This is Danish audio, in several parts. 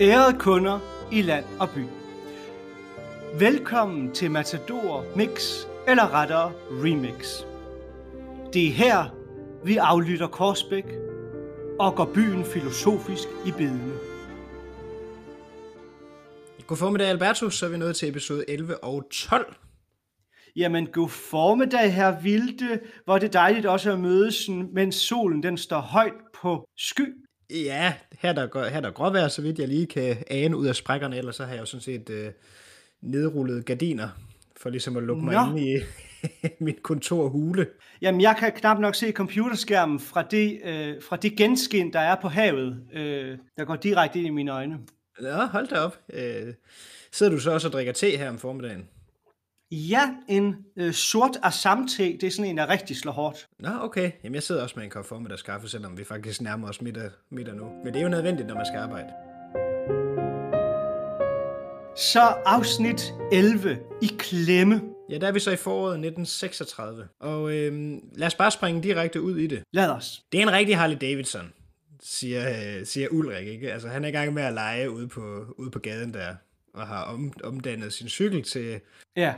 Ærede kunder i land og by. Velkommen til Matador Mix, eller rettere Remix. Det er her, vi aflytter Korsbæk og går byen filosofisk i bedene. God formiddag, Albertus. Så er vi nået til episode 11 og 12. Jamen, god formiddag, her Vilde. Hvor er det dejligt også at mødes, mens solen den står højt på sky. Ja, her er der, her er der gråvejr, så vidt jeg lige kan ane ud af sprækkerne. Ellers så har jeg jo sådan set øh, nedrullet gardiner, for ligesom at lukke mig Nå. ind i mit kontorhule. Jamen, jeg kan knap nok se computerskærmen fra det, øh, fra det genskin, der er på havet, øh, der går direkte ind i mine øjne. Ja, hold da op. Øh, sidder du så også og drikker te her om formiddagen? Ja, en øh, sort assam-te, det er sådan en, der rigtig slår hårdt. Nå, okay. Jamen, jeg sidder også med en kop formiddagskaffe, selvom vi faktisk nærmer os middag, middag nu. Men det er jo nødvendigt, når man skal arbejde. Så afsnit 11 i klemme. Ja, der er vi så i foråret 1936. Og øh, lad os bare springe direkte ud i det. Lad os. Det er en rigtig Harley Davidson, siger, øh, siger Ulrik. Ikke? Altså, han er i gang med at lege ude på, ude på gaden der, og har om, omdannet sin cykel til Ja,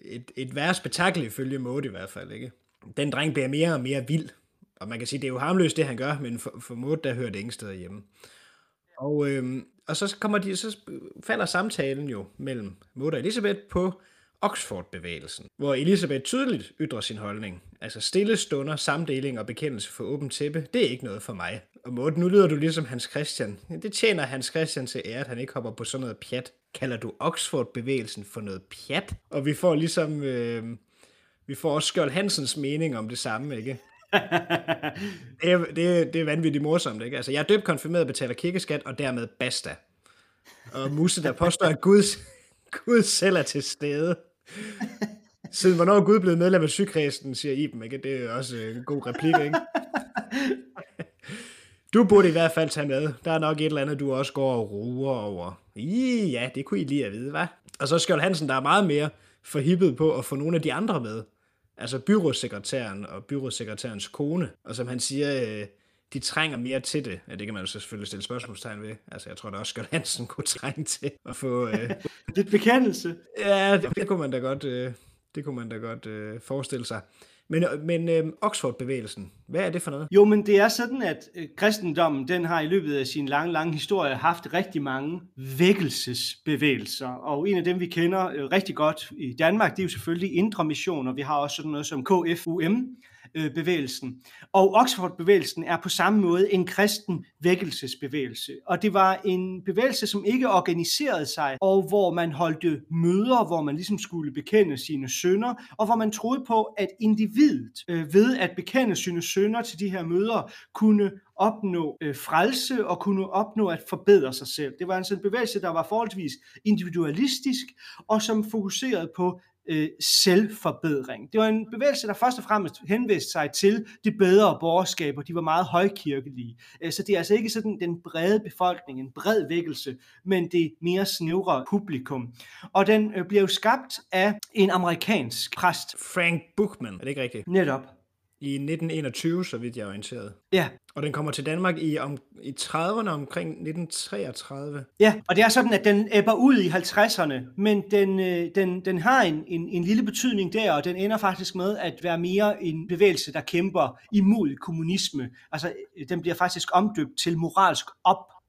et, et værre spektakel ifølge Måde i hvert fald. Ikke? Den dreng bliver mere og mere vild. Og man kan sige, det er jo harmløst, det han gør, men for, for Måde, der hører det ingen steder hjemme. Og, øhm, og så, kommer de, så falder samtalen jo mellem Måde og Elisabeth på Oxford-bevægelsen, hvor Elisabeth tydeligt ytrer sin holdning. Altså stille stunder, samdeling og bekendelse for åben tæppe, det er ikke noget for mig. Og Maud, nu lyder du ligesom Hans Christian. Det tjener Hans Christian til ære, at han ikke hopper på sådan noget pjat. Kalder du Oxford-bevægelsen for noget pjat? Og vi får ligesom... Øh, vi får også Skjold Hansens mening om det samme, ikke? det, er, det, er, det er vanvittigt morsomt, ikke? Altså, jeg er døbt konfirmeret betaler kirkeskat, og dermed basta. Og Musse, der påstår, at Gud, Gud selv er til stede. Siden hvornår er Gud blevet medlem af sygekredsen, siger Iben, ikke? Det er også en god replik, ikke? Du burde i hvert fald tage med. Der er nok et eller andet, du også går og roer over. I, ja, det kunne I lige at vide, hva'? Og så Skjold Hansen, der er meget mere forhippet på at få nogle af de andre med. Altså byrådssekretæren og byrådssekretærens kone. Og som han siger, øh, de trænger mere til det. Ja, det kan man jo selvfølgelig stille spørgsmålstegn ved. Altså, jeg tror da også, Skjold Hansen kunne trænge til at få... Øh, lidt bekendelse. ja, det, det kunne man da godt, øh, det kunne man da godt øh, forestille sig. Men, øh, men øh, Oxford-bevægelsen, hvad er det for noget? Jo, men det er sådan, at øh, kristendommen, den har i løbet af sin lange, lange historie haft rigtig mange vækkelsesbevægelser. Og en af dem, vi kender øh, rigtig godt i Danmark, det er jo selvfølgelig Indre Mission, og vi har også sådan noget som KFUM, Øh, bevægelsen. Og Oxford-bevægelsen er på samme måde en kristen vækkelsesbevægelse. Og det var en bevægelse, som ikke organiserede sig, og hvor man holdte møder, hvor man ligesom skulle bekende sine sønder, og hvor man troede på, at individet øh, ved at bekende sine sønder til de her møder, kunne opnå øh, frelse og kunne opnå at forbedre sig selv. Det var altså en bevægelse, der var forholdsvis individualistisk, og som fokuserede på øh, selvforbedring. Det var en bevægelse, der først og fremmest henvendte sig til det bedre borgerskab, og de var meget højkirkelige. Øh, Så det er altså ikke sådan den brede befolkning, en bred vækkelse, men det mere snævre publikum. Og den øh, bliver jo skabt af en amerikansk præst, Frank Buchman, er det ikke rigtigt? netop. I 1921, så vidt jeg er orienteret. Ja, Og den kommer til Danmark i, om, i 30'erne omkring 1933. Ja, og det er sådan, at den æbber ud i 50'erne, men den, øh, den, den har en, en, en lille betydning der, og den ender faktisk med at være mere en bevægelse, der kæmper imod kommunisme. Altså, øh, den bliver faktisk omdøbt til moralsk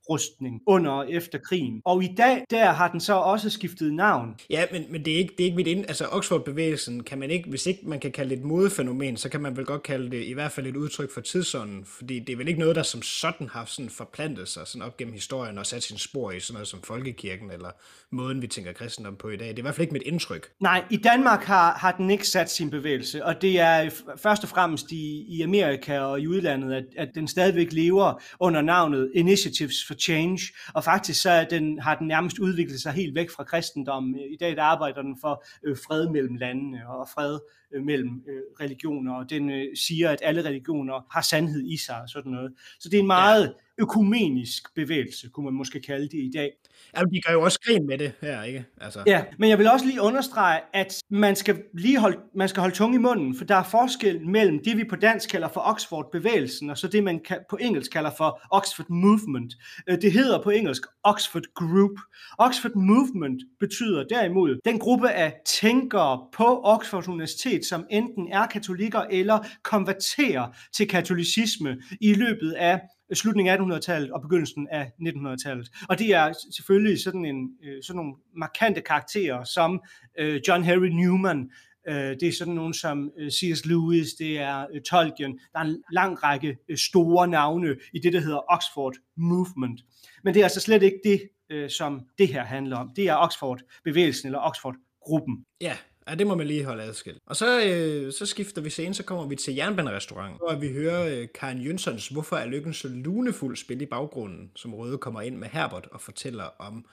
oprustning under og efter krigen. Og i dag, der har den så også skiftet navn. Ja, men, men det, er ikke, det er ikke mit ind... Altså, Oxford-bevægelsen kan man ikke... Hvis ikke man kan kalde det et modefænomen, så kan man vel godt kalde det i hvert fald et udtryk for tidsånden. Fordi det er vel ikke noget, der som sådan har sådan forplantet sig sådan op gennem historien og sat sin spor i sådan noget som folkekirken, eller måden, vi tænker kristendom på i dag. Det er i hvert fald ikke mit indtryk. Nej, i Danmark har, har den ikke sat sin bevægelse, og det er først og fremmest i, i Amerika og i udlandet, at, at den stadigvæk lever under navnet Initiatives for Change, og faktisk så er den, har den nærmest udviklet sig helt væk fra kristendommen. I dag der arbejder den for øh, fred mellem landene og fred mellem øh, religioner, og den øh, siger, at alle religioner har sandhed i sig og sådan noget. Så det er en meget ja. økumenisk bevægelse, kunne man måske kalde det i dag. Ja, de gør jo også grin med det her, ikke? Altså. Ja, men jeg vil også lige understrege, at man skal lige holde, man skal holde tunge i munden, for der er forskel mellem det, vi på dansk kalder for Oxford-bevægelsen, og så det, man på engelsk kalder for Oxford Movement. Øh, det hedder på engelsk Oxford Group. Oxford Movement betyder derimod den gruppe af tænkere på Oxford Universitet, som enten er katolikker eller konverterer til katolicisme i løbet af øh, slutningen af 1800-tallet og begyndelsen af 1900-tallet. Og det er selvfølgelig sådan, en, øh, sådan nogle markante karakterer som øh, John Henry Newman, det er sådan nogen som C.S. Lewis, det er Tolkien. Der er en lang række store navne i det, der hedder Oxford Movement. Men det er altså slet ikke det, som det her handler om. Det er Oxford-bevægelsen eller Oxford-gruppen. Ja, Ja, det må man lige holde adskilt. Og så, øh, så skifter vi scene, så kommer vi til Jernbanerestauranten, hvor vi hører øh, Karen Jønssons Hvorfor er lykken så lunefuld spil i baggrunden, som Røde kommer ind med Herbert og fortæller om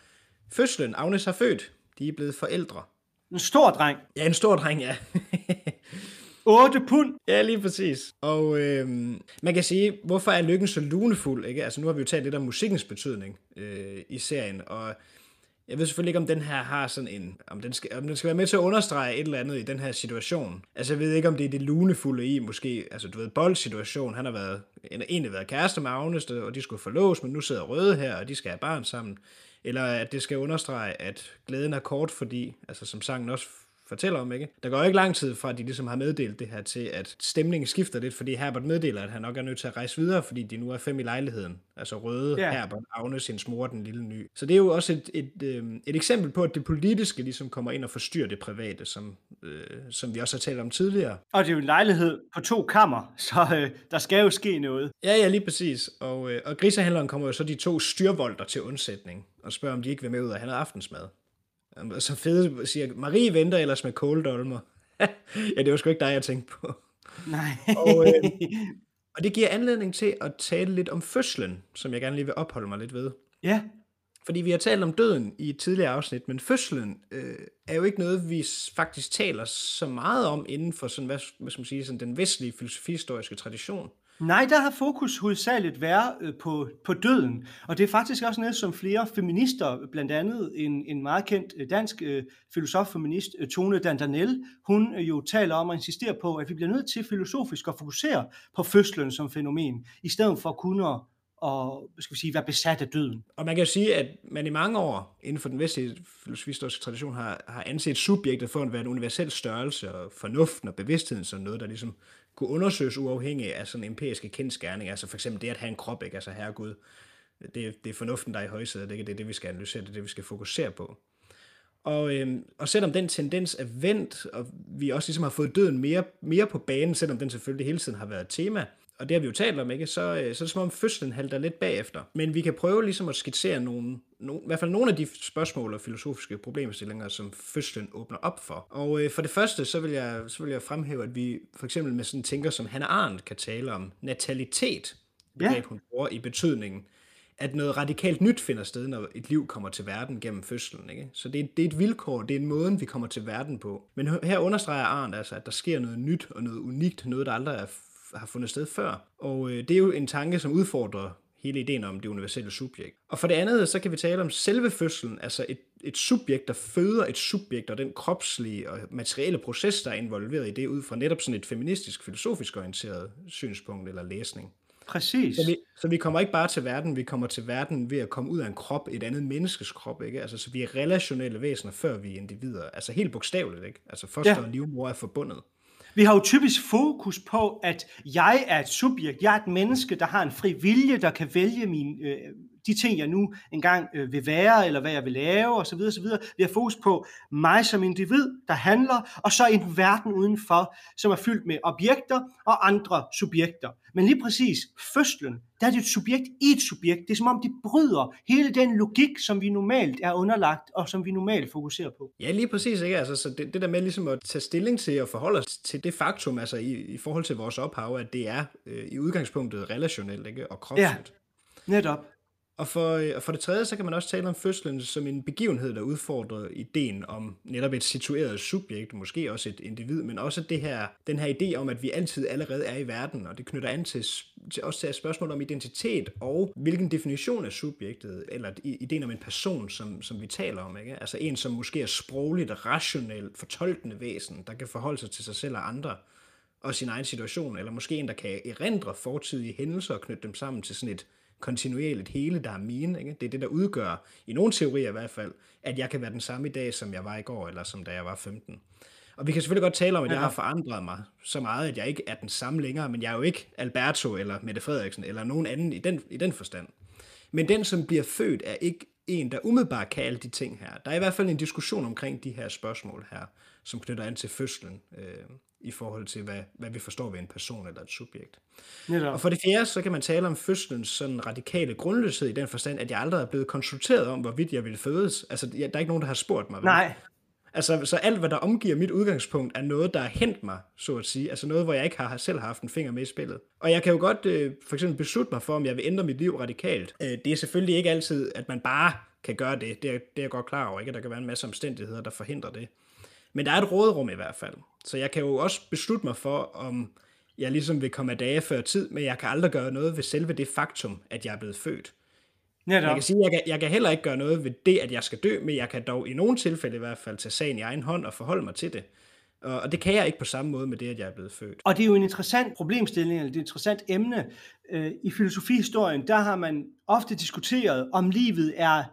fødslen. Agnes har født. De er blevet forældre. En stor dreng. Ja, en stor dreng, ja. 8 pund. Ja, lige præcis. Og øh, man kan sige, hvorfor er lykken så lunefuld? Ikke? Altså, nu har vi jo talt lidt om musikkens betydning øh, i serien, og jeg ved selvfølgelig ikke, om den her har sådan en... Om den, skal, om den skal være med til at understrege et eller andet i den her situation. Altså, jeg ved ikke, om det er det lunefulde i, måske... Altså, du ved, boldsituation. han har været, egentlig været kæreste med Agnes, og de skulle forlås, men nu sidder Røde her, og de skal have barn sammen. Eller at det skal understrege, at glæden er kort, fordi, altså som sangen også fortæller om, ikke? Der går ikke lang tid fra, at de ligesom har meddelt det her til, at stemningen skifter lidt, fordi Herbert meddeler, at han nok er nødt til at rejse videre, fordi de nu er fem i lejligheden. Altså Røde, ja. Herbert, Agnes, sin mor, den lille ny. Så det er jo også et, et, øh, et eksempel på, at det politiske ligesom kommer ind og forstyrrer det private, som, øh, som vi også har talt om tidligere. Og det er jo en lejlighed på to kammer, så øh, der skal jo ske noget. Ja, ja, lige præcis. Og, øh, og grisehandleren kommer jo så de to styrvolter til undsætning og spørger, om de ikke vil med ud og have noget aftensmad. Så fede siger, Marie venter ellers med kåldolmer. ja, det var sgu ikke dig, jeg tænkte på. Nej. og, øh, og det giver anledning til at tale lidt om fødslen, som jeg gerne lige vil opholde mig lidt ved. Ja. Fordi vi har talt om døden i et tidligere afsnit, men fødslen øh, er jo ikke noget, vi faktisk taler så meget om inden for sådan, hvad, hvad skal man sige, sådan den vestlige filosofihistoriske tradition. Nej, der har fokus hovedsageligt været øh, på, på døden, og det er faktisk også noget, som flere feminister, blandt andet en, en meget kendt øh, dansk øh, filosof-feminist, øh, Tone Dandanel, hun øh, jo taler om og insisterer på, at vi bliver nødt til filosofisk at fokusere på fødslen som fænomen, i stedet for kun at og skal vi sige, være besat af døden. Og man kan jo sige, at man i mange år inden for den vestlige filosofiske tradition har, har anset subjektet for at være en universel størrelse, og fornuften og bevidstheden som noget, der ligesom kunne undersøges uafhængigt af sådan empiriske kendskærning, Altså for eksempel det at have en krop, ikke? altså herregud, det, det er fornuften, der er i højsædet, det er det, vi skal analysere, det er det, vi skal fokusere på. Og, øhm, og selvom den tendens er vendt, og vi også ligesom har fået døden mere, mere på banen, selvom den selvfølgelig hele tiden har været et tema, og det har vi jo talt om, ikke? Så, øh, så er det som om fødslen halter lidt bagefter. Men vi kan prøve ligesom at skitsere nogle, nogle, i hvert fald nogle af de spørgsmål og filosofiske problemstillinger, som fødslen åbner op for. Og øh, for det første, så vil, jeg, så vil jeg fremhæve, at vi for eksempel med sådan tænker som Hannah Arendt kan tale om natalitet, begreb ja. hun bruger i betydningen, at noget radikalt nyt finder sted, når et liv kommer til verden gennem fødslen. Ikke? Så det er, det er et vilkår, det er en måde, vi kommer til verden på. Men her understreger Arndt altså, at der sker noget nyt og noget unikt, noget, der aldrig er har fundet sted før. Og øh, det er jo en tanke, som udfordrer hele ideen om det universelle subjekt. Og for det andet, så kan vi tale om selve fødslen, altså et, et subjekt, der føder et subjekt, og den kropslige og materielle proces, der er involveret i det, ud fra netop sådan et feministisk, filosofisk orienteret synspunkt eller læsning. Præcis. Så vi, så vi kommer ikke bare til verden, vi kommer til verden ved at komme ud af en krop, et andet menneskes krop, ikke? Altså, så vi er relationelle væsener, før vi er individer. Altså helt bogstaveligt, ikke? Altså foster ja. og livmor er forbundet. Vi har jo typisk fokus på, at jeg er et subjekt, jeg er et menneske, der har en fri vilje, der kan vælge min, øh, de ting, jeg nu engang øh, vil være, eller hvad jeg vil lave, osv. osv. Vi har fokus på mig som individ, der handler, og så en verden udenfor, som er fyldt med objekter og andre subjekter. Men lige præcis fødslen, der er det et subjekt i et subjekt. Det er som om, de bryder hele den logik, som vi normalt er underlagt, og som vi normalt fokuserer på. Ja, lige præcis. Ikke? Altså, så det, det der med ligesom at tage stilling til og forholde os til det faktum, altså i, i forhold til vores ophav, at det er øh, i udgangspunktet relationelt ikke? og kropsligt. Ja, netop. Og for, øh, og for det tredje, så kan man også tale om fødslen som en begivenhed, der udfordrer ideen om netop et situeret subjekt, måske også et individ, men også det her, den her idé om, at vi altid allerede er i verden, og det knytter an til, til også til et spørgsmål om identitet og hvilken definition af subjektet, eller ideen om en person, som, som vi taler om. Ikke? Altså en, som måske er sprogligt, rationelt, fortolkende væsen, der kan forholde sig til sig selv og andre og sin egen situation, eller måske en, der kan erindre fortidige hændelser og knytte dem sammen til sådan et kontinuerligt hele, der er mine. Ikke? Det er det, der udgør, i nogle teorier i hvert fald, at jeg kan være den samme i dag, som jeg var i går, eller som da jeg var 15. Og vi kan selvfølgelig godt tale om, at jeg har forandret mig så meget, at jeg ikke er den samme længere, men jeg er jo ikke Alberto eller Mette Frederiksen eller nogen anden i den, i den forstand. Men den, som bliver født, er ikke en, der umiddelbart kan alle de ting her. Der er i hvert fald en diskussion omkring de her spørgsmål her, som knytter an til fødslen. Øh, i forhold til, hvad, hvad vi forstår ved en person eller et subjekt. Netop. Og for det fjerde, så kan man tale om fødselens sådan radikale grundløshed i den forstand, at jeg aldrig er blevet konsulteret om, hvorvidt jeg vil fødes. Altså, der er ikke nogen, der har spurgt mig. Nej. Altså, så alt, hvad der omgiver mit udgangspunkt, er noget, der er hent mig, så at sige. Altså noget, hvor jeg ikke har selv haft en finger med i spillet. Og jeg kan jo godt øh, for eksempel beslutte mig for, om jeg vil ændre mit liv radikalt. Øh, det er selvfølgelig ikke altid, at man bare kan gøre det. Det er, det er jeg godt klar over, ikke? Der kan være en masse omstændigheder, der forhindrer det. Men der er et rådrum i hvert fald. Så jeg kan jo også beslutte mig for, om jeg ligesom vil komme af dage før tid, men jeg kan aldrig gøre noget ved selve det faktum, at jeg er blevet født. Ja, jeg kan sige, at jeg kan, jeg kan heller ikke gøre noget ved det, at jeg skal dø, men jeg kan dog i nogle tilfælde i hvert fald tage sagen i egen hånd og forholde mig til det. Og det kan jeg ikke på samme måde med det, at jeg er blevet født. Og det er jo en interessant problemstilling, eller det er et interessant emne. Øh, I filosofihistorien, der har man ofte diskuteret, om livet er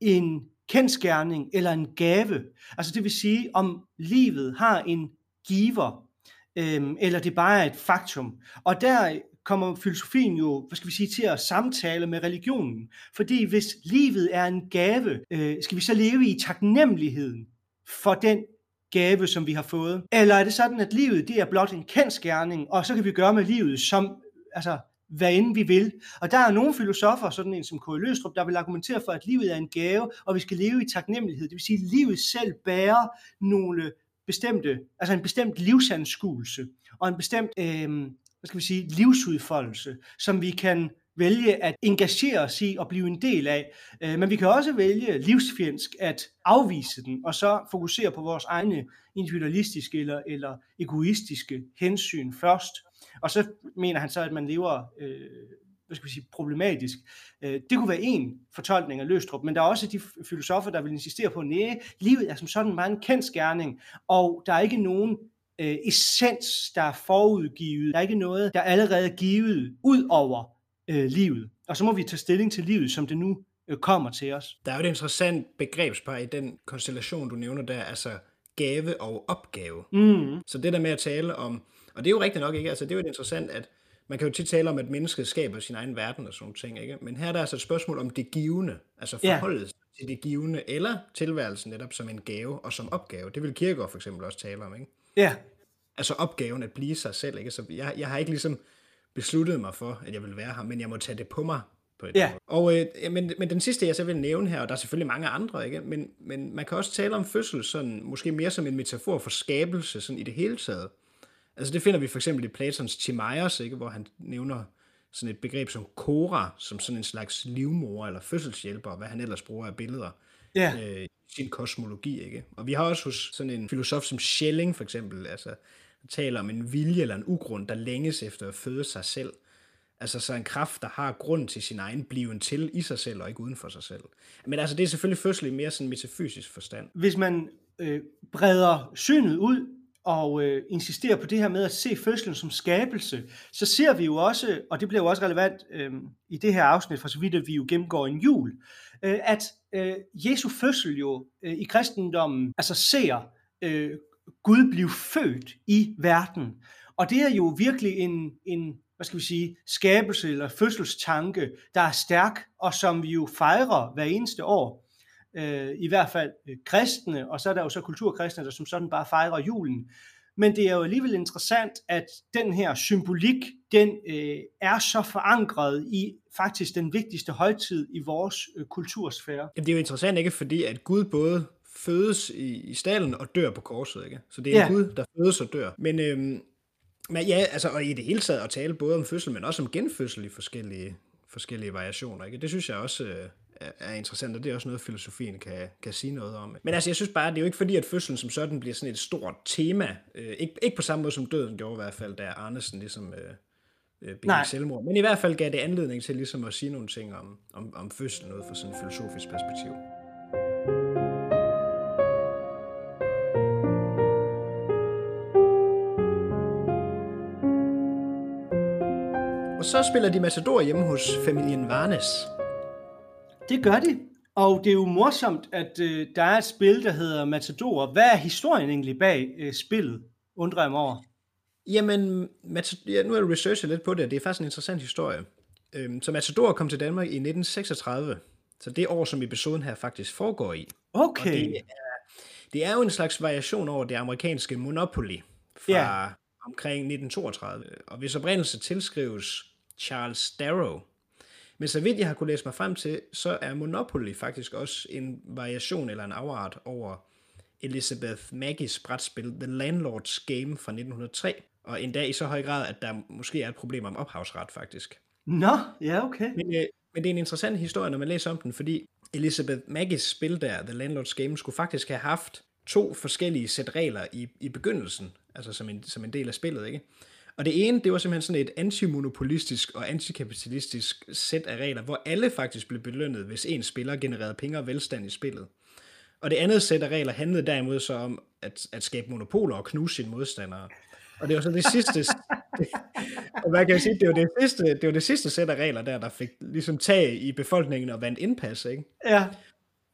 en kendskærning eller en gave. Altså det vil sige, om livet har en giver, øhm, eller det bare er et faktum. Og der kommer filosofien jo, hvad skal vi sige, til at samtale med religionen. Fordi hvis livet er en gave, øh, skal vi så leve i taknemmeligheden for den gave, som vi har fået? Eller er det sådan, at livet det er blot en kendskærning, og så kan vi gøre med livet, som altså, hvad end vi vil. Og der er nogle filosofer, sådan en som K. Løstrup, der vil argumentere for, at livet er en gave, og vi skal leve i taknemmelighed. Det vil sige, at livet selv bærer nogle bestemte, altså en bestemt livsanskuelse, og en bestemt, øh, hvad skal vi sige, livsudfoldelse, som vi kan vælge at engagere os i og blive en del af. Øh, men vi kan også vælge livsfjendsk at afvise den, og så fokusere på vores egne individualistiske eller, eller egoistiske hensyn først. Og så mener han så, at man lever øh, hvad skal vi sige, problematisk. Øh, det kunne være en fortolkning af Løstrup, men der er også de filosofer, der vil insistere på, at livet er som sådan meget en kendskærning, og der er ikke nogen øh, essens, der er forudgivet. Der er ikke noget, der er allerede givet ud over øh, livet. Og så må vi tage stilling til livet, som det nu øh, kommer til os. Der er jo et interessant begrebspar i den konstellation, du nævner der, altså gave og opgave. Mm. Så det der med at tale om og det er jo rigtigt nok, ikke? Altså, det er jo interessant, at man kan jo tit tale om, at mennesket skaber sin egen verden og sådan ting, ikke? Men her er der altså et spørgsmål om det givende, altså forholdet yeah. til det givende, eller tilværelsen netop som en gave og som opgave. Det vil Kierkegaard for eksempel også tale om, ikke? Ja. Yeah. Altså opgaven at blive sig selv, ikke? Så jeg, jeg har ikke ligesom besluttet mig for, at jeg vil være her, men jeg må tage det på mig på et ja. Måde. Og, øh, men, men den sidste, jeg så vil nævne her, og der er selvfølgelig mange andre, ikke? Men, men man kan også tale om fødsel sådan, måske mere som en metafor for skabelse sådan i det hele taget. Altså det finder vi for eksempel i Platons Timaeus, ikke, hvor han nævner sådan et begreb som Kora, som sådan en slags livmor eller fødselshjælper, og hvad han ellers bruger af billeder ja. øh, i sin kosmologi. Ikke? Og vi har også hos sådan en filosof som Schelling for eksempel, altså taler om en vilje eller en ugrund, der længes efter at føde sig selv. Altså så en kraft, der har grund til sin egen bliven til i sig selv og ikke uden for sig selv. Men altså det er selvfølgelig fødsel i mere sådan metafysisk forstand. Hvis man øh, breder synet ud og øh, insisterer på det her med at se fødslen som skabelse, så ser vi jo også, og det bliver jo også relevant øh, i det her afsnit, for så vidt at vi jo gennemgår en jul, øh, at øh, Jesu fødsel jo øh, i kristendommen altså ser øh, Gud blive født i verden. Og det er jo virkelig en, en hvad skal vi sige, skabelse eller fødselstanke, der er stærk, og som vi jo fejrer hver eneste år øh, i hvert fald øh, kristne, og så er der jo så kulturkristne, der som sådan bare fejrer julen. Men det er jo alligevel interessant, at den her symbolik, den øh, er så forankret i faktisk den vigtigste højtid i vores øh, kultursfære. Jamen, det er jo interessant, ikke? Fordi at Gud både fødes i, i stallen og dør på korset, ikke? Så det er ja. Gud, der fødes og dør. Men, øhm, men ja, altså, og i det hele taget at tale både om fødsel, men også om genfødsel i forskellige forskellige variationer. Ikke? Det synes jeg også øh, er, er interessant, og det er også noget, filosofien kan, kan sige noget om. Men altså, jeg synes bare, det er jo ikke fordi, at fødslen som sådan bliver sådan et stort tema. Øh, ikke, ikke på samme måde som døden gjorde i hvert fald, da Arnesen ligesom øh, øh, begik selvmord. Men i hvert fald gav det anledning til ligesom at sige nogle ting om, om, om fødslen ud fra sådan et filosofisk perspektiv. Og så spiller de Matador hjemme hos familien Varnes. Det gør de. Og det er jo morsomt, at øh, der er et spil, der hedder Matador. Hvad er historien egentlig bag øh, spillet, undrer jeg mig over? Jamen, ja, nu har jeg researchet lidt på det, det er faktisk en interessant historie. Øhm, så Matador kom til Danmark i 1936, så det år, som episoden her faktisk foregår i. Okay. Og det, er, det er jo en slags variation over det amerikanske Monopoly fra ja. omkring 1932, og hvis oprindelse tilskrives Charles Darrow. Men så vidt jeg har kunne læse mig frem til, så er Monopoly faktisk også en variation eller en afart over Elizabeth Maggies brætspil The Landlord's Game fra 1903, og endda i så høj grad, at der måske er et problem om ophavsret faktisk. Nå, ja okay. Men, øh, men det er en interessant historie, når man læser om den, fordi Elizabeth Maggies spil der, The Landlord's Game, skulle faktisk have haft to forskellige sæt regler i, i begyndelsen, altså som en, som en del af spillet, ikke? Og det ene, det var simpelthen sådan et antimonopolistisk og antikapitalistisk sæt af regler, hvor alle faktisk blev belønnet, hvis en spiller genererede penge og velstand i spillet. Og det andet sæt af regler handlede derimod så om at, at skabe monopoler og knuse sine modstandere. Og det var så det sidste, og hvad kan jeg sige, det var det sidste, det var det sidste sæt af regler der, der fik ligesom tag i befolkningen og vandt indpas, ikke? Ja.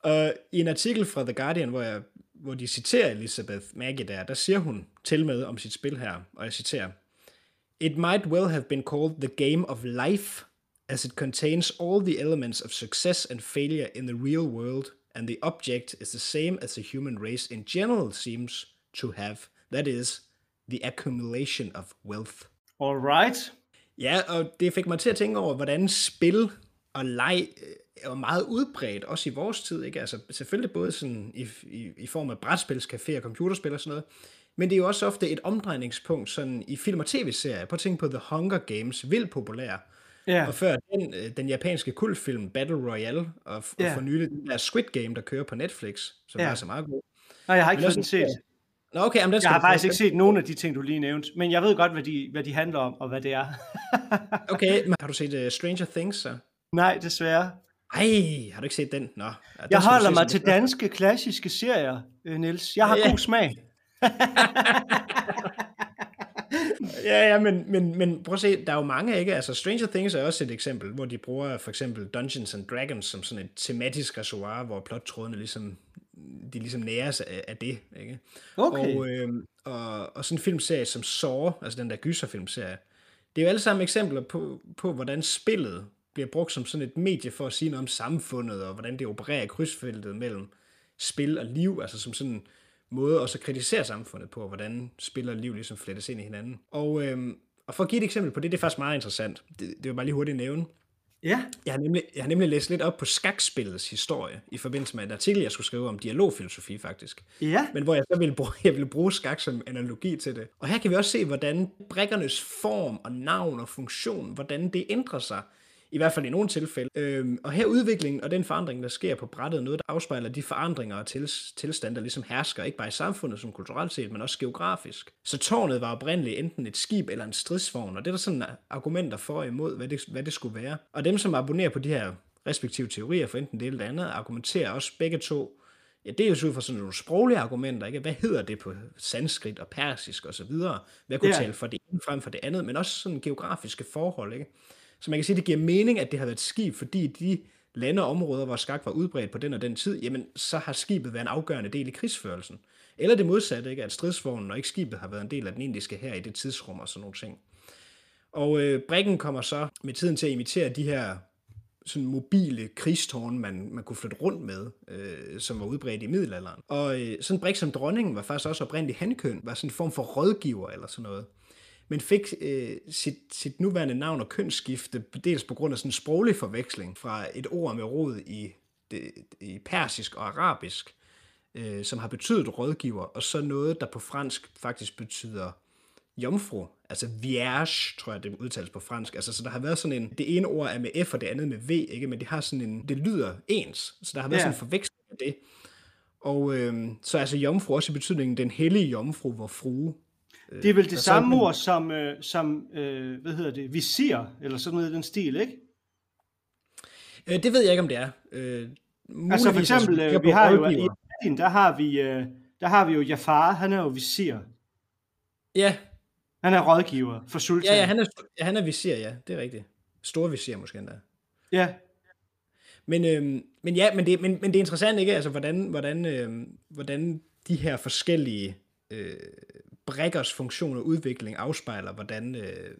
Og i en artikel fra The Guardian, hvor, jeg, hvor de citerer Elizabeth Maggie der, der siger hun til med om sit spil her, og jeg citerer, It might well have been called the game of life, as it contains all the elements of success and failure in the real world, and the object is the same as the human race in general seems to have, that is, the accumulation of wealth. All right. Ja, og det fik mig til at tænke over, hvordan spil og leg er meget udbredt, også i vores tid, ikke? Altså selvfølgelig både sådan i, i, i form af brætspilscafé og computerspil og sådan noget, men det er jo også ofte et omdrejningspunkt sådan i film- og tv-serier. Prøv at tænke på The Hunger Games, vildt populær. Ja. Og før den, øh, den japanske kultfilm Battle Royale, og, og Ja. for nylig den der Squid Game, der kører på Netflix, som Ja. er så meget god. Nej, jeg har ikke Men fået den set. Nå okay, jamen den skal Jeg har faktisk ikke set nogen af de ting, du lige nævnte, men jeg ved godt, hvad de, hvad de handler om, og hvad det er. Okay, men har du set uh, Stranger Things så? Nej, desværre. Ej, har du ikke set den? Nå. Ja, Jeg holder mig til danske, klassiske serier, øh, Niels. Jeg har Ja. god smag. Ja, ja, men, men, men prøv at se, der er jo mange, ikke? Altså Stranger Things er også et eksempel, hvor de bruger for eksempel Dungeons and Dragons som sådan et tematisk reservoir, hvor plottrådene ligesom, de ligesom næres af, af det, ikke? Okay. Og, øh, og, og sådan en filmserie som Saw, altså den der gyserfilmserie, det er jo alle sammen eksempler på, på, hvordan spillet bliver brugt som sådan et medie for at sige noget om samfundet, og hvordan det opererer i krydsfeltet mellem spil og liv, altså som sådan måde også at kritisere samfundet på, hvordan spil og liv ligesom flettes ind i hinanden. Og, øhm, og for at give et eksempel på det, det er faktisk meget interessant. Det, det vil bare lige hurtigt nævne. Ja. Jeg har, nemlig, jeg har nemlig læst lidt op på skakspillets historie, i forbindelse med en artikel, jeg skulle skrive om dialogfilosofi faktisk. Ja. Men hvor jeg så ville bruge, jeg ville bruge skak som analogi til det. Og her kan vi også se, hvordan brækkernes form og navn og funktion, hvordan det ændrer sig. I hvert fald i nogle tilfælde. Øhm, og her udviklingen og den forandring, der sker på brættet, noget, der afspejler de forandringer og til, tilstande, der ligesom hersker, ikke bare i samfundet som kulturelt set, men også geografisk. Så tårnet var oprindeligt enten et skib eller en stridsvogn, og det er der sådan argumenter for og imod, hvad det, hvad det skulle være. Og dem, som abonnerer på de her respektive teorier for enten det eller det andet, argumenterer også begge to Ja, det er jo ud fra sådan nogle sproglige argumenter, ikke? Hvad hedder det på sanskrit og persisk og så videre? Hvad kunne Ja. tale for det ene frem for det andet, men også sådan geografiske forhold, ikke? Så man kan sige, at det giver mening, at det har været et skib, fordi de lande og områder, hvor skak var udbredt på den og den tid, jamen så har skibet været en afgørende del i krigsførelsen. Eller det modsatte, ikke? at stridsvognen og ikke skibet har været en del af den indiske her i det tidsrum og sådan nogle ting. Og øh, brikken kommer så med tiden til at imitere de her sådan mobile krigstårne, man, man kunne flytte rundt med, øh, som var udbredt i middelalderen. Og øh, sådan en brik som dronningen var faktisk også oprindeligt hankøn, var sådan en form for rådgiver eller sådan noget. Men fik øh, sit, sit nuværende navn og kønsskifte, dels på grund af sådan en sproglig forveksling fra et ord med rod i, det, i persisk og arabisk, øh, som har betydet rådgiver, og så noget, der på fransk faktisk betyder jomfru, altså vierge, tror jeg, det udtales på fransk. Altså, så der har været sådan en, det ene ord er med F, og det andet med V, ikke? men det har sådan en, det lyder ens, så der har været Ja. sådan en forveksling af det. Og øh, så altså jomfru også i betydningen den hellige jomfru, hvor frue. Det er vel det så- samme ord som, øh, som øh, hvad hedder det, visir, eller sådan noget i den stil, ikke? Øh, det ved jeg ikke, om det er. Øh, Altså for eksempel, øh, vi har jo, i. Aladdin, der har vi, øh, der har vi jo Jafar, han er jo visir. Ja, Han er rådgiver for sultan. ja, ja, han er, han er visir, ja, det er rigtigt. Store visir måske endda. ja. Men, øhm, men ja, men det, men, men det er interessant, ikke? Altså, hvordan, hvordan, øhm, hvordan de her forskellige øh, brækkers funktion og udvikling afspejler, hvordan, øh,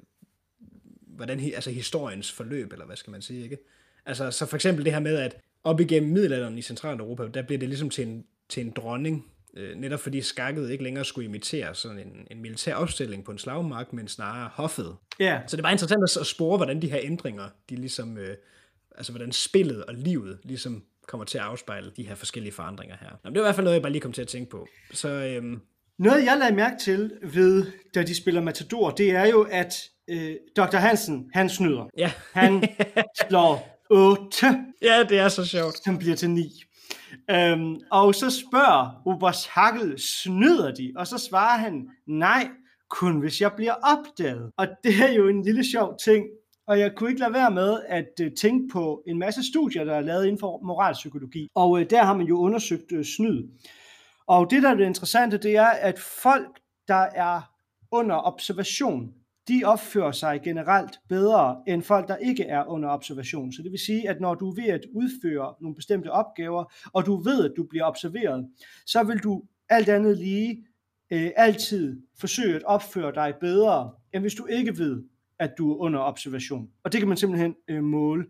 hvordan altså historiens forløb, eller hvad skal man sige, ikke? Altså, så for eksempel det her med, at op igennem middelalderen i Centraleuropa, der bliver det ligesom til en, til en dronning, øh, netop fordi skakket ikke længere skulle imitere sådan en, en militær opstilling på en slagmark, men snarere hoffet. ja. Så det bare interessant at- spore, hvordan de her ændringer, de ligesom, øh, altså hvordan spillet og livet ligesom kommer til at afspejle de her forskellige forandringer her. Nå, men det var i hvert fald noget, jeg bare lige kom til at tænke på. Så øhm, Noget jeg lagde mærke til ved, da de spiller Matador, det er jo, at øh, Dr. Hansen, han snyder. ja. Han slår 8, ja, det er så sjovt. som bliver til 9. Øhm, og så spørger Oberst Hackel, snyder de? Og så svarer han, nej, kun hvis jeg bliver opdaget. Og det er jo en lille sjov ting. Og jeg kunne ikke lade være med at øh, tænke på en masse studier, der er lavet inden for moralpsykologi. Og øh, der har man jo undersøgt øh, snyd. Og det, der er det interessante, det er, at folk, der er under observation, de opfører sig generelt bedre end folk, der ikke er under observation. Så det vil sige, at når du er ved at udføre nogle bestemte opgaver, og du ved, at du bliver observeret, så vil du alt andet lige øh, altid forsøge at opføre dig bedre, end hvis du ikke ved, at du er under observation. Og det kan man simpelthen øh, måle.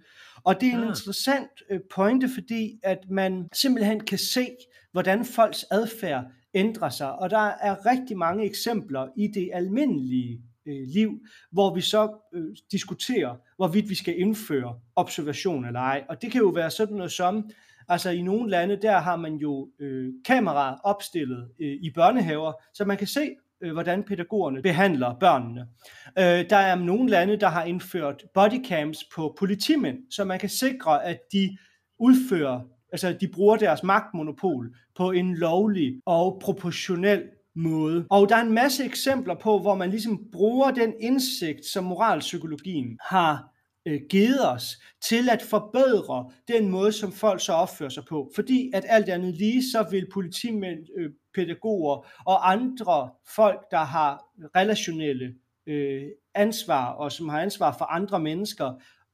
Og det er en Ah. interessant øh, pointe, fordi at man simpelthen kan se, hvordan folks adfærd ændrer sig. Og der er rigtig mange eksempler i det almindelige øh, liv, hvor vi så øh, diskuterer, hvorvidt vi skal indføre observation eller ej. Og det kan jo være sådan noget som, altså i nogle lande, der har man jo øh, kameraer opstillet øh, i børnehaver, så man kan se, øh, hvordan pædagogerne behandler børnene. Øh, der er nogle lande, der har indført bodycams på politimænd, så man kan sikre, at de udfører, altså de bruger deres magtmonopol på en lovlig og proportionel måde. Og der er en masse eksempler på, hvor man ligesom bruger den indsigt, som moralpsykologien har øh, givet os til at forbedre den måde, som folk så opfører sig på. Fordi at alt andet lige, så vil politimænd, øh, pædagoger og andre folk, der har relationelle øh, ansvar og som har ansvar for andre mennesker,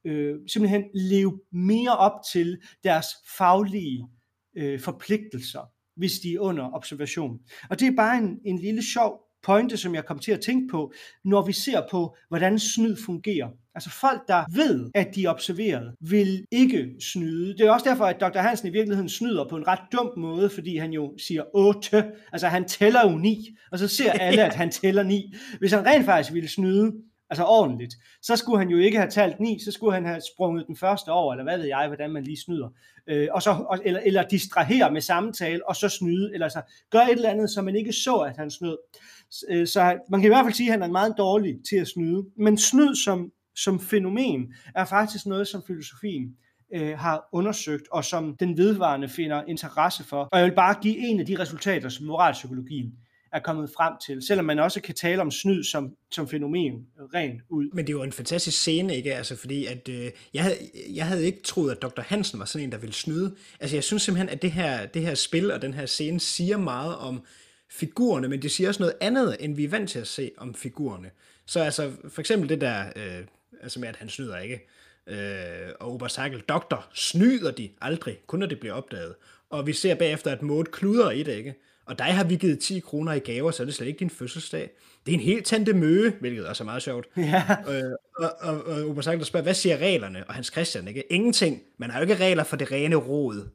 øh, simpelthen leve mere op til deres faglige øh, forpligtelser, hvis de er under observation. Og det er bare en, en lille sjov pointe, som jeg kom til at tænke på, når vi ser på, hvordan snyd fungerer. Altså folk, der ved, at de er observeret, vil ikke snyde. Det er også derfor, at Dr. Hansen i virkeligheden snyder på en ret dum måde, fordi han jo siger 8. Altså han tæller jo 9, og så ser alle, at han tæller 9. Hvis han rent faktisk ville snyde, altså ordentligt, så skulle han jo ikke have talt 9, så skulle han have sprunget den første over, eller hvad ved jeg, hvordan man lige snyder. Øh, og så, og, eller, eller distrahere med samtale, og så snyde, eller altså så gør et eller andet, så man ikke så, at han snød. Øh, Så man kan i hvert fald sige, at han er meget dårlig til at snyde. Men snyd som, som fænomen er faktisk noget, som filosofien øh, har undersøgt, og som den vedvarende finder interesse for. Og jeg vil bare give en af de resultater, som moralpsykologien er kommet frem til, selvom man også kan tale om snyd som, som fænomen rent ud. Men det er jo en fantastisk scene, ikke? Altså, fordi at, øh, jeg, havde, jeg havde ikke troet, at Dr. Hansen var sådan en, der ville snyde. Altså, jeg synes simpelthen, at det her, det her spil og den her scene siger meget om figurerne, men det siger også noget andet, end vi er vant til at se om figurerne. Så altså, for eksempel det der, øh, altså med, at han snyder, ikke? Øh, og Obersakel, doktor, snyder de aldrig, kun når det bliver opdaget. Og vi ser bagefter, at Maud kluder i det, ikke? Og dig har vi givet 10 kroner i gaver, så er det slet ikke din fødselsdag. Det er en helt tante møge, hvilket også er meget sjovt. Ja. Øh, og, og, og Obersakel spørger, hvad siger reglerne? Og Hans Christian, ikke? Ingenting. Man har jo ikke regler for det rene råd.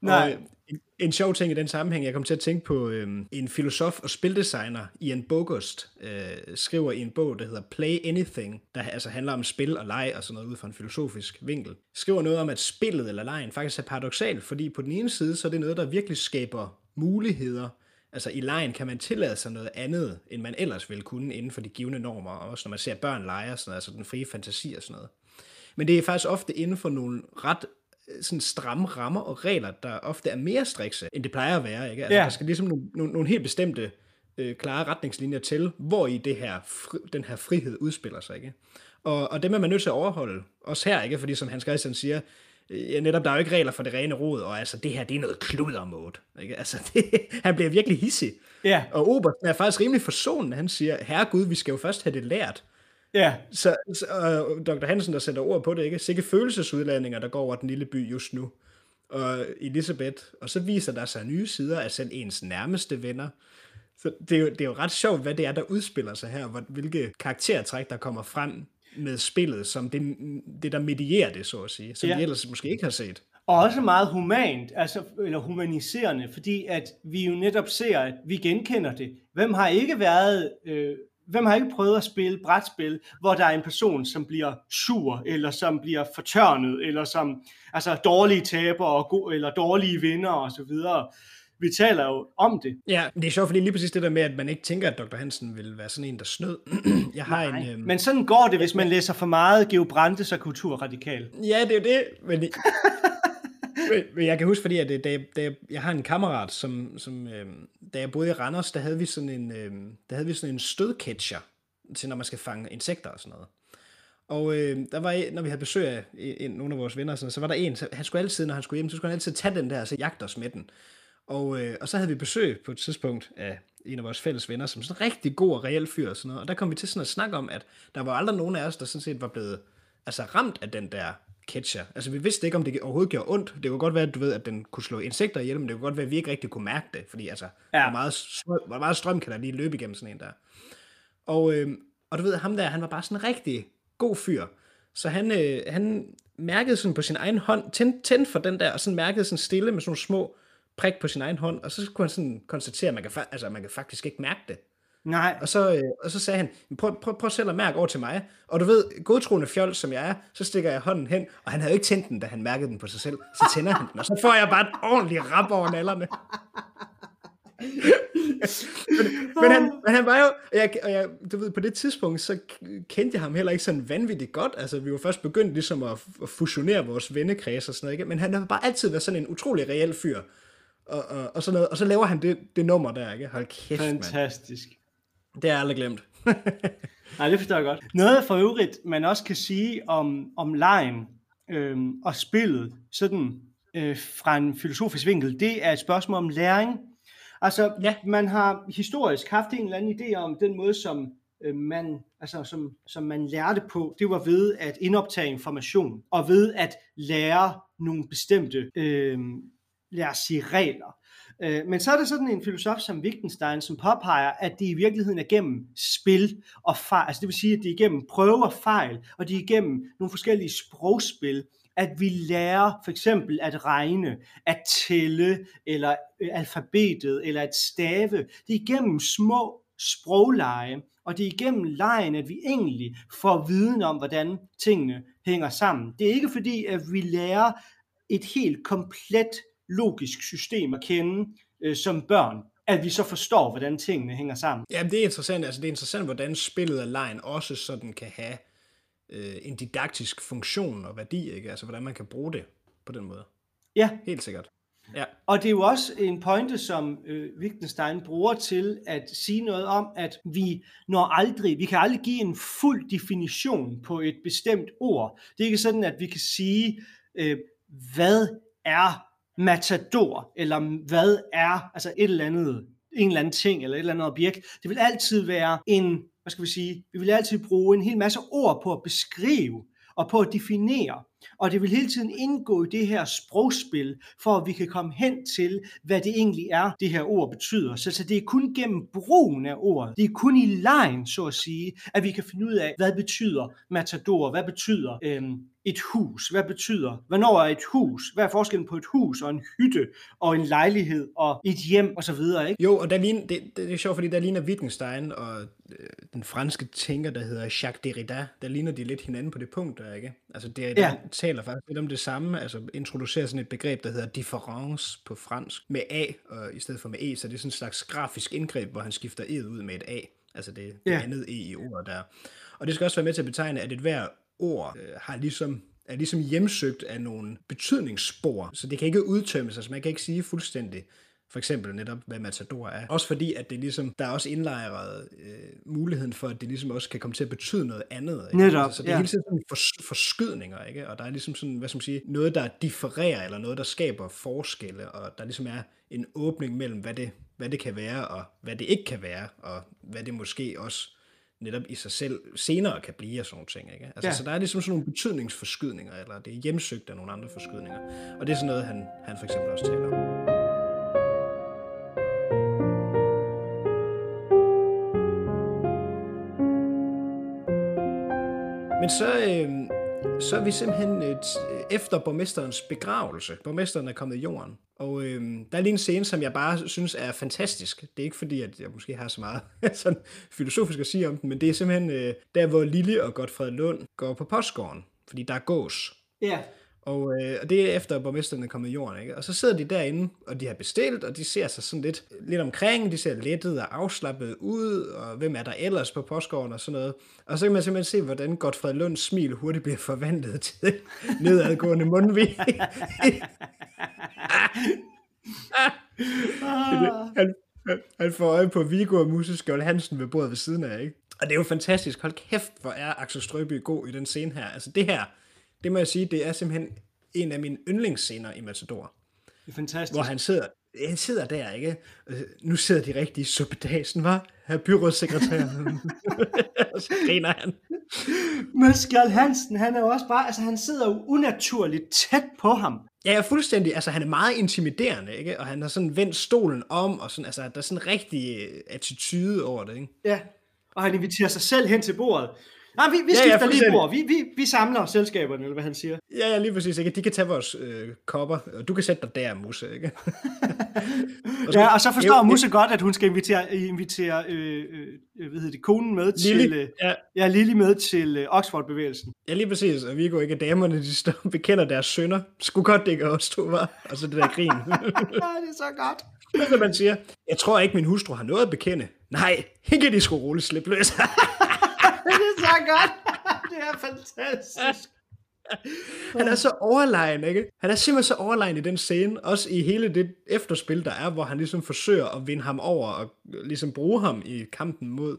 Nej. Og, øh, en, en sjov ting i den sammenhæng, jeg kom til at tænke på, øhm, en filosof og spildesigner, Ian Bogost, øh, skriver i en bog, der hedder Play Anything, der altså handler om spil og leg og sådan noget ud fra en filosofisk vinkel. Skriver noget om, at spillet eller lejen faktisk er paradoxalt, fordi på den ene side, så er det noget, der virkelig skaber muligheder, Altså i lejen kan man tillade sig noget andet, end man ellers ville kunne inden for de givende normer, og også når man ser børn lege og sådan noget, altså den frie fantasi og sådan noget. Men det er faktisk ofte inden for nogle ret øh, sådan stramme rammer og regler, der ofte er mere strikse, end det plejer at være. Ikke? Altså, Ja. Der skal ligesom nogle, nogle, nogle helt bestemte øh, klare retningslinjer til, hvor i det her, fri, den her frihed udspiller sig. Ikke? Og, og dem er man nødt til at overholde, også her, ikke? fordi som Hans Christian siger, ja, netop der er jo ikke regler for det rene rod, og altså det her, det er noget kluddermåde. Ikke? Altså, det, han bliver virkelig hissig. Ja, Og Obersten er faktisk rimelig forsonende. Han siger, herre Gud, vi skal jo først have det lært. ja, Så, så og Dr. Hansen, der sætter ord på det, ikke? Sikke følelsesudlandinger, der går over den lille by just nu. Og Elisabeth, og så viser der sig nye sider af selv ens nærmeste venner. Så det er, jo, det er jo ret sjovt, hvad det er, der udspiller sig her, hvor, hvilke karaktertræk, der kommer frem med spillet, som det, det der medierer det, så at sige, som Ja. vi ellers måske ikke har set. og også meget humant, altså, eller humaniserende, fordi at vi jo netop ser, at vi genkender det. Hvem har ikke været, øh, hvem har ikke prøvet at spille brætspil, hvor der er en person, som bliver sur, eller som bliver fortørnet, eller som, altså dårlige taber, og go- eller dårlige vinder, og så videre. Vi taler jo om det. Ja, men det er sjovt, fordi lige præcis det der med, at man ikke tænker, at Dr. Hansen vil være sådan en, der snød. Jeg har en... Øhm, Men sådan går det, hvis man læser for meget Geo Brandes og kulturradikal. Ja, det er jo det, men, men, jeg kan huske, fordi at, det- da, jeg- da, jeg- jeg har en kammerat, som, som øh, da jeg boede i Randers, der havde vi sådan en, øh, der havde vi sådan en stødcatcher, til når man skal fange insekter og sådan noget. Og øh, der var, en- når vi havde besøg af en, nogle af vores venner, sådan, så var der en, så han skulle altid, når han skulle hjem, så skulle han altid tage den der, og så jagte os med den. Og, øh, og så havde vi besøg på et tidspunkt af en af vores fælles venner, som sådan en rigtig god og reel fyr og sådan noget. Og der kom vi til sådan at snakke om, at der var aldrig nogen af os, der sådan set var blevet altså, ramt af den der catcher. Altså vi vidste ikke, om det overhovedet gjorde ondt. Det kunne godt være, at du ved, at den kunne slå insekter ihjel, men det kunne godt være, at vi ikke rigtig kunne mærke det, fordi altså, Ja. hvor, meget strøm, hvor meget strøm kan der lige løbe igennem sådan en der. Og, øh, og du ved, ham der, han var bare sådan en rigtig god fyr. Så han, øh, han mærkede sådan på sin egen hånd, tændte tænd for den der, og sådan mærkede sådan stille med sådan nogle små prik på sin egen hånd, og så kunne han sådan konstatere, at man kan, fa- altså, man kan faktisk ikke mærke det. Nej, Og så, øh, og så sagde han, prøv, prøv, prøv selv at mærke over til mig. Og du ved, godtroende fjol som jeg er, så stikker jeg hånden hen, og han havde jo ikke tændt den, da han mærkede den på sig selv. Så tænder han den, og så får jeg bare et ordentligt rap over nallerne. men, men, han, men han var jo, og jeg, og jeg, du ved, på det tidspunkt, så kendte jeg ham heller ikke sådan vanvittigt godt. Altså, vi var først begyndt ligesom at, at fusionere vores vennekreds og sådan noget, ikke? Men han har bare altid været sådan en utrolig reel fyr. Og, og, og, sådan noget, og så laver han det, det nummer der, ikke? Hold kæft, fantastisk. Det har jeg aldrig glemt. Nej, det forstår jeg godt. Noget for øvrigt, man også kan sige om, om lejen øhm, og spillet, sådan øh, fra en filosofisk vinkel, det er et spørgsmål om læring. Altså, Ja. man har historisk haft en eller anden idé om den måde, som øh, man, altså, som, som man lærte på, det var ved at indoptage information, og ved at lære nogle bestemte, øh, lad os sige, regler. Øh, Men så er der sådan en filosof som Wittgenstein, som påpeger, at det i virkeligheden er gennem spil og fejl, altså det vil sige, at det er igennem prøver og fejl, og det er igennem nogle forskellige sprogspil, at vi lærer for eksempel at regne, at tælle, eller øh, alfabetet, eller at stave. Det er igennem små sprogleje, og det er igennem lejen, at vi egentlig får viden om, hvordan tingene hænger sammen. Det er ikke fordi, at vi lærer et helt komplet logisk system at kende øh, som børn, at vi så forstår, hvordan tingene hænger sammen. Ja, det er interessant. Altså, det er interessant, hvordan spillet af lejen også sådan kan have øh, en didaktisk funktion og værdi, ikke? Altså, hvordan man kan bruge det på den måde. Ja, Helt sikkert. Ja. og det er jo også en pointe, som øh, Wittgenstein bruger til at sige noget om, at vi når aldrig, vi kan aldrig give en fuld definition på et bestemt ord. Det er ikke sådan, at vi kan sige, øh, hvad er matador, eller hvad er altså et eller andet, en eller anden ting, eller et eller andet objekt. Det vil altid være en, hvad skal vi sige, vi vil altid bruge en hel masse ord på at beskrive, og på at definere. Og det vil hele tiden indgå i det her sprogspil, for at vi kan komme hen til, hvad det egentlig er, det her ord betyder. Så, så det er kun gennem brugen af ordet, det er kun i lejen, så at sige, at vi kan finde ud af, hvad betyder matador, hvad betyder øhm, et hus, hvad betyder, hvornår er et hus, hvad er forskellen på et hus og en hytte og en lejlighed og et hjem og så videre, ikke? Jo, og der ligner, det, det, det er sjovt, fordi der ligner Wittgenstein og øh, den franske tænker, der hedder Jacques Derrida, der ligner de lidt hinanden på det punkt der, ikke? Altså Derrida Ja. Taler faktisk lidt om det samme, altså introducerer sådan et begreb, der hedder difference på fransk, med A, og i stedet for med E, så det er sådan en slags grafisk indgreb, hvor han skifter E'et ud med et A, altså det, det Ja. andet E i ordet der. Og det skal også være med til at betegne, at et hver ord øh, har ligesom er ligesom hjemsøgt af nogle betydningsspor, så det kan ikke udtømmes, altså man kan ikke sige fuldstændig, for eksempel netop, hvad Matador er. Også fordi, at det ligesom, der er også indlejret øh, muligheden for, at det ligesom også kan komme til at betyde noget andet. Ikke? Netop, altså, så det er ja. hele tiden sådan fors- forskydninger, ikke? og der er ligesom sådan, hvad skal man sige, noget, der differerer, eller noget, der skaber forskelle, og der ligesom er en åbning mellem, hvad det, hvad det kan være, og hvad det ikke kan være, og hvad det måske også netop i sig selv senere kan blive af sådan nogle ting. Ikke? Altså, ja. Så der er ligesom sådan nogle betydningsforskydninger, eller det er hjemsøgt af nogle andre forskydninger. Og det er sådan noget, han, han for eksempel også taler om. Men så, øh, så er vi simpelthen øh, øh, efter borgmesterens begravelse. Borgmesteren er kommet i jorden. Og øh, der er lige en scene, som jeg bare synes er fantastisk. Det er ikke fordi, at jeg måske har så meget sådan filosofisk at sige om den, men det er simpelthen øh, der, hvor Lille og Godfred Lund går på postgården. Fordi der er gås. Ja. Og, øh, og det er efter, at borgmesteren er kommet i jorden. Ikke? Og så sidder de derinde, og de har bestilt, og de ser sig sådan lidt, lidt omkring. De ser lettet og afslappet ud, og hvem er der ellers på postgården og sådan noget. Og så kan man simpelthen se, hvordan Godfred Lunds smil hurtigt bliver forvandlet til nedadgående mundvig. han, han- han får øje på Viggo og Musse Skjold Hansen ved bordet ved siden af, ikke? Og det er jo fantastisk. Hold kæft, hvor er Axel Strøby god i den scene her. Altså det her, det må jeg sige, det er simpelthen en af mine yndlingsscener i Matador. Det er fantastisk. Hvor han sidder, han sidder der, ikke? Øh, Nu sidder de rigtige suppedagen, var? Herr byrådssekretær. og så griner han. Men Skjold Hansen, han er jo også bare, altså han sidder jo unaturligt tæt på ham. Ja, ja, fuldstændig. Altså, han er meget intimiderende, ikke? Og han har sådan vendt stolen om, og sådan, altså, der er sådan en rigtig øh, attitude over det, ikke? Ja. Og han inviterer sig selv hen til bordet. Nej, vi, vi Ja, ja, skifter lige fuldstændig. bord. Vi, vi, vi samler selskaberne, eller hvad han siger. Ja, ja, lige præcis, ikke? De kan tage vores øh, kopper, og du kan sætte dig der, Musse, ikke? Ja, og så forstår Jo, Musse godt, at hun skal invitere, invitere øh, øh, hvad hedder det, konen med til, Lille, øh, ja, ja, Lille med til øh, Oxford-bevægelsen. ja, lige præcis. Og Viggo, ikke? Damerne, de står og bekender deres sønner. Skulle godt, det ikke os to, var. Og så det der grin. Ja, det er så godt. Og så man siger, jeg tror ikke, min hustru har noget at bekende. Nej, ikke de skulle roligt slippe løs. Det er så godt. Det er fantastisk. Han er så overlegen, ikke? Han er simpelthen så overlegen i den scene, også i hele det efterspil, der er, hvor han ligesom forsøger at vinde ham over og ligesom bruge ham i kampen mod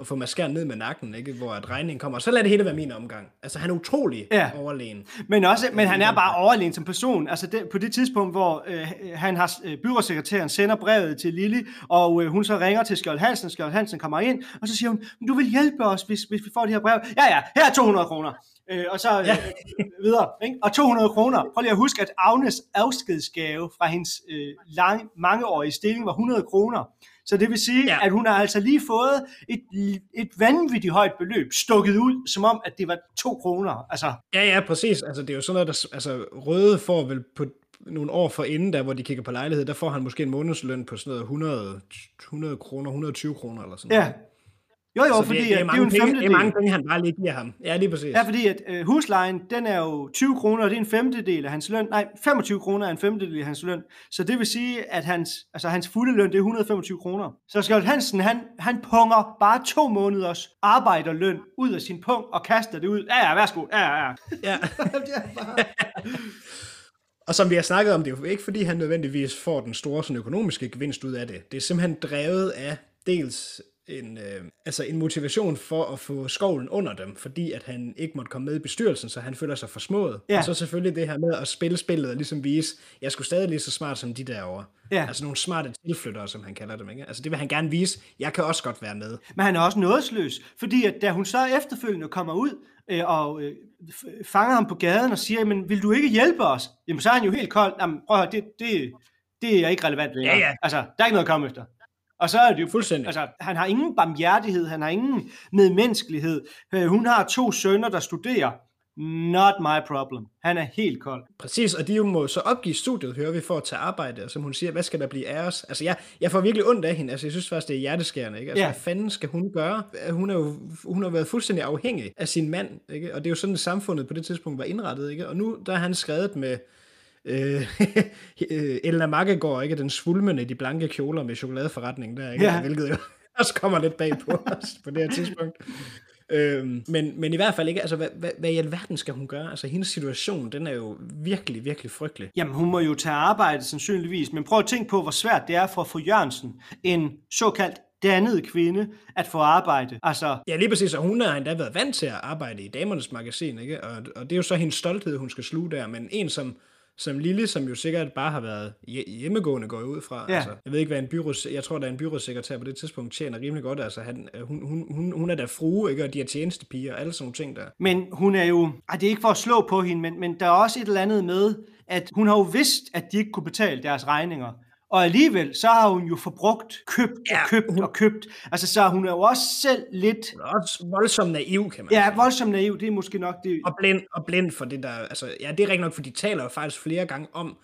at få maskeren ned med nakken, ikke? Hvor at regningen kommer. Og så lader det hele være min omgang. Altså, han er utrolig Ja. overlegen. Men, også, men han er bare overlegen som person. Altså det, på det tidspunkt, hvor øh, han har øh, byrådssekretæren sender brevet til Lille, og øh, hun så ringer til Skjold Hansen, Skjold Hansen kommer ind, og så siger hun, "Men du vil hjælpe os, hvis, hvis vi får det her brev. Ja, ja, her er 200 kroner. Øh, og så øh, Ja. videre. Ikke? Og 200 kroner. Prøv lige at huske, at Agnes afskedsgave fra hendes øh, lang, mangeårige stilling var 100 kroner. Så det vil sige, ja. At hun har altså lige fået et, et vanvittigt højt beløb stukket ud, som om, at det var 2 kroner. Altså, Ja, ja, præcis. Altså, det er jo sådan noget, der... Altså, Røde får vel på nogle år for inden, der hvor de kigger på lejlighed, der får han måske en månedsløn på sådan noget 100, 100 kroner, 120 kroner eller sådan ja. Jo, jo, Så fordi det, det, er det er jo mange en penge, det femtedel. er mange penge, han bare lige giver ham. Ja, lige præcis. Ja, fordi at øh, huslejen, den er jo 20 kroner, og det er en femtedel af hans løn. Nej, 25 kroner er en femtedel af hans løn. Så det vil sige, at hans, altså hans fulde løn, det er 125 kroner. Så Skjold Hansen, han, han punger bare to måneders arbejderløn ud af sin pung og kaster det ud. Ja, ja, værsgo. Ja, ja, ja. Ja. Og som vi har snakket om, det er jo ikke fordi, han nødvendigvis får den store sådan, økonomiske gevinst ud af det. Det er simpelthen drevet af dels en, øh, altså en motivation for at få skovlen under dem, fordi at han ikke måtte komme med i bestyrelsen, så han føler sig forsmået. Ja. Og så selvfølgelig det her med at spille spillet og ligesom vise, jeg skulle stadig lige så smart som de derovre. Ja. Altså nogle smarte tilflyttere, som han kalder dem. Ikke? Altså det vil han gerne vise, jeg kan også godt være med. Men han er også nådesløs, fordi at da hun så efterfølgende kommer ud øh, og øh, fanger ham på gaden og siger, men vil du ikke hjælpe os? Jamen så er han jo helt kold. Jamen prøv at høre, det, det, det er ikke relevant længere. Ja, ja. Altså, der er ikke noget at komme efter. Og så er det jo Fuldstændig. Altså, han har ingen barmhjertighed, han har ingen medmenneskelighed. Øh, hun har to sønner, der studerer. not my problem. Han er helt kold. Præcis, og de jo må så opgive studiet, hører vi, for at tage arbejde, og som hun siger, hvad skal der blive af os? Altså, jeg, jeg får virkelig ondt af hende, altså, jeg synes faktisk, det er hjerteskærende, ikke? Altså, Ja. hvad fanden skal hun gøre? Hun er jo, hun har været fuldstændig afhængig af sin mand, ikke? Og det er jo sådan, samfundet på det tidspunkt var indrettet, ikke? Og nu, der er han skrevet med, øh, øh, Elna Makkegaard, ikke? Den svulmende i de blanke kjoler med chokoladeforretningen der, ikke? Ja. Hvilket jo også kommer lidt bag på os på det her tidspunkt. Øhm, men, men i hvert fald ikke, altså hvad, hvad, hvad i alverden skal hun gøre? Altså hendes situation, den er jo virkelig, virkelig frygtelig. Jamen, hun må jo tage arbejde sandsynligvis, men prøv at tænke på, hvor svært det er for fru Jørgensen, en såkaldt dannet kvinde, at få arbejde. Altså, Ja, lige præcis, og hun har endda været vant til at arbejde i damernes magasin, ikke? Og, og det er jo så hendes stolthed, hun skal sluge der, men en som, som Lille, som jo sikkert bare har været hje- hjemmegående, går ud fra. Ja. Altså, jeg ved ikke, hvad en byråds... Jeg tror, der er en byrådssekretær på det tidspunkt tjener rimelig godt. Altså, han, hun, hun, hun, hun er da frue, ikke? Og de er tjenestepiger og alle sådan nogle ting der. Men hun er jo, ej, det er ikke for at slå på hende, men, men der er også et eller andet med, at hun har jo vidst, at de ikke kunne betale deres regninger. Og alligevel, så har hun jo forbrugt, købt og Ja, købt hun- og købt. Altså, så hun er jo også selv lidt, Hun er også voldsomt naiv, kan man ja, sige. voldsomt naiv. Det er måske nok det. Og blind, og blind for det der... Altså, ja, det er rigtig nok, for de taler jo faktisk flere gange om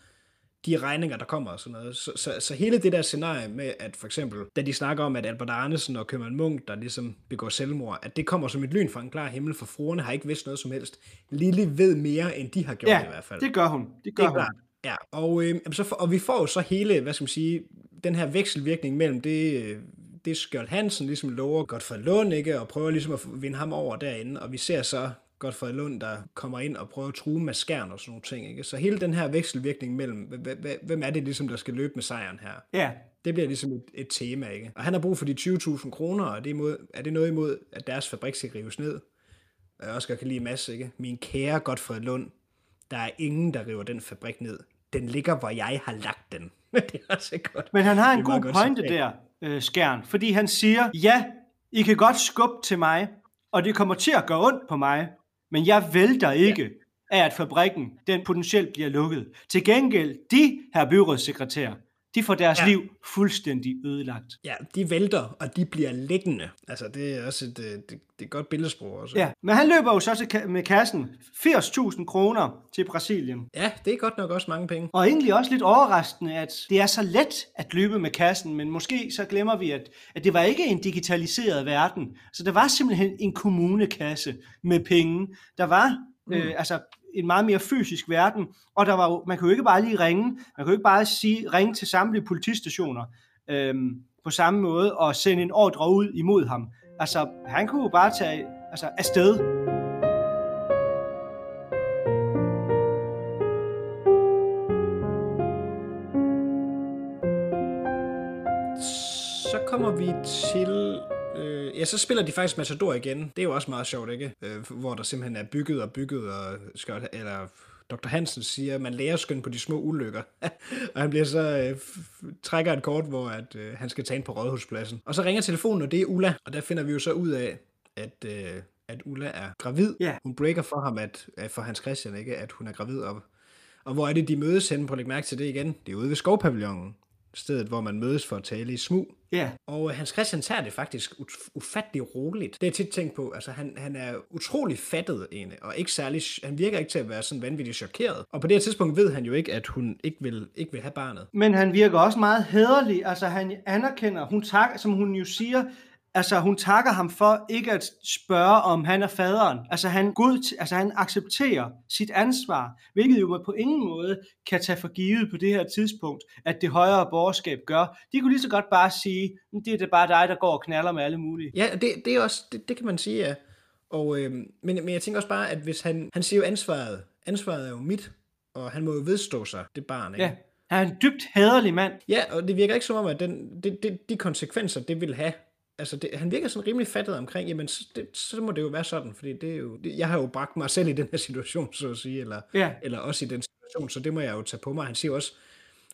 de regninger, der kommer og sådan noget. Så, så, så hele det der scenarie med, at for eksempel, da de snakker om, at Albert Arnesen og Købmann Munk, der ligesom begår selvmord, at det kommer som et lyn fra en klar himmel, for fruerne har ikke vidst noget som helst. Lille ved mere, end de har gjort Ja, i hvert fald. det gør hun. Det Det gør er hun. klart. Ja, og, øh, så og vi får jo så hele, hvad skal man sige, den her vekselvirkning mellem det, øh, det Skjold Hansen ligesom lover Godfred Lund, ikke, og prøver ligesom at vinde ham over derinde, og vi ser så Godfred Lund, der kommer ind og prøver at true med skærn og sådan nogle ting, ikke? Så hele den her vekselvirkning mellem, hv- hv- hvem er det ligesom, der skal løbe med sejren her? Ja, Det bliver ligesom et, et tema, ikke? Og han har brug for de 20.000 kroner, og det er, imod, er det noget imod, at deres fabrik skal rives ned? Og jeg også godt kan lide Mads, ikke? Min kære Godfred Lund, der er ingen, der river den fabrik ned. Den ligger, hvor jeg har lagt den. det er også godt. Men han har en god pointe der, øh, Skjern, fordi han siger, ja, I kan godt skubbe til mig, og det kommer til at gøre ondt på mig, men jeg vælter ikke ja. af, at fabrikken den potentielt bliver lukket. Til gengæld, de her byrådssekretærer, de får deres Ja. liv fuldstændig ødelagt. Ja, de vælter, og de bliver liggende. Altså, det er også et, øh, det, det er et godt billedsprog også. Ja, men han løber jo så til med kassen 80.000 kroner til Brasilien. ja, det er godt nok også mange penge. Og egentlig også lidt overraskende, at det er så let at løbe med kassen, men måske så glemmer vi, at, at det var ikke en digitaliseret verden. Så der var simpelthen en kommunekasse med penge. Der var mm. øh, altså en meget mere fysisk verden, og der var jo, man kunne jo ikke bare lige ringe, man kunne jo ikke bare sige, ringe til samtlige politistationer øhm, på samme måde og sende en ordre ud imod ham. Altså, han kunne jo bare tage altså, afsted. Så kommer vi til... Øh, ja, så spiller de faktisk Matador igen. Det er jo også meget sjovt, ikke? Øh, hvor der simpelthen er bygget og bygget, og skal, eller Dr. Hansen siger, at man lærer skøn på de små ulykker. og han bliver så øh, trækker et kort, hvor at, øh, han skal tage ind på rådhuspladsen. Og så ringer telefonen, og det er Ulla. Og der finder vi jo så ud af, at, øh, at Ulla er gravid. Ja. Hun breaker for ham, at, at for Hans Christian, ikke? at hun er gravid. Og, og hvor er det, de mødes henne? På at lægge mærke til det igen. Det er ude ved skovpavillonen. Stedet, hvor man mødes for at tale i smug. Ja, Og øh, Hans Christian tager det faktisk ut- ufattelig roligt. Det er tit tænkt på. Altså, han, han er utrolig fattet egentlig, og ikke særlig, han virker ikke til at være sådan vanvittigt chokeret. Og på det her tidspunkt ved han jo ikke, at hun ikke vil, ikke vil have barnet. Men han virker også meget hederlig. Altså han anerkender, hun takker, som hun jo siger, altså hun takker ham for ikke at spørge, om han er faderen. Altså han, god, altså han accepterer sit ansvar, hvilket jo på ingen måde kan tage for givet på det her tidspunkt, at det højere borgerskab gør. De kunne lige så godt bare sige, "Men det er det bare dig, der går og knaller med alle mulige. Ja, det, det er også, det, det kan man sige, ja. Og, øhm, men, men jeg tænker også bare, at hvis han, han siger jo ansvaret, ansvaret er jo mit, og han må jo vedstå sig, det barn, ikke? Ja, han er en dybt hederlig mand. Ja, og det virker ikke som om, at den, det, det, de konsekvenser, det vil have, altså det, han virker sådan rimelig fattet omkring, jamen så, det, så må det jo være sådan, fordi det er jo, det, jeg har jo bragt mig selv i den her situation, så at sige, eller, Ja. eller også i den situation, så det må jeg jo tage på mig. Han siger også,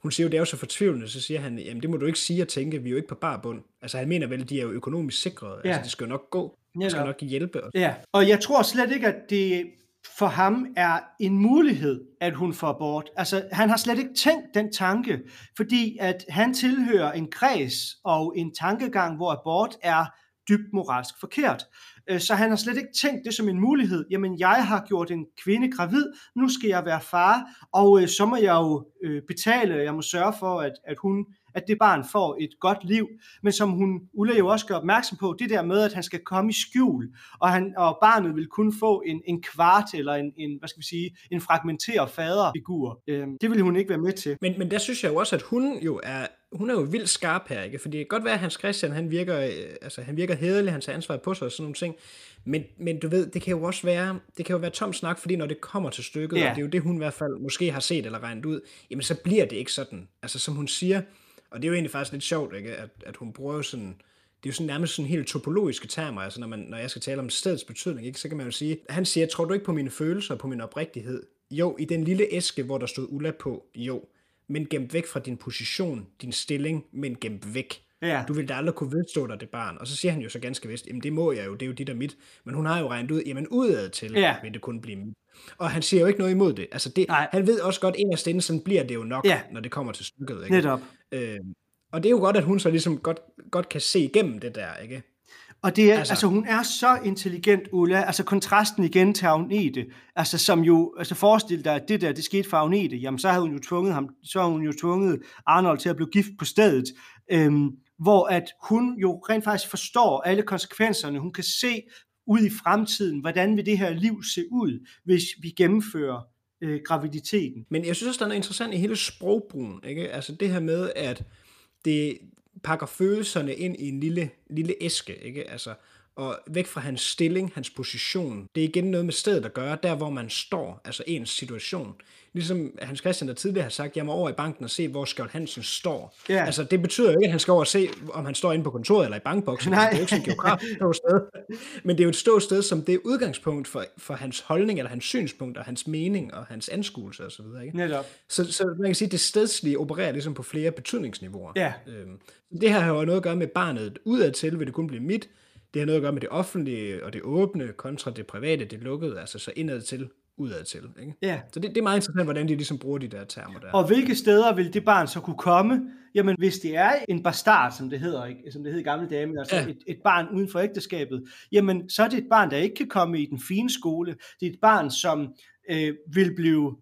hun siger jo, det er jo så fortvivlende, så siger han, jamen det må du ikke sige og tænke, vi er jo ikke på bar bund. Altså han mener vel, de er jo økonomisk sikrede, Ja. altså det skal jo nok gå, det skal nok hjælpe. Og, Ja, og jeg tror slet ikke, at det for ham er en mulighed, at hun får abort. Altså, han har slet ikke tænkt den tanke, fordi at han tilhører en kreds og en tankegang, hvor abort er dybt moralsk forkert. Øh, så han har slet ikke tænkt det som en mulighed. Jamen, jeg har gjort en kvinde gravid, nu skal jeg være far, og øh, så må jeg jo øh, betale, jeg må sørge for, at, at hun at det barn får et godt liv. Men som hun, Ulla jo også gør opmærksom på, det der med, at han skal komme i skjul, og, han, og barnet vil kun få en, en kvart eller en, en, hvad skal vi sige, en fragmenteret faderfigur. Øh, det vil hun ikke være med til. Men, men der synes jeg jo også, at hun jo er hun er jo vildt skarp her, ikke? Fordi det kan godt være, at Hans Christian, han virker, øh, altså, han virker hederlig, han tager ansvar på sig og sådan nogle ting. Men, men du ved, det kan jo også være, det kan jo være tom snak, fordi når det kommer til stykket, ja. og det er jo det, hun i hvert fald måske har set eller regnet ud, jamen så bliver det ikke sådan. Altså som hun siger, og det er jo egentlig faktisk lidt sjovt, ikke? At, at hun bruger jo sådan, det er jo sådan nærmest sådan helt topologiske termer, altså når, man, når jeg skal tale om stedets betydning, ikke, så kan man jo sige, han siger, tror du ikke på mine følelser, på min oprigtighed? Jo, i den lille æske, hvor der stod Ulla på, jo, men gemt væk fra din position, din stilling, men gemt væk. Ja. Du ville da aldrig kunne vedstå dig det barn. Og så siger han jo så ganske vist, jamen det må jeg jo, det er jo dit og mit. Men hun har jo regnet ud, jamen udad til ja. vil det kun blive mit. Og han siger jo ikke noget imod det. Altså det, han ved også godt, inderst inde, sådan bliver det jo nok, ja. når det kommer til stykket. Ikke? Netop. Øh, og det er jo godt, at hun så ligesom godt, godt kan se igennem det der, ikke? Og det er, altså, altså, hun er så intelligent, Ulla. Altså kontrasten igen til Agnete. Altså som jo, altså forestil dig, at det der, det skete for Agnete. Jamen så havde hun jo tvunget ham, så havde hun jo tvunget Arnold til at blive gift på stedet. Øhm, hvor at hun jo rent faktisk forstår alle konsekvenserne. Hun kan se ud i fremtiden, hvordan vil det her liv se ud, hvis vi gennemfører øh, graviditeten. Men jeg synes også, der er noget interessant i hele sprogbrugen. Ikke? Altså det her med, at det pakker følelserne ind i en lille, lille æske. Ikke? Altså, og væk fra hans stilling, hans position. Det er igen noget med stedet at gøre, der hvor man står, altså ens situation. Ligesom Hans Christian der tidligere har sagt, jeg må over i banken og se, hvor Skjold Hansen står. Yeah. Altså det betyder jo ikke, at han skal over og se, om han står inde på kontoret eller i bankboksen. Nej. Det er jo ikke sådan et sted. Men det er jo et ståsted, som det er udgangspunkt for, for hans holdning, eller hans synspunkt, og hans mening, og hans anskuelse osv. Ikke? Netop. Så, så man kan sige, at det stedslige opererer ligesom på flere betydningsniveauer. Ja. Øhm, det her har jo noget at gøre med barnet udadtil, vil det kun blive mit, det har noget at gøre med det offentlige og det åbne kontra det private, det lukkede, altså så indad til, udad til. Ikke? Ja. Så det, det er meget interessant, hvordan de ligesom bruger de der termer der. Og hvilke steder vil det barn så kunne komme? Jamen, hvis det er en bastard, som det hedder, ikke? som det hed i gamle dage, altså ja. et, et barn uden for ægteskabet, jamen, så er det et barn, der ikke kan komme i den fine skole. Det er et barn, som øh, vil blive,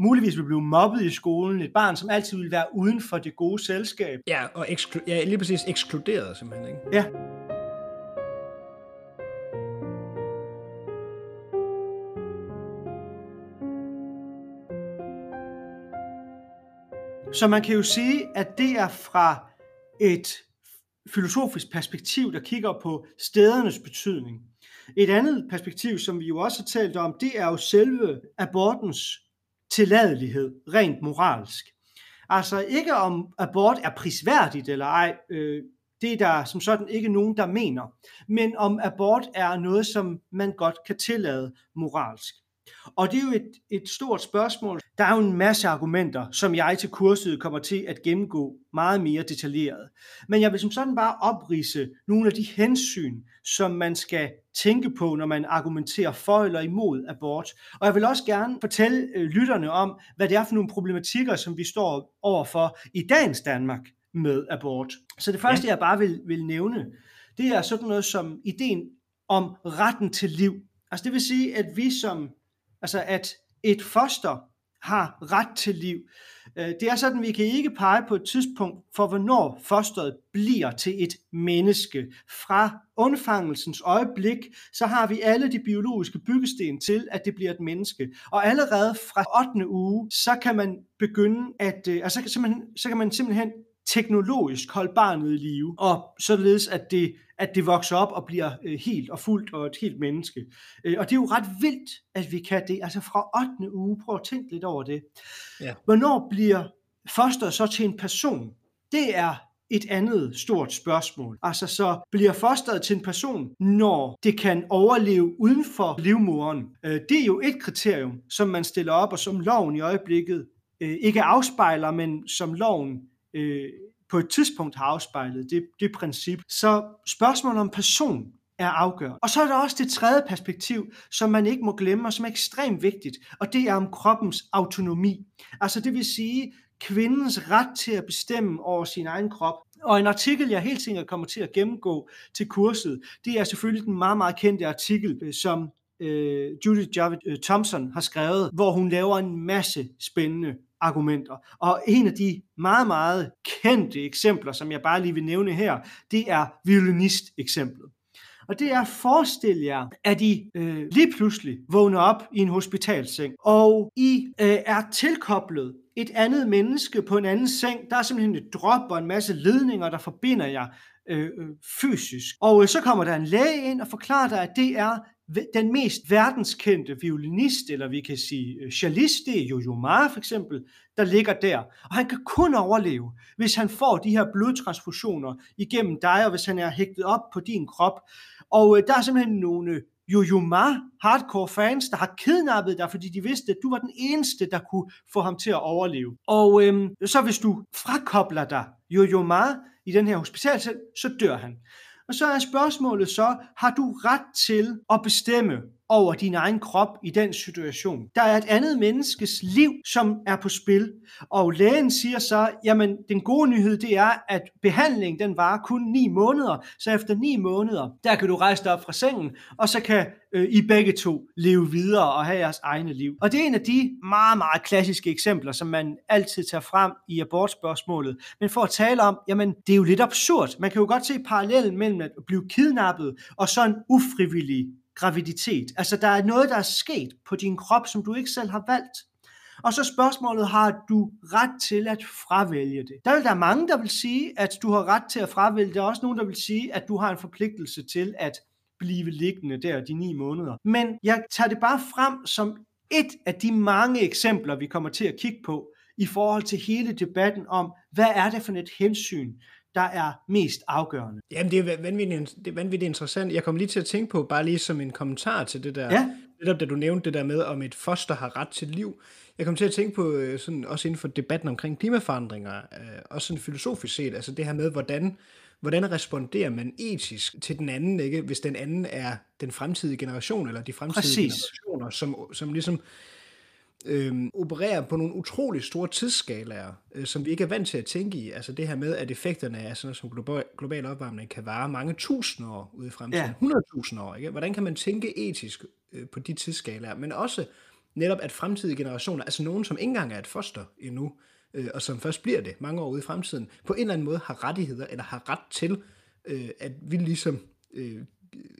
muligvis vil blive mobbet i skolen. Et barn, som altid vil være uden for det gode selskab. Ja, og eksklu- ja, lige præcis ekskluderet simpelthen. Ikke? Ja. Så man kan jo sige, at det er fra et filosofisk perspektiv, der kigger på stedernes betydning. Et andet perspektiv, som vi jo også har talt om, det er jo selve abortens tilladelighed, rent moralsk. Altså ikke om abort er prisværdigt eller ej, øh, det er der som sådan ikke nogen, der mener, men om abort er noget, som man godt kan tillade moralsk. Og det er jo et, et stort spørgsmål. Der er jo en masse argumenter, som jeg til kurset kommer til at gennemgå meget mere detaljeret. Men jeg vil som sådan bare oprise nogle af de hensyn, som man skal tænke på, når man argumenterer for eller imod abort. Og jeg vil også gerne fortælle øh, lytterne om, hvad det er for nogle problematikker, som vi står overfor i dagens Danmark med abort. Så det første, ja. jeg bare vil, vil nævne, det er sådan noget som ideen om retten til liv. Altså det vil sige, at vi som Altså at et foster har ret til liv. Øh, det er sådan, vi kan ikke pege på et tidspunkt for, hvornår fosteret bliver til et menneske. Fra undfangelsens øjeblik, så har vi alle de biologiske byggesten til, at det bliver et menneske. Og allerede fra 8. uge, så kan man begynde at, øh, altså, så, kan man, så kan man simpelthen teknologisk holde barnet i live, og således at det, at det vokser op og bliver øh, helt og fuldt og et helt menneske. Øh, og det er jo ret vildt, at vi kan det. Altså fra 8. uge, prøv at tænke lidt over det. Ja. Hvornår bliver fosteret så til en person? Det er et andet stort spørgsmål. Altså så bliver fosteret til en person, når det kan overleve uden for livmoderen. Øh, det er jo et kriterium, som man stiller op, og som loven i øjeblikket øh, ikke afspejler, men som loven øh, på et tidspunkt har afspejlet det, det princip. Så spørgsmålet om person er afgørende. Og så er der også det tredje perspektiv, som man ikke må glemme, og som er ekstremt vigtigt, og det er om kroppens autonomi. Altså det vil sige, kvindens ret til at bestemme over sin egen krop. Og en artikel, jeg helt sikkert kommer til at gennemgå til kurset, det er selvfølgelig den meget, meget kendte artikel, øh, som øh, Judith Javid øh, Thompson har skrevet, hvor hun laver en masse spændende argumenter. Og en af de meget, meget kendte eksempler, som jeg bare lige vil nævne her, det er violinist-eksemplet. Og det er, forestil jer, at I øh, lige pludselig vågner op i en hospitalseng, og I øh, er tilkoblet et andet menneske på en anden seng. Der er simpelthen et drop og en masse ledninger, der forbinder jer øh, øh fysisk. Og øh, så kommer der en læge ind og forklarer dig, at det er den mest verdenskendte violinist, eller vi kan sige øh, cellist, det er Jojo Ma for eksempel, der ligger der. Og han kan kun overleve, hvis han får de her blodtransfusioner igennem dig, og hvis han er hægtet op på din krop. Og øh, der er simpelthen nogle Jojo Ma hardcore fans, der har kidnappet dig, fordi de vidste, at du var den eneste, der kunne få ham til at overleve. Og øhm, så hvis du frakobler dig Jojo Ma i den her hospital, så dør han. Og så er spørgsmålet så, har du ret til at bestemme? Over din egen krop i den situation? Der er et andet menneskes liv, som er på spil, og lægen siger så, jamen den gode nyhed det er, at behandlingen den varer kun 9 måneder, så efter 9 måneder, der kan du rejse dig op fra sengen, og så kan øh, I begge to leve videre og have jeres egne liv. Og det er en af de meget, meget klassiske eksempler, som man altid tager frem i abortspørgsmålet. Men for at tale om, jamen det er jo lidt absurd. Man kan jo godt se parallellen mellem at blive kidnappet og så en ufrivillig graviditet. Altså der er noget, der er sket på din krop, som du ikke selv har valgt. Og så spørgsmålet, har du ret til at fravælge det? Der vil der mange, der vil sige, at du har ret til at fravælge. Der er også nogen, der vil sige, at du har en forpligtelse til at blive liggende der de ni måneder. Men jeg tager det bare frem som et af de mange eksempler, vi kommer til at kigge på i forhold til hele debatten om, hvad er det for et hensyn, der er mest afgørende. Jamen, det er vanvittigt, det er vanvittigt interessant. Jeg kom lige til at tænke på, bare lige som en kommentar til det der, ja. netop da du nævnte det der med, om et foster har ret til liv. Jeg kom til at tænke på, øh, sådan, også inden for debatten omkring klimaforandringer, øh, også sådan filosofisk set, altså det her med, hvordan, hvordan responderer man etisk til den anden, ikke? hvis den anden er den fremtidige generation, eller de fremtidige Præcis. generationer, som, som ligesom øh, opererer på nogle utrolig store tidsskalaer, øh, som vi ikke er vant til at tænke i. Altså det her med, at effekterne af sådan noget som global, global opvarmning kan vare mange tusind år ude i fremtiden. Ja. 100.000 år. Ikke? Hvordan kan man tænke etisk øh, på de tidsskalaer? Men også netop, at fremtidige generationer, altså nogen, som ikke engang er et foster endnu, øh, og som først bliver det mange år ude i fremtiden, på en eller anden måde har rettigheder, eller har ret til, øh, at vi ligesom øh,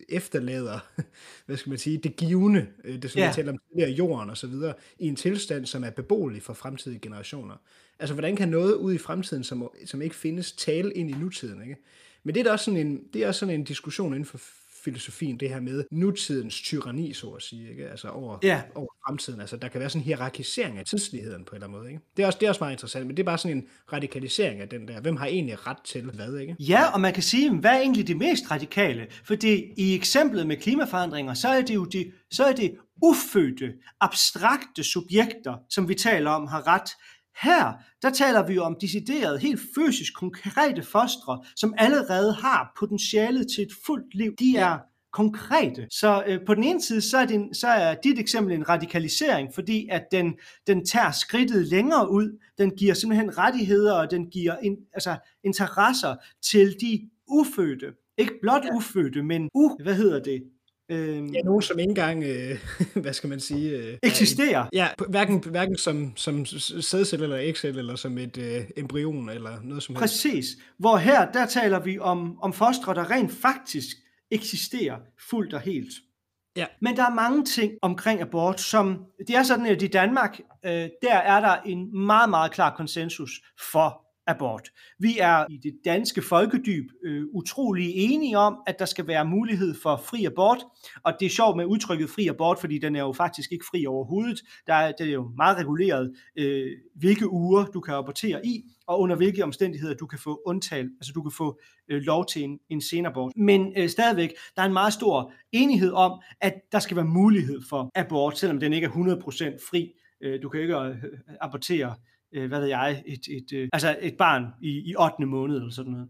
efterlader, hvad skal man sige, det givende, øh, det som ja. jeg taler om tidligere, jorden og så videre, i en tilstand, som er beboelig for fremtidige generationer. Altså, hvordan kan noget ud i fremtiden, som, som ikke findes, tale ind i nutiden, ikke? Men det er da også sådan en, det er også sådan en diskussion inden for filosofien, det her med nutidens tyranni, så at sige, ikke? Altså over, ja. over fremtiden. Altså der kan være sådan en hierarkisering af tidsligheden på en eller anden måde, ikke? Det er, også, det er også meget interessant, men det er bare sådan en radikalisering af den der. Hvem har egentlig ret til hvad, ikke? Ja, og man kan sige, hvad er egentlig det mest radikale? Fordi i eksemplet med klimaforandringer, så er det jo de, så er det ufødte, abstrakte subjekter, som vi taler om, har ret. Her, der taler vi jo om decideret, helt fysisk konkrete fostre, som allerede har potentialet til et fuldt liv. De er konkrete. Så øh, på den ene side, så er, det en, så er dit eksempel en radikalisering, fordi at den, den tager skridtet længere ud. Den giver simpelthen rettigheder, og den giver in, altså, interesser til de ufødte. Ikke blot ja. ufødte, men u, hvad hedder det? Øhm, ja, nogen som ikke engang, øh, hvad skal man sige... Øh, eksisterer. Ja, hverken, hverken som, som sædcelle eller ægcelle, eller som et øh, embryon, eller noget som helst. Præcis. Hvor her, der taler vi om, om fostre, der rent faktisk eksisterer fuldt og helt. Ja. Men der er mange ting omkring abort, som det er sådan, at i Danmark, øh, der er der en meget, meget klar konsensus for abort. Vi er i det danske folkedyb øh, utrolig enige om, at der skal være mulighed for fri abort, og det er sjovt med udtrykket fri abort, fordi den er jo faktisk ikke fri overhovedet. Der er, det er jo meget reguleret, øh, hvilke uger du kan abortere i, og under hvilke omstændigheder du kan få undtalt, altså du kan få øh, lov til en, en senabort. Men øh, stadigvæk, der er en meget stor enighed om, at der skal være mulighed for abort, selvom den ikke er 100% fri. Øh, du kan ikke øh, abortere øh, hvad ved jeg, et, et, øh, altså et barn i, i 8. måned eller sådan noget.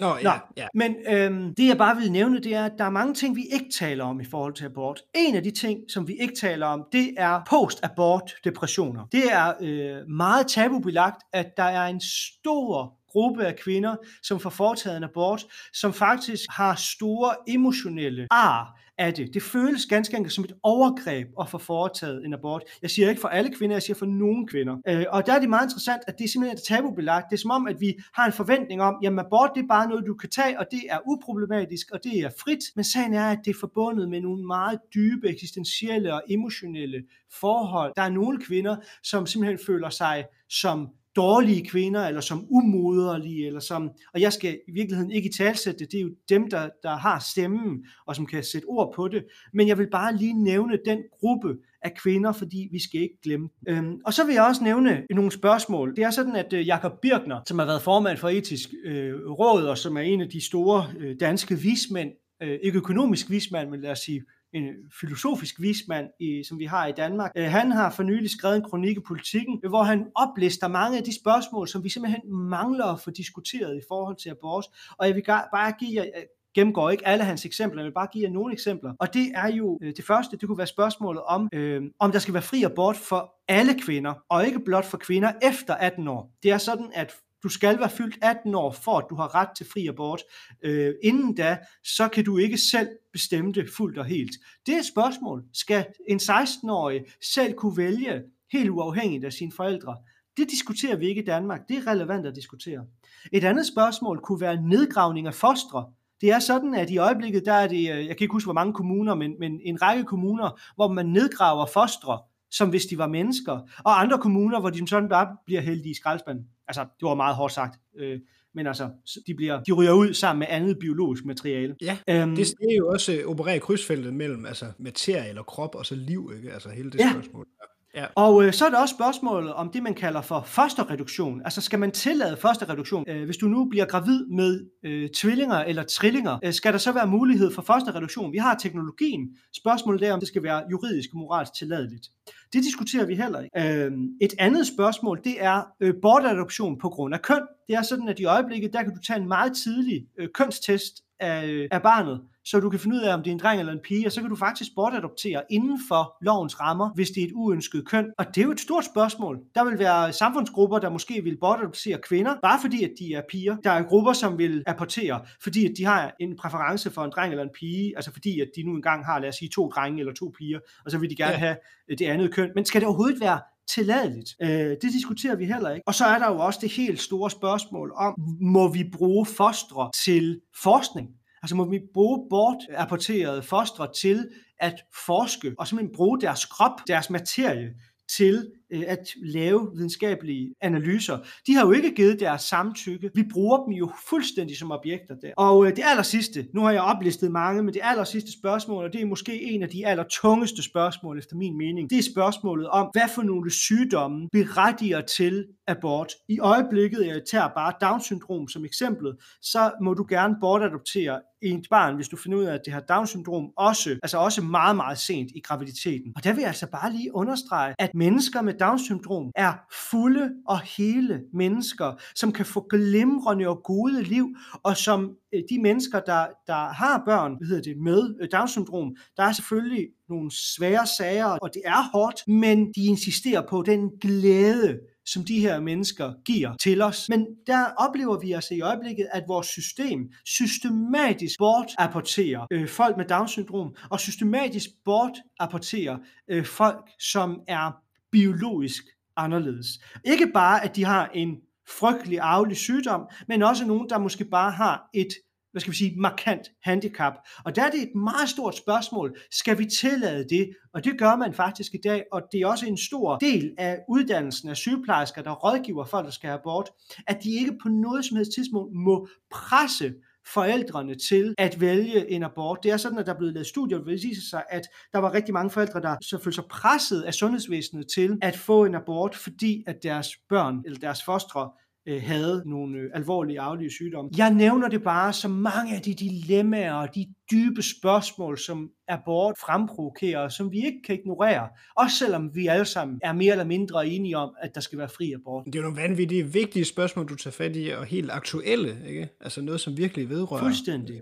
Nå, ja, Nå, ja. Men øhm, det jeg bare vil nævne, det er, at der er mange ting, vi ikke taler om i forhold til abort. En af de ting, som vi ikke taler om, det er post-abort depressioner. Det er øh, meget tabubelagt, at der er en stor gruppe af kvinder, som får foretaget en abort, som faktisk har store emotionelle ar af det. Det føles ganske enkelt som et overgreb at få foretaget en abort. Jeg siger ikke for alle kvinder, jeg siger for nogle kvinder. Øh, og der er det meget interessant, at det er simpelthen et tabubelagt. Det er som om, at vi har en forventning om, jamen abort det er bare noget, du kan tage, og det er uproblematisk, og det er frit. Men sagen er, at det er forbundet med nogle meget dybe eksistentielle og emotionelle forhold. Der er nogle kvinder, som simpelthen føler sig som dårlige kvinder, eller som umoderlige, eller som, og jeg skal i virkeligheden ikke talsætte det, det er jo dem, der, der har stemmen, og som kan sætte ord på det, men jeg vil bare lige nævne den gruppe af kvinder, fordi vi skal ikke glemme. Øhm, og så vil jeg også nævne nogle spørgsmål. Det er sådan, at øh, Jakob Birkner, som har været formand for etisk øh, råd, og som er en af de store øh, danske vismænd, øh, ikke økonomisk vismand, men lad os sige en filosofisk vismand, i, som vi har i Danmark. Øh, han har for nylig skrevet en kronik i politikken, øh, hvor han oplister mange af de spørgsmål, som vi simpelthen mangler at få diskuteret i forhold til abort. Og jeg vil bare give jer øh, gennemgår ikke alle hans eksempler, jeg vil bare give jer nogle eksempler. Og det er jo øh, det første, det kunne være spørgsmålet om, øh, om der skal være fri abort for alle kvinder, og ikke blot for kvinder efter 18 år. Det er sådan, at du skal være fyldt 18 år, for at du har ret til fri abort. Øh, inden da, så kan du ikke selv bestemme det fuldt og helt. Det er et spørgsmål. Skal en 16-årig selv kunne vælge helt uafhængigt af sine forældre? Det diskuterer vi ikke i Danmark. Det er relevant at diskutere. Et andet spørgsmål kunne være nedgravning af fostre. Det er sådan, at i øjeblikket, der er det, øh, jeg kan ikke huske, hvor mange kommuner, men, men en række kommuner, hvor man nedgraver fostre, som hvis de var mennesker, og andre kommuner, hvor de sådan bare bliver heldige i skraldespanden. Altså, det var meget hårdt sagt. Øh, men altså, de, bliver, de ryger ud sammen med andet biologisk materiale. Ja, øhm, det er jo også operere i krydsfeltet mellem altså, materie eller krop og så liv, ikke? Altså hele det ja. spørgsmål. Ja. Og øh, så er der også spørgsmålet om det, man kalder for fosterreduktion. Altså skal man tillade fosterreduktion? Øh, hvis du nu bliver gravid med øh, tvillinger eller trillinger, øh, skal der så være mulighed for fosterreduktion? Vi har teknologien. Spørgsmålet er, om det skal være juridisk og moralsk tilladeligt. Det diskuterer vi heller ikke. Øh, et andet spørgsmål, det er øh, bortadoption på grund af køn. Det er sådan, at i øjeblikket, der kan du tage en meget tidlig øh, kønstest af, øh, af barnet, så du kan finde ud af, om det er en dreng eller en pige, og så kan du faktisk bortadoptere inden for lovens rammer, hvis det er et uønsket køn. Og det er jo et stort spørgsmål. Der vil være samfundsgrupper, der måske vil bortadoptere kvinder, bare fordi at de er piger. Der er grupper, som vil apportere, fordi at de har en præference for en dreng eller en pige, altså fordi at de nu engang har, lad os sige, to drenge eller to piger, og så vil de gerne ja. have det andet køn. Men skal det overhovedet være tilladeligt? Øh, det diskuterer vi heller ikke. Og så er der jo også det helt store spørgsmål om, må vi bruge fostre til forskning? Altså må vi bruge bortapporterede fostre til at forske og simpelthen bruge deres krop, deres materie til øh, at lave videnskabelige analyser. De har jo ikke givet deres samtykke. Vi bruger dem jo fuldstændig som objekter der. Og øh, det aller sidste, nu har jeg oplistet mange, men det aller sidste spørgsmål, og det er måske en af de aller tungeste spørgsmål efter min mening, det er spørgsmålet om, hvad for nogle sygdomme berettiger til abort. I øjeblikket, jeg tager bare Down-syndrom som eksempel, så må du gerne bortadoptere et barn, hvis du finder ud af, at det har Down-syndrom, også, altså også meget, meget sent i graviditeten. Og der vil jeg altså bare lige understrege, at mennesker med Down-syndrom er fulde og hele mennesker, som kan få glimrende og gode liv, og som øh, de mennesker, der, der har børn hvad hedder det, med øh, Down-syndrom, der er selvfølgelig nogle svære sager, og det er hårdt, men de insisterer på den glæde, som de her mennesker giver til os. Men der oplever vi altså i øjeblikket, at vores system systematisk bortapporterer øh, folk med Down-syndrom, og systematisk bortapporterer øh, folk, som er biologisk anderledes. Ikke bare, at de har en frygtelig arvelig sygdom, men også nogen, der måske bare har et hvad skal vi sige, markant handicap. Og der er det et meget stort spørgsmål, skal vi tillade det? Og det gør man faktisk i dag, og det er også en stor del af uddannelsen af sygeplejersker, der rådgiver folk, der skal have abort, at de ikke på noget som helst tidspunkt må presse forældrene til at vælge en abort. Det er sådan, at der er blevet lavet studier, hvor det viser sig, at der var rigtig mange forældre, der så følte sig presset af sundhedsvæsenet til at få en abort, fordi at deres børn eller deres fostre øh, havde nogle øh, alvorlige arvelige sygdomme. Jeg nævner det bare som mange af de dilemmaer og de dybe spørgsmål, som abort fremprovokerer, som vi ikke kan ignorere, også selvom vi alle sammen er mere eller mindre enige om, at der skal være fri abort. Det er jo nogle vanvittige, vigtige spørgsmål, du tager fat i, og helt aktuelle, ikke? Altså noget, som virkelig vedrører Fuldstændig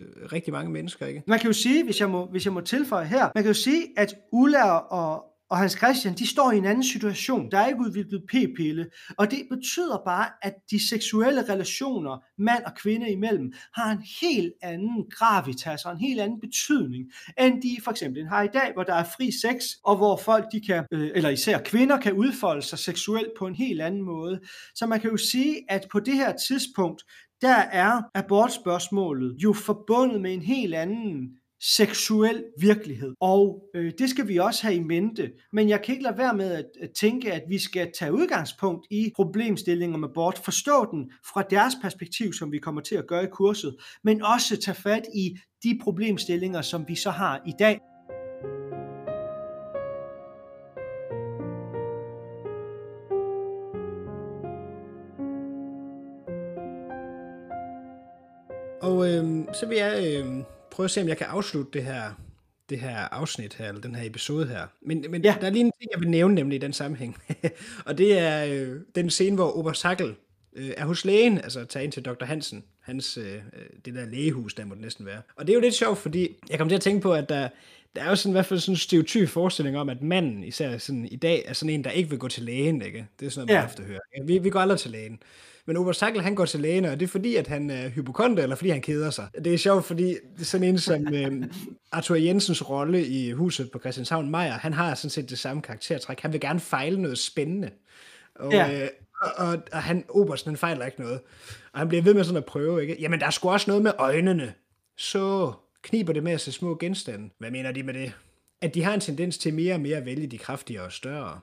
øh, rigtig mange mennesker, ikke? Man kan jo sige, hvis jeg må, hvis jeg må tilføje her, man kan jo sige, at Ulla og og Hans Christian, de står i en anden situation. Der er ikke udviklet p-pille, og det betyder bare, at de seksuelle relationer, mand og kvinde imellem, har en helt anden gravitas og en helt anden betydning, end de for eksempel har i dag, hvor der er fri sex, og hvor folk, de kan, øh, eller især kvinder, kan udfolde sig seksuelt på en helt anden måde. Så man kan jo sige, at på det her tidspunkt, der er abortspørgsmålet jo forbundet med en helt anden seksuel virkelighed. Og øh, det skal vi også have i mente. Men jeg kan ikke lade være med at, at tænke, at vi skal tage udgangspunkt i problemstillingen med abort, forstå den fra deres perspektiv, som vi kommer til at gøre i kurset, men også tage fat i de problemstillinger, som vi så har i dag. Og øh, så vil jeg øh, prøve at se, om jeg kan afslutte det her, det her afsnit her, eller den her episode her. Men, men ja. der er lige en ting, jeg vil nævne nemlig i den sammenhæng. og det er øh, den scene, hvor Obersakkel øh, er hos lægen, altså tager ind til Dr. Hansen, hans, øh, det der lægehus, der må det næsten være. Og det er jo lidt sjovt, fordi jeg kom til at tænke på, at der, der er jo sådan, i hvert fald sådan en stereotyp forestilling om, at manden især sådan, i dag er sådan en, der ikke vil gå til lægen, ikke? Det er sådan noget, man ja. ofte hører. Vi, vi går aldrig til lægen. Men Obersakkel, han går til lægen, og det er fordi, at han er hypokonter, eller fordi han keder sig. Det er sjovt, fordi sådan en som øh, Arthur Jensens rolle i huset på Christianshavn Meier, han har sådan set det samme karaktertræk. Han vil gerne fejle noget spændende. Og, ja. øh, og, og, og han, Obersten, han fejler ikke noget. Og han bliver ved med sådan at prøve, ikke? Jamen, der er sgu også noget med øjnene. Så kniber det med at se små genstande. Hvad mener de med det? At de har en tendens til mere og mere at vælge de kraftigere og større.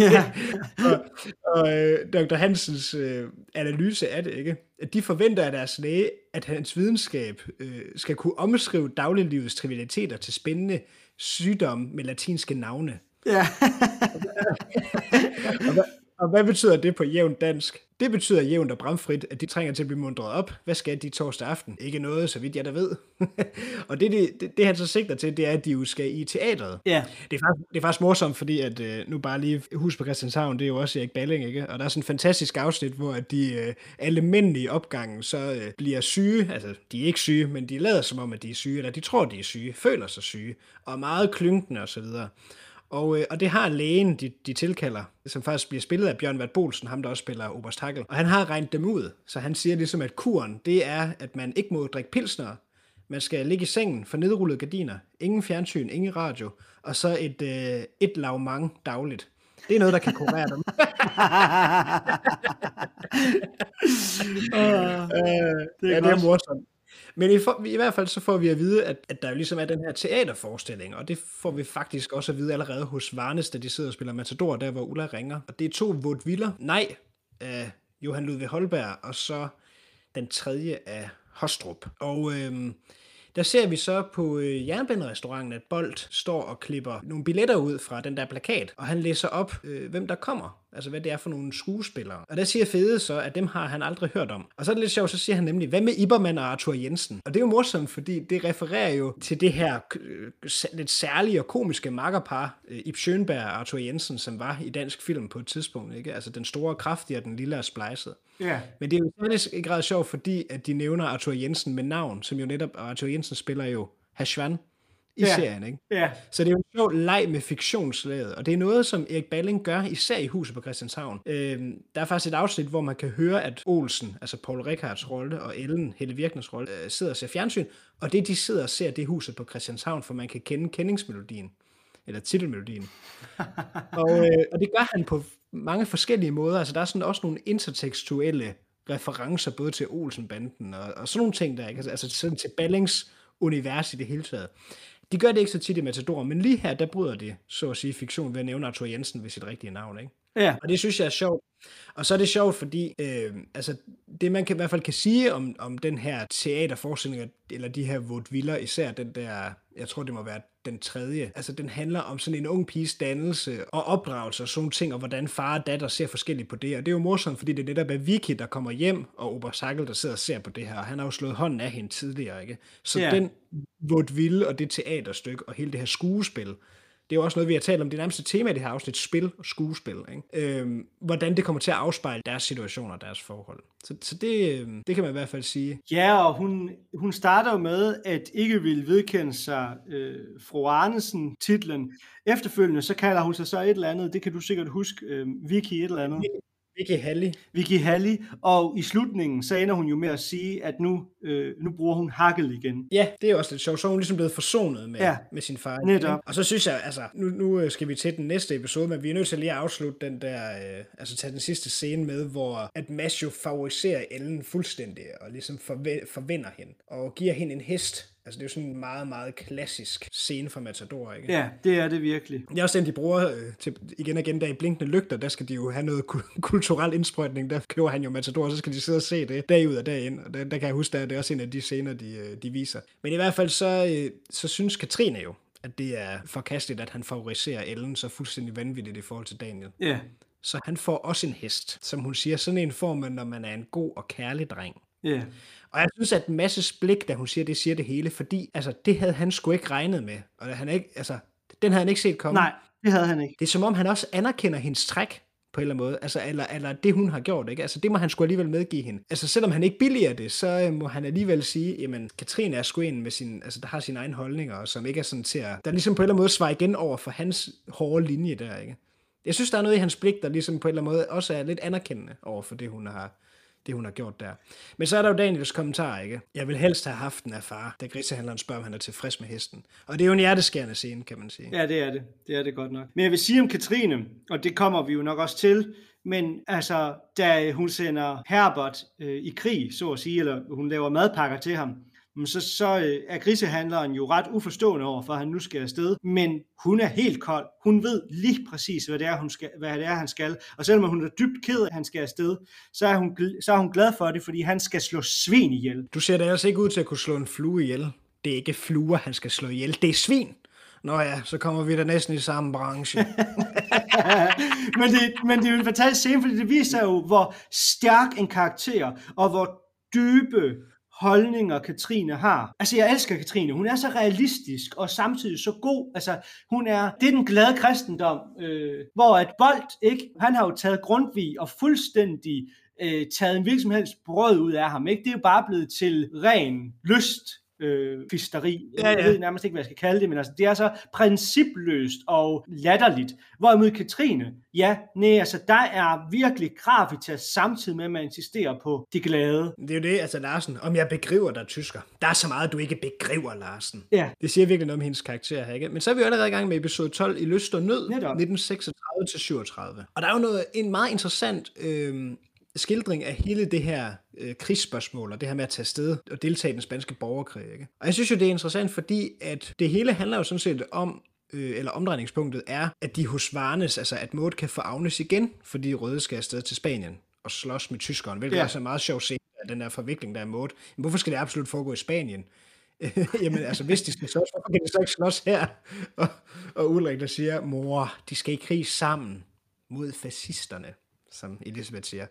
ja. og, og øh, Dr. Hansens øh, analyse af det, ikke? at de forventer af deres læge, at hans videnskab øh, skal kunne omskrive dagliglivets trivialiteter til spændende sygdomme med latinske navne. Ja. og, hvad, og hvad betyder det på jævnt dansk? Det betyder jævnt og bramfrit, at de trænger til at blive mundret op. Hvad skal de torsdag aften? Ikke noget, så vidt jeg da ved. og det, det, det, det, han så sigter til, det er, at de jo skal i teatret. Ja. Det, er faktisk, det er faktisk morsomt, fordi at, øh, nu bare lige hus på Christianshavn, det er jo også Erik Balling, ikke? Og der er sådan en fantastisk afsnit, hvor at de øh, alle mænd i opgangen så øh, bliver syge. Altså, de er ikke syge, men de lader som om, at de er syge, eller de tror, de er syge, føler sig syge, og er meget klynkende osv. Og, øh, og det har lægen, de, de tilkalder, som faktisk bliver spillet af Bjørn Vart Bolsen, ham der også spiller Oberst Hagel. Og han har regnet dem ud, så han siger ligesom, at kuren, det er, at man ikke må drikke pilsner, man skal ligge i sengen for nedrullede gardiner, ingen fjernsyn, ingen radio, og så et, øh, et lavmang dagligt. Det er noget, der kan kurere dem. uh, det er ja, det er morsomt. Men i, for, i hvert fald så får vi at vide, at, at der jo ligesom er den her teaterforestilling, og det får vi faktisk også at vide allerede hos Varnes, da de sidder og spiller Matador, der hvor Ulla ringer. Og det er to vaudeviller. Nej, af Johan Ludvig Holberg, og så den tredje af Hostrup. Og øhm, der ser vi så på øh, jernbanerestauranten, at Bolt står og klipper nogle billetter ud fra den der plakat, og han læser op, øh, hvem der kommer. Altså, hvad det er for nogle skuespillere. Og der siger Fede så, at dem har han aldrig hørt om. Og så er det lidt sjovt, så siger han nemlig, hvad med Ibermann og Arthur Jensen? Og det er jo morsomt, fordi det refererer jo til det her øh, lidt særlige og komiske makkerpar, øh, Ib Schønberg og Arthur Jensen, som var i dansk film på et tidspunkt. Ikke? Altså den store kraftige og den lille er splejset. Ja. Men det er jo i grad sjovt, fordi at de nævner Arthur Jensen med navn, som jo netop, Arthur Jensen spiller jo Hashwan i ja. serien, ikke? Ja. Så det er jo en sjov leg med fiktionslaget, og det er noget, som Erik Balling gør, især i Huset på Christianshavn. Øhm, der er faktisk et afsnit, hvor man kan høre, at Olsen, altså Paul Rikards rolle, og Ellen, Helle Virkners rolle, øh, sidder og ser fjernsyn, og det de sidder og ser, det er Huset på Christianshavn, for man kan kende kendingsmelodien, eller titelmelodien. og, øh, og det gør han på mange forskellige måder, altså der er sådan også nogle intertekstuelle referencer, både til Olsen-banden og, og sådan nogle ting der, ikke? Altså, altså sådan til Ballings univers i det hele taget. De gør det ikke så tit i Matador, men lige her, der bryder det, så at sige, fiktion ved at nævne Arthur Jensen ved sit rigtige navn, ikke? Ja. Og det synes jeg er sjovt. Og så er det sjovt, fordi øh, altså, det man kan, i hvert fald kan sige om, om den her teaterforestilling, eller de her vaudeviller, især den der, jeg tror det må være den tredje, altså den handler om sådan en ung piges dannelse og opdragelse og sådan ting, og hvordan far og datter ser forskelligt på det. Og det er jo morsomt, fordi det er netop er Vicky, der kommer hjem, og Obersakkel, der sidder og ser på det her. Han har jo slået hånden af hende tidligere, ikke? Så yeah. den vaudeville og det teaterstykke og hele det her skuespil, det er jo også noget, vi har talt om, det nærmeste tema i det her afsnit, spil og skuespil, ikke? Øhm, hvordan det kommer til at afspejle deres situationer og deres forhold. Så, så det, øhm, det kan man i hvert fald sige. Ja, og hun, hun starter jo med, at ikke vil vedkende sig øh, fru Arnesen titlen. Efterfølgende, så kalder hun sig så et eller andet, det kan du sikkert huske, øh, Vicky et eller andet. Vicky Halli. Vicky Halli, og i slutningen, så ender hun jo med at sige, at nu, øh, nu bruger hun hakkel igen. Ja, det er også lidt sjovt. Så er hun ligesom blevet forsonet med, Ja, med sin far. netop. ikke? Og så synes jeg, altså, nu, nu øh, skal vi til den næste episode, men vi er nødt til lige at afslutte den der, øh, altså tage den sidste scene med, hvor at Mads jo favoriserer Ellen fuldstændig, og ligesom forve- forvinder hende, og giver hende en hest. Altså, det er jo sådan en meget, meget klassisk scene fra Matador, ikke? Ja, det er det virkelig. Det er også den, de bruger øh, til, igen og igen der i Blinkende Lygter, der skal de jo have noget ku- kulturel indsprøjtning, der køber han jo Matador, og så skal de sidde og se det dag ud og dag ind, og der, der kan jeg huske, der, det er også en af de scener, de, øh, de viser. Men i hvert fald så, øh, så synes Katrine jo, at det er forkasteligt, at han favoriserer Ellen så fuldstændig vanvittigt i forhold til Daniel. Ja, Så han får også en hest, som hun siger, sådan en får man, når man er en god og kærlig dreng. ja. Og jeg synes, at Masses blik, da hun siger det, siger det hele, fordi altså, det havde han sgu ikke regnet med. Og han ikke, altså, den havde han ikke set komme. Nej, det havde han ikke. Det er som om, han også anerkender hendes træk på en eller anden måde, altså, eller, eller det, hun har gjort, ikke? Altså, det må han sgu alligevel medgive hende. Altså, selvom han ikke billiger det, så øh, må han alligevel sige, jamen, Katrine er sgu en med sin, altså, der har sine egne holdninger, og som ikke er sådan til at, der ligesom på en eller anden måde svarer igen over for hans hårde linje der, ikke? Jeg synes, der er noget i hans blik, der ligesom på en eller anden måde også er lidt anerkendende over for det, hun har, det, hun har gjort der. Men så er der jo Daniels kommentar, ikke? Jeg vil helst have haft den af far, da grisehandleren spørger, om han er tilfreds med hesten. Og det er jo en hjerteskærende scene, kan man sige. Ja, det er det. Det er det godt nok. Men jeg vil sige om Katrine, og det kommer vi jo nok også til, men altså, da hun sender Herbert øh, i krig, så at sige, eller hun laver madpakker til ham, så, så øh, er grisehandleren jo ret uforstående over for, at han nu skal afsted. Men hun er helt kold. Hun ved lige præcis, hvad det er, hun skal, hvad det er han skal. Og selvom hun er dybt ked af, at han skal afsted, så er, hun, så er hun glad for det, fordi han skal slå svin ihjel. Du ser da altså ikke ud til at kunne slå en flue ihjel. Det er ikke fluer, han skal slå ihjel. Det er svin. Nå ja, så kommer vi da næsten i samme branche. men, det, men det er jo en fantastisk scene, fordi det viser jo, hvor stærk en karakter, og hvor dybe holdninger Katrine har. Altså, jeg elsker Katrine. Hun er så realistisk, og samtidig så god. Altså, hun er, det er den glade kristendom, øh, hvor at bold, ikke? Han har jo taget Grundtvig og fuldstændig øh, taget en virksomheds brød ud af ham, ikke? Det er jo bare blevet til ren lyst, øh, fisteri. Ja, ja. Jeg ved nærmest ikke, hvad jeg skal kalde det, men altså, det er så principløst og latterligt. Hvorimod Katrine, ja, nej, altså, der er virkelig gravitas samtidig med, at man insisterer på det glade. det er jo det, altså Larsen, om jeg begriver dig, tysker. Der er så meget, du ikke begriver, Larsen. Ja, Det siger virkelig noget om hendes karakter her, ikke? Men så er vi jo allerede i gang med episode 12 i Lyst og Nød, Netop. 1936-37. Og der er jo noget, en meget interessant øh, skildring af hele det her øh, krigsspørgsmål, og det her med at tage afsted og deltage i den spanske borgerkrig, ikke? Og jeg synes jo, det er interessant, fordi at det hele handler jo sådan set om, øh, eller omdrejningspunktet er, at de hos Varnes, altså at Maud kan få Agnes igen, fordi Røde skal afsted til Spanien og slås med tyskeren, hvilket Ja. også er meget sjov scene af den der forvikling, der er Maud. Men hvorfor skal det absolut foregå i Spanien? Jamen altså, hvis de skal slås, hvorfor kan de så ikke slås her? Og, og Ulrik der siger, mor, de skal i krig sammen mod fascisterne, som Elisabeth siger.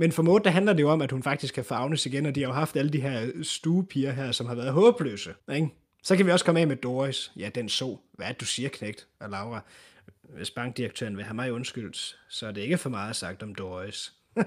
Men for Maud, der handler det jo om, at hun faktisk kan få Agnes igen, og de har jo haft alle de her stuepiger her, som har været håbløse. Ikke? Så kan vi også komme af med Doris. Ja, den så. Hvad er det, du siger, knægt? Og Laura, hvis bankdirektøren vil have mig undskyldt, så er det ikke for meget sagt om Doris.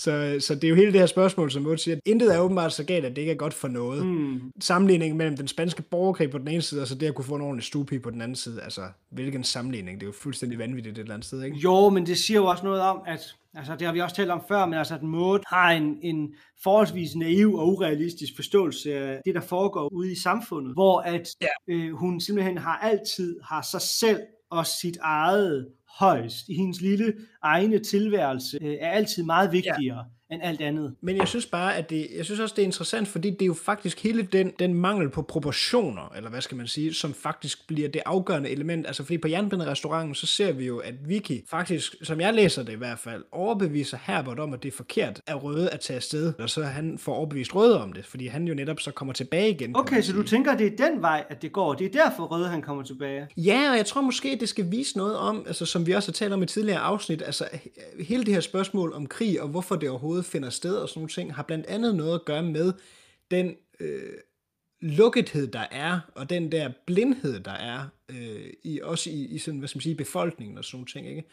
Så, så det er jo hele det her spørgsmål, som Maud siger, at intet er åbenbart så galt, at det ikke er godt for noget. Mm. Sammenligningen mellem den spanske borgerkrig på den ene side, og så det at kunne få en ordentlig stuepige på den anden side. Altså, hvilken sammenligning? Det er jo fuldstændig vanvittigt et eller andet sted, ikke? Jo, men det siger jo også noget om, at altså, det har vi også talt om før, men altså, at Maud har en, en forholdsvis naiv og urealistisk forståelse af det, der foregår ude i samfundet, hvor at Ja. øh, hun simpelthen har altid har sig selv og sit eget højst i hendes lille egne tilværelse, øh, er altid meget vigtigere ja. End alt andet. Men jeg synes bare, at det, jeg synes også, det er interessant, fordi det er jo faktisk hele den, den mangel på proportioner, eller hvad skal man sige, som faktisk bliver det afgørende element. Altså fordi på Jernbinde-restauranten, så ser vi jo, at Vicky faktisk, som jeg læser det i hvert fald, overbeviser Herbert om, at det er forkert af Røde at tage afsted, og så han får overbevist Røde om det, fordi han jo netop så kommer tilbage igen. Okay, så du tænker, det er den vej, at det går. Det er derfor Røde, han kommer tilbage. Ja, og jeg tror måske, det skal vise noget om, altså som vi også har talt om i tidligere afsnit, altså he- hele det her spørgsmål om krig, og hvorfor det overhovedet finder sted og sådan nogle ting, har blandt andet noget at gøre med den øh, lukkethed, der er, og den der blindhed, der er, øh, i, også i, i sådan, hvad skal man sige, befolkningen og sådan nogle ting, ikke?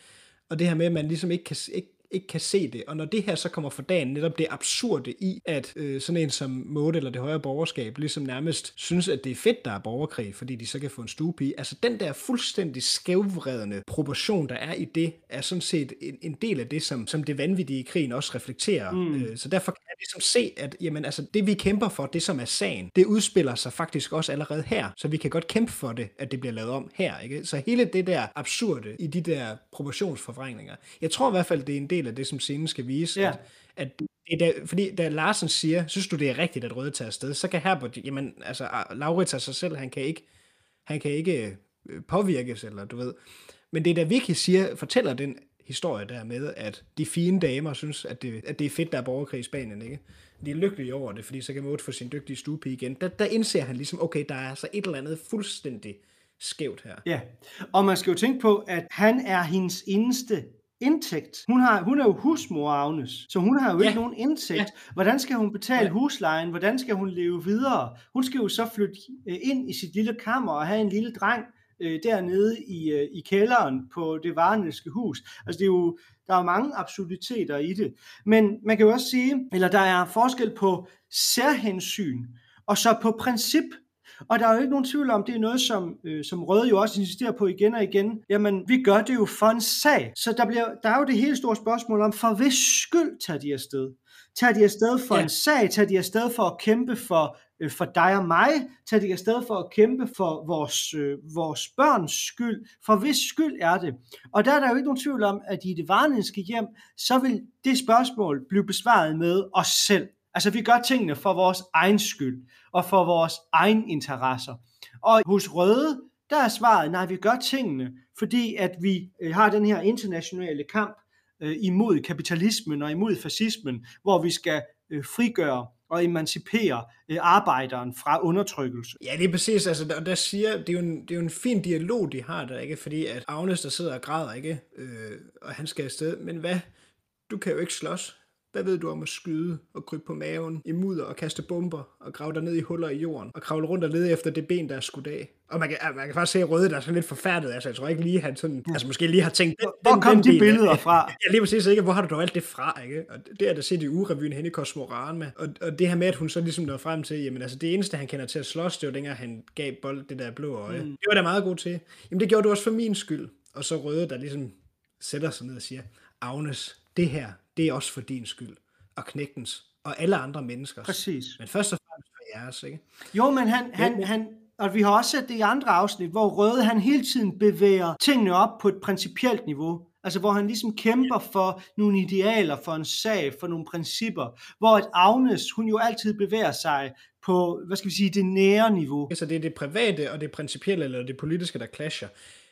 Og det her med, at man ligesom ikke kan, ikke ikke kan se det. Og når det her så kommer for dagen, netop det absurde i, at øh, sådan en som Mode eller det højere borgerskab ligesom nærmest synes, at det er fedt, der er borgerkrig, fordi de så kan få en stuepige. Altså den der fuldstændig skævvredende proportion, der er i det, er sådan set en, en del af det, som, som det vanvittige i krigen også reflekterer. Mm. Øh, så derfor kan jeg ligesom se, at jamen, altså, det vi kæmper for, det som er sagen, det udspiller sig faktisk også allerede her. Så vi kan godt kæmpe for det, at det bliver lavet om her. Ikke? Så hele det der absurde i de der proportionsforvrængninger, jeg tror i hvert fald, det er en del del af det, som scenen skal vise. Ja. At, at det der, fordi da Larsen siger, synes du det er rigtigt, at Røde tager afsted, så kan Herbert, jamen altså Laurits af sig selv, han kan ikke, han kan ikke øh, påvirkes, eller du ved. Men det der Vicky siger, fortæller den historie der med, at de fine damer synes, at det, at det er fedt, der er borgerkrig i Spanien, ikke? De er lykkelige over det, fordi så kan Maud få sin dygtige stuepige igen. Der, der indser han ligesom, okay, der er altså et eller andet fuldstændig skævt her. Ja, og man skal jo tænke på, at han er hendes eneste indtægt. Hun, har, hun er jo husmor, Agnes, så hun har jo ja. ikke nogen indtægt. Ja. Hvordan skal hun betale ja. huslejen? Hvordan skal hun leve videre? Hun skal jo så flytte øh, ind i sit lille kammer og have en lille dreng øh, dernede i, øh, i kælderen på det varnelske hus. Altså det er jo, der er mange absurditeter i det. Men man kan jo også sige, eller der er forskel på særhensyn og så på princip. Og der er jo ikke nogen tvivl om, det er noget, som, øh, som Røde jo også insisterer på igen og igen. Jamen, vi gør det jo for en sag. Så der, bliver, der er jo det helt store spørgsmål om, for hvis skyld tager de afsted? Tager de afsted for ja. en sag? Tager de afsted for at kæmpe for, øh, for dig og mig? Tager de afsted for at kæmpe for vores, øh, vores børns skyld? For hvis skyld er det? Og der er der jo ikke nogen tvivl om, at i det varnenske hjem, så vil det spørgsmål blive besvaret med os selv. Altså vi gør tingene for vores egen skyld og for vores egen interesser. Og hos Røde, der er svaret, nej, vi gør tingene, fordi at vi øh, har den her internationale kamp øh, imod kapitalismen og imod fascismen, hvor vi skal øh, frigøre og emancipere øh, arbejderen fra undertrykkelse. Ja, det er præcis. Altså, der, der siger, det er, jo en, det er jo en fin dialog, de har der, ikke? Fordi at Agnes, der sidder og græder, ikke? Øh, og han skal afsted. Men hvad? Du kan jo ikke slås. Hvad ved du om at skyde og krybe på maven i mudder og kaste bomber og grave der ned i huller i jorden og kravle rundt og lede efter det ben, der er skudt af? Og man kan, man kan faktisk se Røde, der er sådan lidt forfærdet. Altså, jeg tror ikke lige, han sådan, altså måske lige har tænkt, hvor, hvor kom de billeder fra? Ja, lige præcis ikke. Hvor har du dog alt det fra, ikke? Og det er der set i ugerevyen hen i Kosmoran med. Og, og, det her med, at hun så ligesom når frem til, jamen altså det eneste, han kender til at slås, det var dengang, han gav bold det der blå øje. Mm. Det var da meget god til. Jamen det gjorde du også for min skyld. Og så Røde, der ligesom sætter sig ned og siger, Agnes, det her, det er også for din skyld og knægtens og alle andre menneskers. Præcis. Men først og fremmest for jeres, ikke? Jo, men han, han, han, og vi har også set det i andre afsnit, hvor Røde han hele tiden bevæger tingene op på et principielt niveau. Altså hvor han ligesom kæmper for nogle idealer, for en sag, for nogle principper. Hvor at Agnes, hun jo altid bevæger sig på, hvad skal vi sige, det nære niveau. Altså det er det private og det principielle, eller det politiske, der clasher.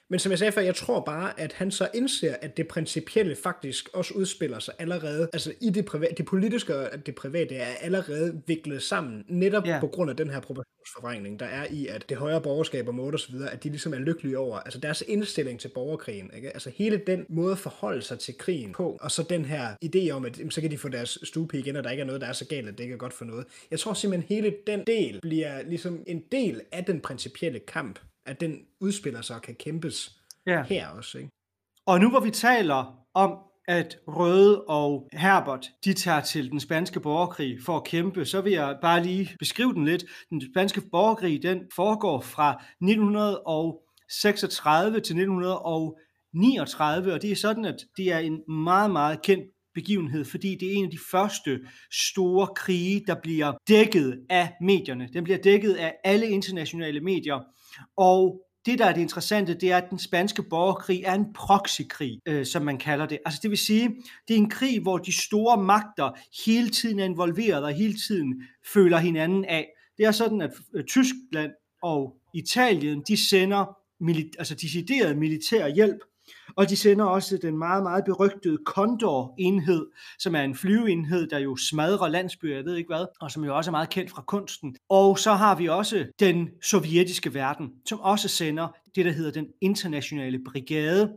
Men som jeg sagde før, jeg tror bare, at han så indser, at det principielle faktisk også udspiller sig allerede, altså i det private, det politiske og det private er allerede viklet sammen, netop yeah. på grund af den her proportionsforvrængning, der er i, at det højere borgerskab og måde osv., at de ligesom er lykkelige over, altså deres indstilling til borgerkrigen, ikke? altså hele den måde at forholde sig til krigen på, og så den her idé om, at så kan de få deres stupe igen, og der ikke er noget, der er så galt, at det ikke er godt for noget. Jeg tror simpelthen, hele den del bliver ligesom en del af den principielle kamp, at den udspiller sig og kan kæmpes ja. her også. Ikke? Og nu hvor vi taler om, at Røde og Herbert, de tager til den spanske borgerkrig for at kæmpe, så vil jeg bare lige beskrive den lidt. Den spanske borgerkrig, den foregår fra 1936 til 1939, og det er sådan, at det er en meget, meget kendt begivenhed, fordi det er en af de første store krige, der bliver dækket af medierne. Den bliver dækket af alle internationale medier, og det, der er det interessante, det er, at den spanske borgerkrig er en proxykrig, øh, som man kalder det. Altså det vil sige, det er en krig, hvor de store magter hele tiden er involveret og hele tiden føler hinanden af. Det er sådan, at øh, Tyskland og Italien, de sender mili- altså decideret militær hjælp og de sender også den meget, meget berygtede Condor-enhed, som er en flyveenhed, der jo smadrer landsbyer, jeg ved ikke hvad, og som jo også er meget kendt fra kunsten. Og så har vi også den sovjetiske verden, som også sender det, der hedder den internationale brigade,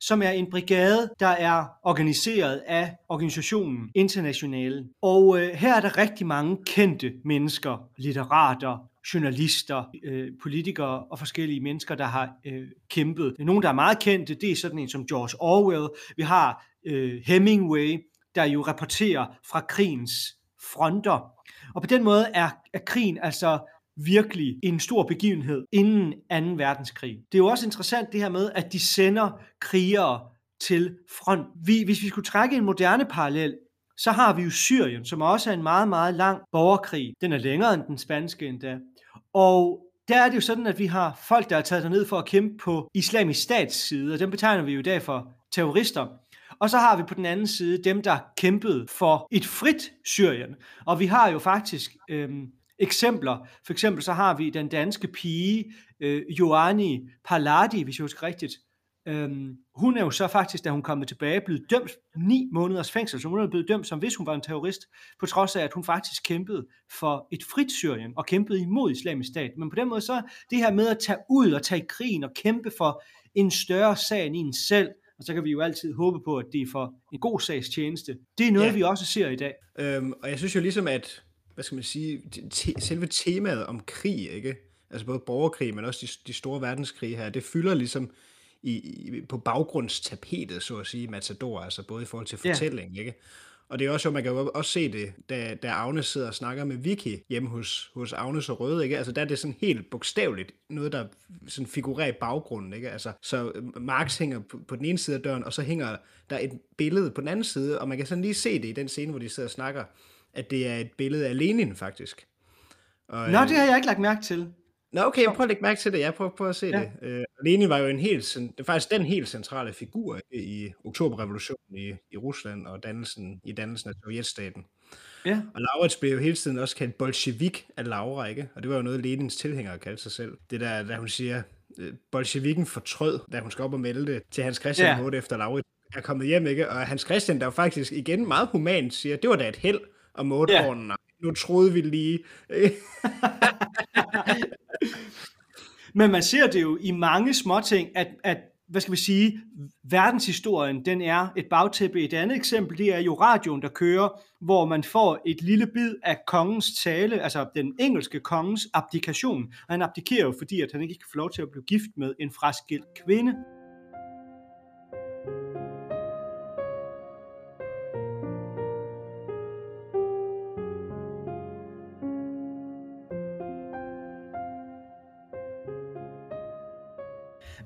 som er en brigade, der er organiseret af organisationen Internationale. Og øh, her er der rigtig mange kendte mennesker, litterater, journalister, øh, politikere og forskellige mennesker, der har øh, kæmpet. Nogle, der er meget kendte, det er sådan en som George Orwell. Vi har øh, Hemingway, der jo rapporterer fra krigens fronter. Og på den måde er, er krigen altså virkelig en stor begivenhed inden 2. verdenskrig. Det er jo også interessant det her med, at de sender krigere til front. Vi, hvis vi skulle trække en moderne parallel, så har vi jo Syrien, som også er en meget, meget lang borgerkrig. Den er længere end den spanske endda. Og der er det jo sådan, at vi har folk, der er taget ned for at kæmpe på islamisk stats side, og dem betegner vi jo i dag for terrorister. Og så har vi på den anden side dem, der kæmpede for et frit Syrien. Og vi har jo faktisk øhm, eksempler. For eksempel så har vi den danske pige, øh, Joani Paladi, hvis jeg husker rigtigt. Øhm, hun er jo så faktisk, da hun kom tilbage, blevet dømt ni måneders fængsel, så hun er blevet dømt som hvis hun var en terrorist, på trods af, at hun faktisk kæmpede for et frit Syrien og kæmpede imod islamisk stat. Men på den måde så det her med at tage ud og tage i krigen og kæmpe for en større sag end en selv, og så kan vi jo altid håbe på, at det er for en god sags tjeneste. Det er noget, ja. vi også ser i dag. Øhm, og jeg synes jo ligesom, at hvad skal man sige, te, selve temaet om krig, ikke? altså både borgerkrig, men også de, de store verdenskrige her, det fylder ligesom i, i, på baggrundstapetet, så at sige, Matador, altså både i forhold til fortælling, yeah. ikke? Og det er også jo, man kan jo også se det, da, da Agnes sidder og snakker med Vicky hjemme hos, hos Agnes og Røde, ikke? Altså der er det sådan helt bogstaveligt noget, der sådan figurerer i baggrunden, ikke? Altså, så Marx hænger på, på den ene side af døren, og så hænger der et billede på den anden side, og man kan sådan lige se det i den scene, hvor de sidder og snakker, at det er et billede af Lenin, faktisk. Og, Nå, det har jeg ikke lagt mærke til. Nå, okay, prøv at lægge mærke til det. Jeg prøver, prøver at se ja. det. Uh, Lenin var jo en helt, det er faktisk den helt centrale figur i oktoberrevolutionen i, i Rusland og dannelsen, i dannelsen af Sovjetstaten. Ja. Og Laurits blev jo hele tiden også kaldt bolshevik af Laura, ikke? Og det var jo noget, Lenins tilhængere kaldte sig selv. Det der, da hun siger, øh, bolsjevikken fortrød, da hun skal op og melde det til Hans Christian ja. efter Laurits er kommet hjem, ikke? Og Hans Christian, der jo faktisk igen meget humant siger, det var da et held, og måtehornen, ja. nu troede vi lige. Men man ser det jo i mange små ting, at, at hvad skal vi sige, verdenshistorien, den er et bagtæppe. Et andet eksempel, det er jo radioen, der kører, hvor man får et lille bid af kongens tale, altså den engelske kongens abdikation. Og han abdikerer jo, fordi at han ikke kan få lov til at blive gift med en fraskilt kvinde.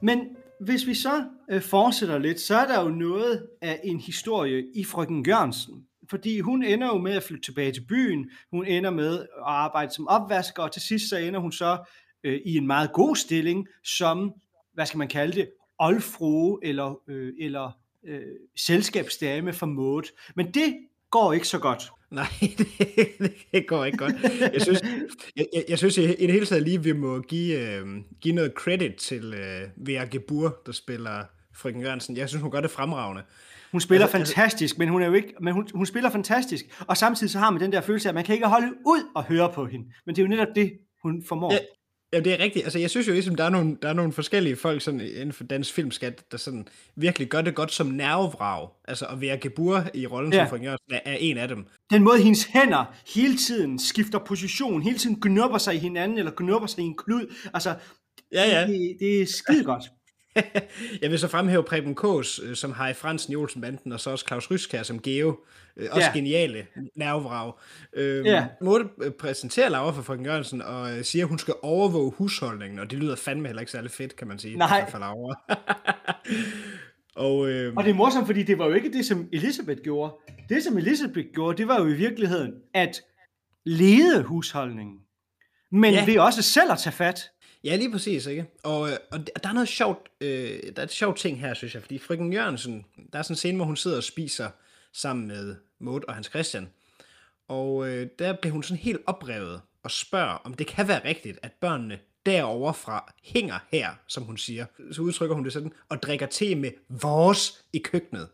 Men hvis vi så øh, fortsætter lidt, så er der jo noget af en historie i frøken Jørgensen. Fordi hun ender jo med at flytte tilbage til byen, hun ender med at arbejde som opvasker, og til sidst så ender hun så øh, i en meget god stilling som, hvad skal man kalde det, oldfrue eller, øh, eller øh, selskabsdame for mode. Men det går ikke så godt. Nej, det, det går ikke godt. Jeg synes, jeg, jeg, jeg synes i det hele taget lige, vi må give, øh, give noget credit til øh, Vera Gebur, der spiller Frøken Jørgensen. Jeg synes, hun gør det fremragende. Hun spiller altså, altså- fantastisk, men hun er jo ikke, men hun, hun spiller fantastisk, og samtidig så har man den der følelse af, at man kan ikke holde ud og høre på hende. Men det er jo netop det, hun formår. Ja, Ja, det er rigtigt. Altså, jeg synes jo ligesom, der er nogle, der er nogle forskellige folk sådan, inden for dansk filmskat, der sådan virkelig gør det godt som nervevrag. Altså, at være Gebur i rollen ja. som Frank Jørgensen er, er en af dem. Den måde, hendes hænder hele tiden skifter position, hele tiden gnubber sig i hinanden, eller gnubber sig i en klud. Altså, ja, ja. Det, det er skide godt. jeg vil så fremhæve Preben Kås, øh, som har i Fransen i Olsenbanden, og så også Claus Ryskær som Geo. Øh, også ja. geniale nervevrag. Øhm, ja. Måde øh, præsenterer Laura for frøken Jørgensen, og siger, at hun skal overvåge husholdningen, og det lyder fandme heller ikke særlig fedt, kan man sige. Nej. For Laura. og, øhm, og det er morsomt, fordi det var jo ikke det, som Elisabeth gjorde. Det, som Elisabeth gjorde, det var jo i virkeligheden at lede husholdningen. Men ja. ved også selv at tage fat. Ja, lige præcis, ikke? Og, øh, og der er noget sjovt, øh, der er et sjovt ting her, synes jeg, fordi frøken Jørgensen, der er sådan en scene, hvor hun sidder og spiser sammen med Maud og Hans Christian, og øh, der bliver hun sådan helt oprevet og spørger, om det kan være rigtigt, at børnene derovre fra hænger her, som hun siger. Så udtrykker hun det sådan, og drikker te med vores i køkkenet.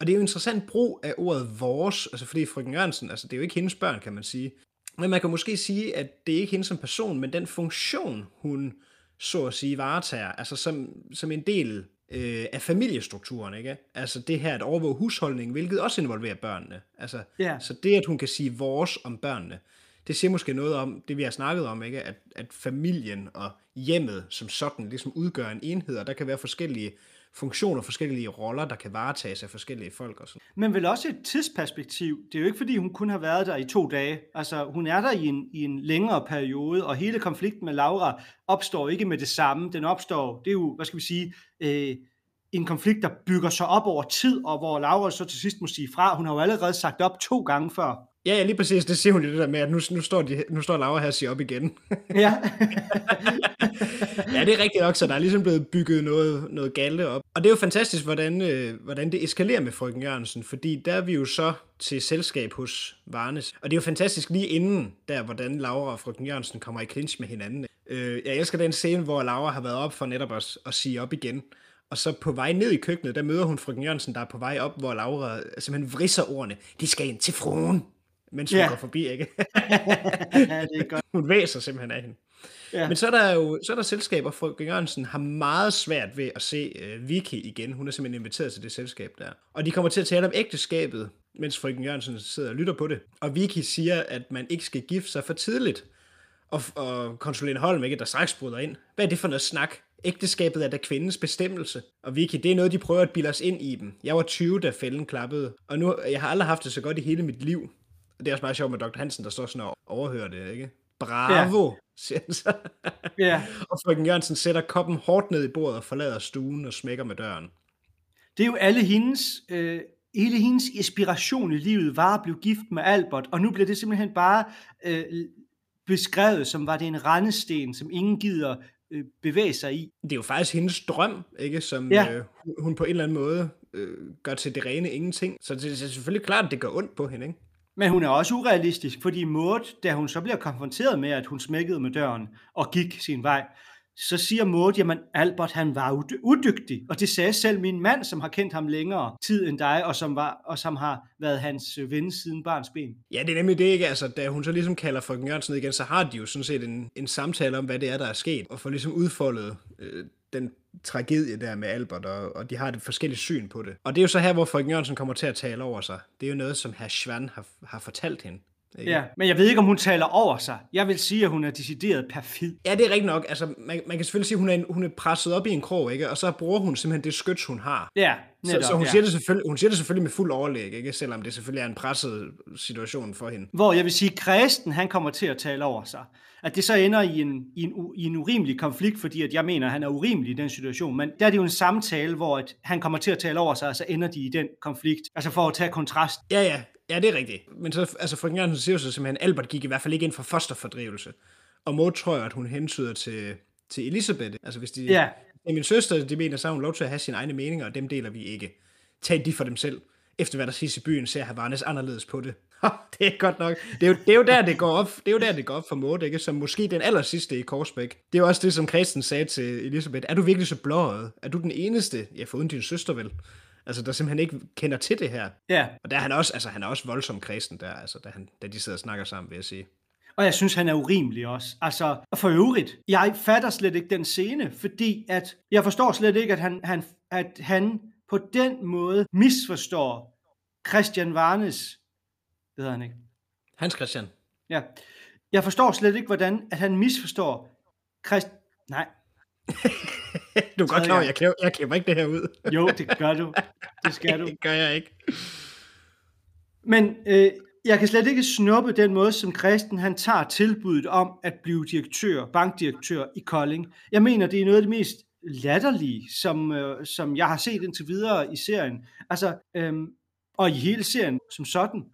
Og det er jo interessant brug af ordet vores, altså fordi frøken Jørgensen, altså det er jo ikke hendes børn, kan man sige. Men man kan måske sige, at det er ikke hende som person, men den funktion, hun så at sige varetager, altså som, som en del øh, af familiestrukturen, ikke? Altså det her at overvåge husholdningen, hvilket også involverer børnene. Altså, yeah. Så det, at hun kan sige vores om børnene, det siger måske noget om det, vi har snakket om, ikke? At, at familien og hjemmet som sådan ligesom udgør en enhed, og der kan være forskellige funktioner, forskellige roller, der kan varetages af forskellige folk og sådan. Men vel også et tidsperspektiv. Det er jo ikke, fordi hun kun har været der i to dage. Altså, hun er der i en, i en længere periode, og hele konflikten med Laura opstår ikke med det samme. Den opstår, det er jo, hvad skal vi sige, øh, en konflikt, der bygger sig op over tid, og hvor Laura så til sidst må sige fra. Hun har jo allerede sagt op to gange før. Ja, ja, lige præcis. Det siger hun jo det der med, at nu, nu, står, de, nu står Laura her og siger op igen. Ja. ja, det er rigtigt nok, så der er ligesom blevet bygget noget, noget galle op. Og det er jo fantastisk, hvordan, øh, hvordan det eskalerer med frøken Jørgensen, fordi der er vi jo så til selskab hos Varnes. Og det er jo fantastisk lige inden der, hvordan Laura og frøken Jørgensen kommer i clinch med hinanden. Øh, jeg elsker den scene, hvor Laura har været op for netop at, at sige op igen. Og så på vej ned i køkkenet, der møder hun frøken Jørgensen, der er på vej op, hvor Laura simpelthen vrisser ordene. De skal ind til fruen, mens hun Ja. går forbi, ikke? ja, det er godt. hun væser simpelthen af hende. Ja. Men så er der jo så er der selskaber, frøken Jørgensen har meget svært ved at se uh, Vicky igen. Hun er simpelthen inviteret til det selskab der. Og de kommer til at tale om ægteskabet, mens frøken Jørgensen sidder og lytter på det. Og Vicky siger, at man ikke skal gifte sig for tidligt. Og, og konsulent Holm, ikke, der straks bryder ind. Hvad er det for noget snak? Ægteskabet er da kvindens bestemmelse. Og Vicky, det er noget, de prøver at bilde os ind i dem. Jeg var 20, da fælden klappede. Og nu, jeg har aldrig haft det så godt i hele mit liv. Det er også meget sjovt med Dr. Hansen, der står sådan og overhører det, ikke? Bravo, ja. siger han så. Ja. Og frøken Jørgensen sætter koppen hårdt ned i bordet og forlader stuen og smækker med døren. Det er jo alle hendes, øh, hele hendes inspiration i livet var at blive gift med Albert, og nu bliver det simpelthen bare øh, beskrevet som var det en rendesten, som ingen gider øh, bevæge sig i. Det er jo faktisk hendes drøm, ikke? som Ja. øh, hun- på en eller anden måde øh, gør til det rene ingenting. Så det er selvfølgelig klart, at det gør ondt på hende. Ikke? Men hun er også urealistisk, fordi Maud, da hun så bliver konfronteret med, at hun smækkede med døren og gik sin vej, så siger Maud, jamen Albert han var ud- udygtig, og det sagde selv min mand, som har kendt ham længere tid end dig, og som, var, og som har været hans øh, ven siden barns ben. Ja, det er nemlig det ikke. Altså, da hun så ligesom kalder frøken Jørgensen ned igen, så har de jo sådan set en, en samtale om, hvad det er, der er sket, og får ligesom udfoldet øh, den tragedie der med Albert, og, og de har et forskelligt syn på det. Og det er jo så her, hvor frøken Jørgensen kommer til at tale over sig. Det er jo noget, som herr Schwann har, har fortalt hende. Ikke? Ja, men jeg ved ikke, om hun taler over sig. Jeg vil sige, at hun er decideret perfid. Ja, det er rigtigt nok. Altså, man, man kan selvfølgelig sige, at hun er, en, hun er presset op i en krog, ikke? og så bruger hun simpelthen det skyts, hun har. Ja, Så, netop, så hun, ja. siger det selvfølgelig, hun siger det selvfølgelig med fuld overlæg, ikke? selvom det selvfølgelig er en presset situation for hende. Hvor jeg vil sige, at Kristen, han kommer til at tale over sig. At det så ender i en, i en, i en urimelig konflikt, fordi at jeg mener, at han er urimelig i den situation. Men der er det jo en samtale, hvor at han kommer til at tale over sig, og så ender de i den konflikt. Altså for at tage kontrast. Ja, ja, ja, det er rigtigt. Men så, altså, frøken Jørgensen siger jo så simpelthen, Albert gik i hvert fald ikke ind for fosterfordrivelse. Og Maud tror jeg, at hun hentyder til, til Elisabeth. Altså, hvis de, Ja. er min søster, de mener, så har hun lov til at have sine egne meninger, og dem deler vi ikke. Tag de for dem selv. Efter hvad der siges i byen, ser Havarnes anderledes på det. det er godt nok. Det er, jo, det er jo der, det går op, det er jo der, det går op for Maud, ikke? Som måske den aller sidste i Korsbæk. Det er jo også det, som Christen sagde til Elisabeth. Er du virkelig så blåret? Er du den eneste? Ja, foruden din søster vel. Altså, der simpelthen ikke kender til det her. Ja, Og der er han også, altså, han er også voldsom kristen der, altså, da, han, da de sidder og snakker sammen, vil jeg sige. og jeg synes, han er urimelig også. Altså, og for øvrigt, jeg fatter slet ikke den scene, fordi at jeg forstår slet ikke, at han, han, at han på den måde misforstår Christian Varnes, det hedder han ikke, Hans Christian. Ja. Jeg forstår slet ikke, hvordan at han misforstår Christ... Nej, Du er godt klar jeg, klipper, jeg klipper ikke det her ud. jo, det gør du. Det skal du. det gør jeg ikke. Men øh, jeg kan slet ikke snuppe den måde, som Christen han tager tilbuddet om at blive direktør, bankdirektør i Kolding. Jeg mener, det er noget af det mest latterlige, som, øh, som jeg har set indtil videre i serien. Altså, øhm, og i hele serien som sådan.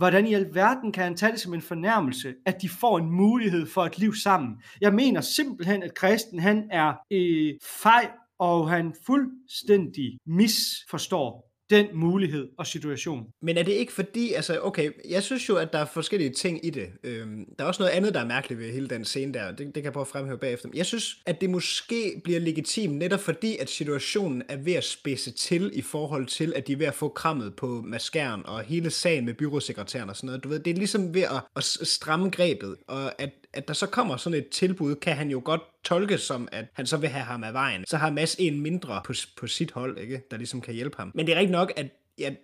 Hvordan i alverden kan han tage det som en fornærmelse, at de får en mulighed for et liv sammen? Jeg mener simpelthen, at kristen han er øh, fej, og han fuldstændig misforstår den mulighed og situation. Men er det ikke fordi, altså okay, jeg synes jo, at der er forskellige ting i det. Øhm, der er også noget andet, der er mærkeligt ved hele den scene der. Det, det kan jeg prøve at fremhæve bagefter. Jeg synes, at det måske bliver legitimt, netop fordi, at situationen er ved at spidse til i forhold til, at de er ved at få krammet på maskeren og hele sagen med byråsekretæren og sådan noget. Du ved, det er ligesom ved at, at stramme grebet, og at, at der så kommer sådan et tilbud, kan han jo godt tolke som, at han så vil have ham af vejen. Så har Mads en mindre på, på sit hold, ikke? der ligesom kan hjælpe ham. Men det er rigtigt nok, at jeg,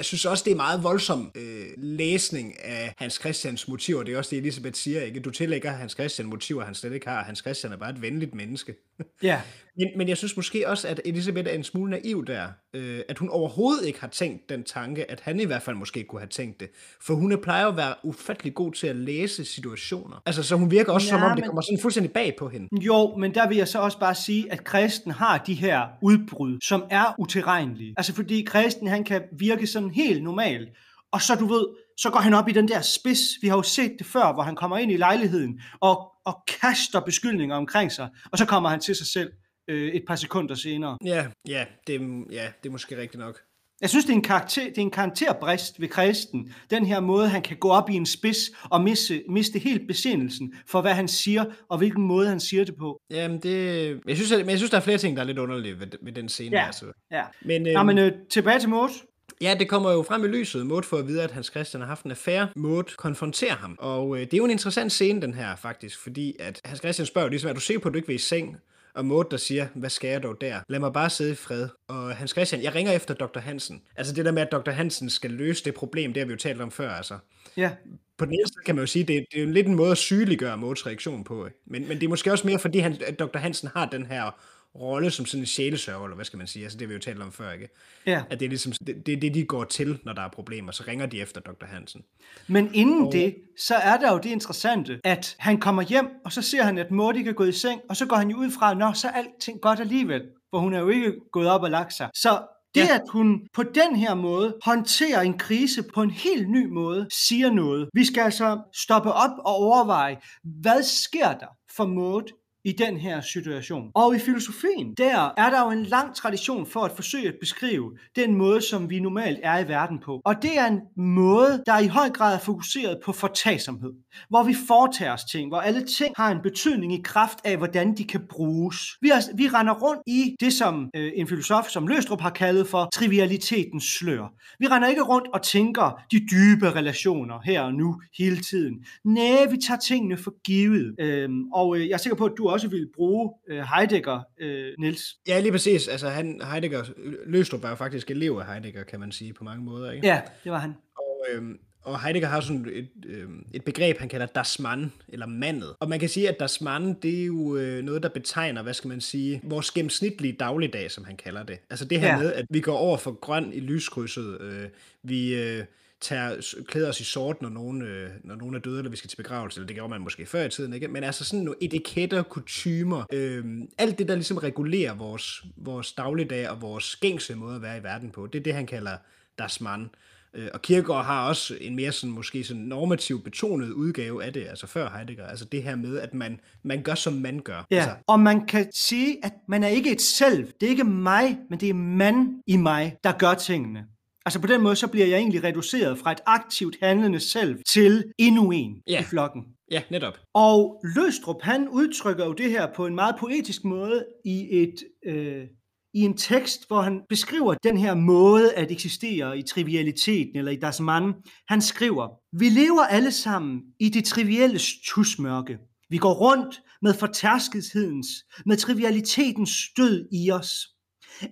jeg synes også, det er meget voldsom øh, læsning af Hans Christians motiver. Det er også det, Elisabeth siger, ikke? Du tillægger Hans Christian motiver, han slet ikke har. Hans Christian er bare et venligt menneske. Ja. Men, men jeg synes måske også, at Elisabeth er en smule naiv der. Øh, at hun overhovedet ikke har tænkt den tanke, at han i hvert fald måske kunne have tænkt det. For hun plejer at være ufattelig god til at læse situationer. Altså, så hun virker også ja, som om, det men- kommer sådan fuldstændig bag på hende. Jo, men der vil jeg så også bare sige, at kristen har de her udbrud, som er utilregnelige. Altså fordi kristen, han kan virke sådan helt normal, og så du ved, så går han op i den der spids. Vi har jo set det før, hvor han kommer ind i lejligheden og, og kaster beskyldninger omkring sig, og så kommer han til sig selv øh, et par sekunder senere. Ja, ja, det, ja, det er måske rigtigt nok. Jeg synes, det er en, karakter, det er en karakterbrist ved kristen. Den her måde, han kan gå op i en spids og miste, miste helt besindelsen for, hvad han siger, og hvilken måde han siger det på. Jamen, det... Jeg synes, at, men jeg synes, der er flere ting, der er lidt underlige ved, ved den scene. Ja. Altså. Ja. Men, Nå, øhm, men øh, tilbage til Mose. Ja, det kommer jo frem i lyset. Maud får at vide, at Hans Christian har haft en affære. Maud konfronterer ham. Og øh, det er jo en interessant scene, den her faktisk, fordi at Hans Christian spørger ligesom, er du sikker på, at du ikke vil i seng? Og Maud, der siger, hvad skal jeg dog der? Lad mig bare sidde i fred. Og Hans Christian, jeg ringer efter Dr. Hansen. Altså det der med, at Dr. Hansen skal løse det problem, det har vi jo talt om før, altså. Ja. På den ene side kan man jo sige, det, det er jo lidt en måde at sygeliggøre Mauds reaktion på. ikke? Men, men det er måske også mere, fordi han, at Dr. Hansen har den her rolle som sådan en sjælesørger, eller hvad skal man sige? Altså det har vi jo talt om før, ikke? Ja. At det er ligesom, det, det det, de går til, når der er problemer. Så ringer de efter Dr. Hansen. Men inden og... det, så er der jo det interessante, at han kommer hjem, og så ser han, at Morty ikke er gået i seng, og så går han jo ud fra, at så er alting godt alligevel, for hun er jo ikke gået op og lagt sig. Så det, ja. at hun på den her måde håndterer en krise på en helt ny måde, siger noget. Vi skal altså stoppe op og overveje, hvad sker der for Maud i den her situation. Og i filosofien, der er der jo en lang tradition for at forsøge at beskrive den måde, som vi normalt er i verden på. Og det er en måde, der i høj grad er fokuseret på fortagsomhed. Hvor vi foretager os ting, hvor alle ting har en betydning i kraft af, hvordan de kan bruges. Vi, er, vi render rundt i det, som øh, en filosof som Løstrup har kaldet for trivialitetens slør. Vi render ikke rundt og tænker de dybe relationer her og nu hele tiden. Nej, vi tager tingene for givet. Øhm, og øh, jeg er sikker på, at du også vil bruge øh, Heidegger, øh, Niels. Ja, lige præcis. Altså, han, Heidegger, Løstrup er jo faktisk elev af Heidegger, kan man sige, på mange måder, ikke? Ja, det var han. Og, øhm, og Heidegger har sådan et, øhm, et begreb, han kalder das Mann, eller mandet. Og man kan sige, at das Mann, det er jo øh, noget, der betegner, hvad skal man sige, vores gennemsnitlige dagligdag, som han kalder det. Altså det her ja. med, at vi går over for grøn i lyskrydset, øh, vi... Øh, tager, klæder os i sort, når nogen, øh, når nogen er døde, eller vi skal til begravelse, eller det gjorde man måske før i tiden, ikke? Men altså sådan nogle etiketter, kutymer, øh, alt det, der ligesom regulerer vores, vores dagligdag og vores gængse måde at være i verden på, det er det, han kalder das Mann. Øh, Og Kierkegaard har også en mere sådan, måske sådan normativ betonet udgave af det, altså før Heidegger. Altså det her med, at man, man gør, som man gør. Ja, Altså, og man kan sige, at man er ikke et selv. Det er ikke mig, men det er man i mig, der gør tingene. Altså på den måde, så bliver jeg egentlig reduceret fra et aktivt handlende selv til endnu en Ja. i flokken. ja, netop. Og Løstrup, han udtrykker jo det her på en meget poetisk måde i et... Øh, i en tekst, hvor han beskriver den her måde at eksistere i trivialiteten eller i das Mann. Han skriver, vi lever alle sammen i det trivielle tusmørke. Vi går rundt med fortærskethedens, med trivialitetens stød i os.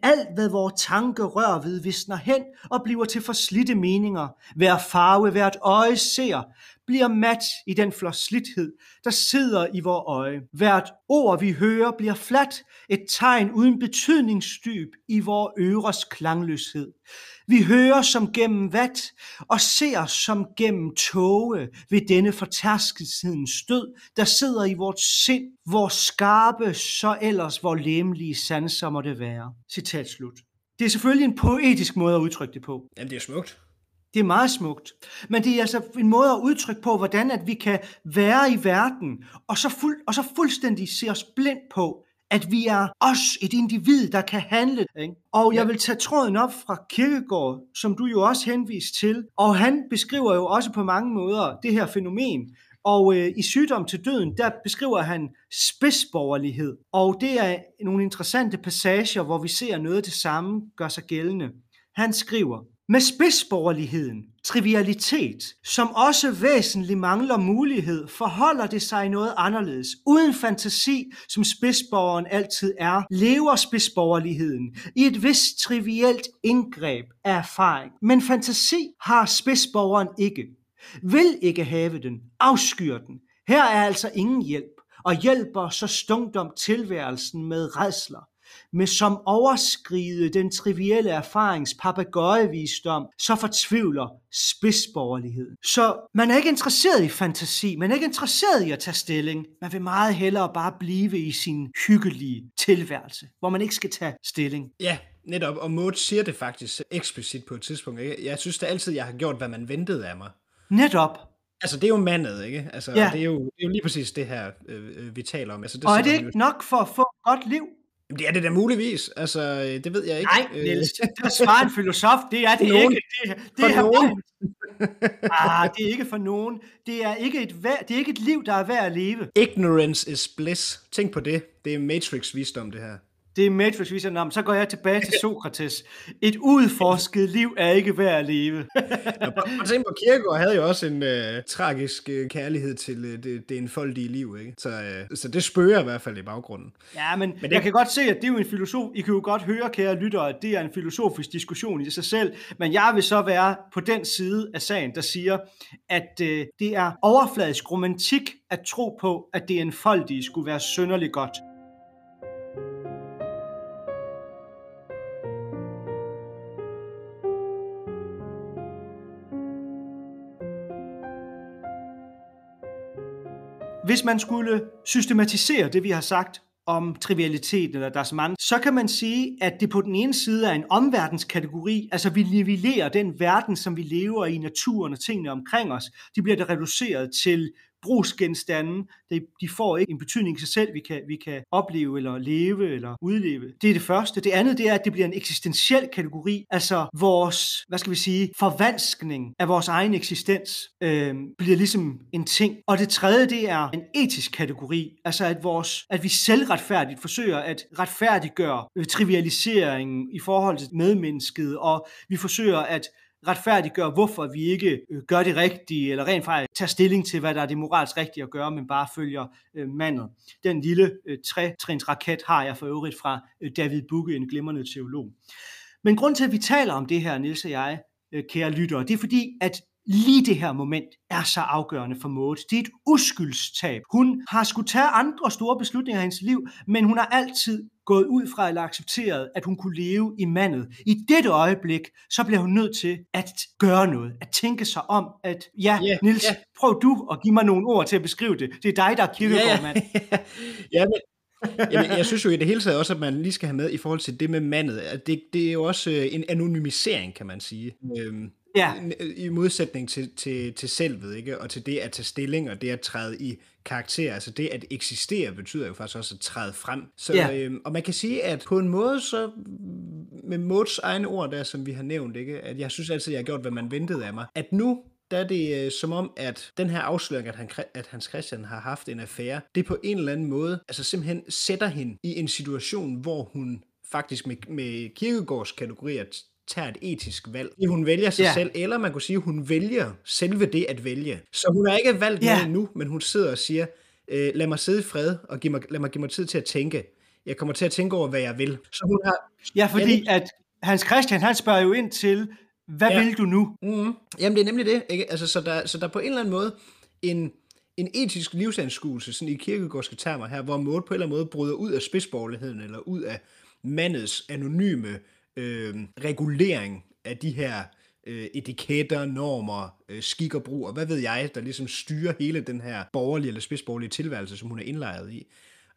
Alt, hvad vores tanke rører ved, visner hen og bliver til forslidte meninger. Hver farve, hvert øje ser, bliver mat i den forslidthed, der sidder i vores øje. Hvert ord, vi hører, bliver fladt, et tegn uden betydningsdyb i vores øres klangløshed. Vi hører som gennem vat, og ser som gennem tåge ved denne fortærskelsens stød, der sidder i vort sind, hvor skarpe, så ellers hvor lemlige sanser må det være. Citat slut. Det er selvfølgelig en poetisk måde at udtrykke det på. Jamen, det er smukt. Det er meget smukt. Men det er altså en måde at udtrykke på, hvordan at vi kan være i verden, og så, fuld, og så fuldstændig se os blind på, at vi er os, et individ, der kan handle. Ikke? Og jeg vil tage tråden op fra Kierkegaard, som du jo også henviste til. Og han beskriver jo også på mange måder det her fænomen. Og øh, i Sygdom til døden, der beskriver han spidsborgerlighed. Og det er nogle interessante passager, hvor vi ser noget det samme gør sig gældende. Han skriver, med spidsborgerligheden, trivialitet, som også væsentligt mangler mulighed, forholder det sig noget anderledes. Uden fantasi, som spidsborgeren altid er, lever spidsborgerligheden i et vist trivielt indgreb af erfaring. Men fantasi har spidsborgeren ikke. Vil ikke have den, afskyr den. Her er altså ingen hjælp, og hjælper så stungdom tilværelsen med redsler med som overskride den trivielle erfarings papegøjevisdom, så fortvivler spidsborgerligheden. Så man er ikke interesseret i fantasi, man er ikke interesseret i at tage stilling. Man vil meget hellere bare blive i sin hyggelige tilværelse, hvor man ikke skal tage stilling. Ja, netop. Og Maud siger det faktisk eksplicit på et tidspunkt. Ikke? Jeg synes da altid, jeg har gjort, hvad man ventede af mig. Netop. Altså, det er jo mandet, ikke? Altså, Ja. det, er jo, det er jo lige præcis det her, øh, øh, vi taler om. Altså, det Og er det ikke nok for at få et godt liv? Det er det da muligvis. Altså, øh, det ved jeg ikke. Nej, Niels, det svarer en filosof, det er det nogen. ikke. Det, det For er nogen. Ah, det er ikke for nogen. Det er ikke et, det er ikke et liv, der er værd at leve. Ignorance is bliss. Tænk på det. Det er Matrix-visdom, det her. Det er Matrix viser om. Så går jeg tilbage til Sokrates. Et udforsket liv er ikke værd at leve. Og at tænke på, Kierkegaard havde jo også en øh, tragisk øh, kærlighed til øh, det, det enfoldige liv, ikke? Så, øh, så det spørger i hvert fald i baggrunden. Ja, men, men det- jeg kan godt se, at det er jo en filosof. I kan jo godt høre, kære lyttere, at det er en filosofisk diskussion i sig selv. Men jeg vil så være på den side af sagen, der siger, at øh, det er overfladisk romantik at tro på, at det enfoldige skulle være synderligt godt. Hvis man skulle systematisere det, vi har sagt om trivialitet eller das Mann, så kan man sige, at det på den ene side er en omverdenskategori, altså vi nivellerer den verden, som vi lever i, naturen og tingene omkring os, de bliver det reduceret til brugsgenstande. De, de får ikke en betydning i sig selv, vi kan, vi kan opleve eller leve eller udleve. Det er det første. Det andet det er, at det bliver en eksistentiel kategori, altså vores, hvad skal vi sige, forvanskning af vores egen eksistens øh, bliver ligesom en ting. Og det tredje, det er en etisk kategori, altså at, vores, at vi selvretfærdigt forsøger at retfærdiggøre øh, trivialiseringen i forhold til medmennesket, og vi forsøger at retfærdiggøre, hvorfor vi ikke øh, gør det rigtige, eller rent faktisk tager stilling til, hvad der er det moralsk rigtige at gøre, men bare følger øh, mandet. Den lille øh, trætrins raket har jeg for øvrigt fra øh, David Bugge, en glimrende teolog. Men grund til, at vi taler om det her, Nils og jeg, øh, kære lyttere, det er fordi, at lige det her moment er så afgørende for Maud. Det er et uskyldstab. Hun har skulle tage andre store beslutninger i hendes liv, men hun har altid gået ud fra eller accepteret, at hun kunne leve i mandet. I dette øjeblik, så bliver hun nødt til at gøre noget, at tænke sig om, at ja, Ja, Nils, ja. prøv du at give mig nogle ord til at beskrive det. Det er dig, der er kirkegård, mand. ja, men, Jamen, jeg synes jo i det hele taget også, at man lige skal have med i forhold til det med mandet, at det, det er jo også øh, en anonymisering, kan man sige. Øhm, Ja. I modsætning til, til, til selvet, ikke? og til det at tage stilling, og det at træde i karakter, altså det at eksistere, betyder jo faktisk også at træde frem. Så, Ja. øhm, og man kan sige, at på en måde, så med Mods egne ord der, som vi har nævnt, ikke? at jeg synes altid, jeg har gjort, hvad man ventede af mig, at nu der er det øh, som om, at den her afsløring, at, han, at Hans Christian har haft en affære, det på en eller anden måde, altså simpelthen sætter hende i en situation, hvor hun faktisk med, med kirkegårds kategorier tager et etisk valg. Hun vælger sig Ja. selv, eller man kunne sige, hun vælger selve det at vælge. Så hun har ikke valgt Ja. noget endnu, men hun sidder og siger, øh, lad mig sidde i fred, og giv mig, lad mig give mig tid til at tænke. Jeg kommer til at tænke over, hvad jeg vil. Så hun har, Ja, fordi at Hans Christian, han spørger jo ind til, hvad Ja. vil du nu? Mm. Jamen, det er nemlig det. Ikke? Altså, så, der, så der er på en eller anden måde en, en etisk livsanskuelse, sådan i kirkegårdske termer her, hvor Maud på en eller anden måde bryder ud af spidsborgerligheden, eller ud af mandets anonyme øh, regulering af de her øh, etiketter, normer, øh, skik og brug, og hvad ved jeg, der ligesom styrer hele den her borgerlige eller spidsborgerlige tilværelse, som hun er indlejret i.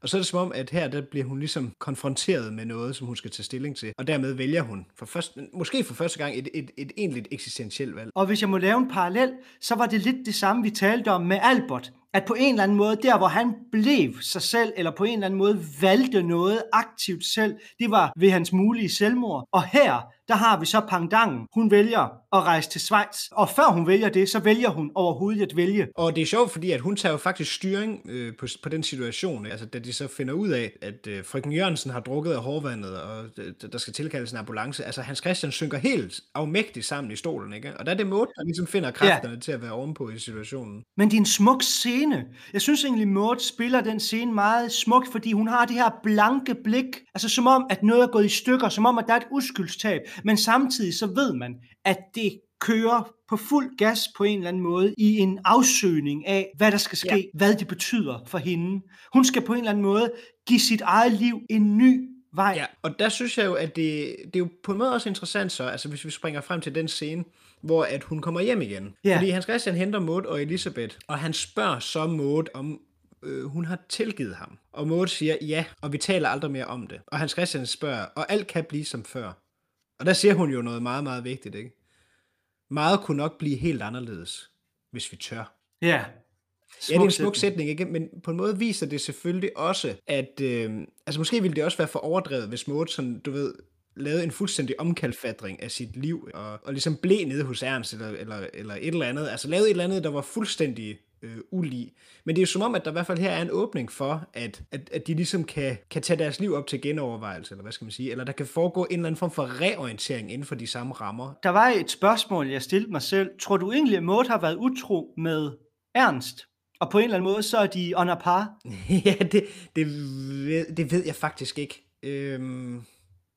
Og så er det som om, at her der bliver hun ligesom konfronteret med noget, som hun skal tage stilling til. Og dermed vælger hun, for først, måske for første gang, et, et, et egentligt eksistentielt valg. Og hvis jeg må lave en parallel, så var det lidt det samme, vi talte om med Albert. At på en eller anden måde, der hvor han blev sig selv, eller på en eller anden måde valgte noget aktivt selv, det var ved hans mulige selvmord. Og her, der har vi så pangdangen. Hun vælger at rejse til Schweiz, og før hun vælger det, så vælger hun overhovedet at vælge. Og det er sjovt, fordi at hun tager jo faktisk styring øh, på, på den situation, altså da de så finder ud af, at øh, frøken Jørgensen har drukket af hårvandet, og øh, der skal tilkaldes en ambulance. Altså Hans Christian synker helt afmægtigt sammen i stolen, ikke? Og der er det Maud, der ligesom finder kræfterne ja. til at være ovenpå i situationen. Men det er en smuk scene. Jeg synes egentlig, Maud spiller den scene meget smuk, fordi hun har det her blanke blik, altså som om, at noget er gået i stykker, som om, at der er et uskyldstab, men samtidig så ved man, at det kører på fuld gas på en eller anden måde i en afsøgning af, hvad der skal ske, ja. hvad det betyder for hende. Hun skal på en eller anden måde give sit eget liv en ny vej. Ja, og der synes jeg jo, at det, det er jo på en måde også interessant så, altså hvis vi springer frem til den scene, hvor at hun kommer hjem igen. Ja. Fordi Hans Christian henter Maud og Elisabeth, og han spørger så Maud, om øh, hun har tilgivet ham. Og Maud siger ja, og vi taler aldrig mere om det. Og Hans Christian spørger, og alt kan blive som før. Og der siger hun jo noget meget, meget vigtigt, ikke? Meget kunne nok blive helt anderledes, hvis vi tør. Ja. Ja, det er en smuk sætning, ikke? men på en måde viser det selvfølgelig også, at øh, altså måske ville det også være for overdrevet, hvis Maud sådan, du ved, lavede en fuldstændig omkalfatring af sit liv, og, og ligesom blev nede hos Ernst, eller, eller, eller et eller andet, altså lavede et eller andet, der var fuldstændig øh, ulig. Men det er jo som om, at der i hvert fald her er en åbning for, at, at, at de ligesom kan, kan tage deres liv op til genovervejelse, eller hvad skal man sige, eller der kan foregå en eller anden form for reorientering inden for de samme rammer. Der var et spørgsmål, jeg stillede mig selv. Tror du egentlig, at Maud har været utro med Ernst? Og på en eller anden måde, så er de a par? ja, det, det, ved, det ved jeg faktisk ikke. Øhm,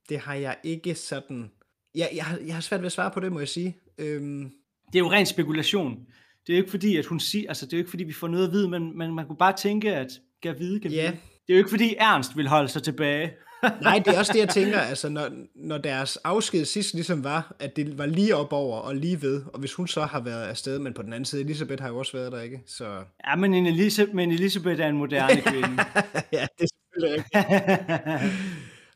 det har jeg ikke sådan... Jeg, jeg, har, jeg har svært ved at svare på det, må jeg sige. Øhm... Det er jo ren spekulation. Det er jo ikke fordi, at hun siger, altså det er jo ikke fordi, vi får noget at vide, men, men man kunne bare tænke, at kan vide, kan vide. Det er jo ikke fordi, Ernst vil holde sig tilbage. Nej, det er også det, jeg tænker, altså når, når deres afsked sidst ligesom var, at det var lige op over og lige ved, og hvis hun så har været afsted, men på den anden side, Elisabeth har jo også været der, ikke? Så... Ja, men, en Elisabeth, men Elisabeth er en moderne kvinde. ja, det er selvfølgelig rigtigt.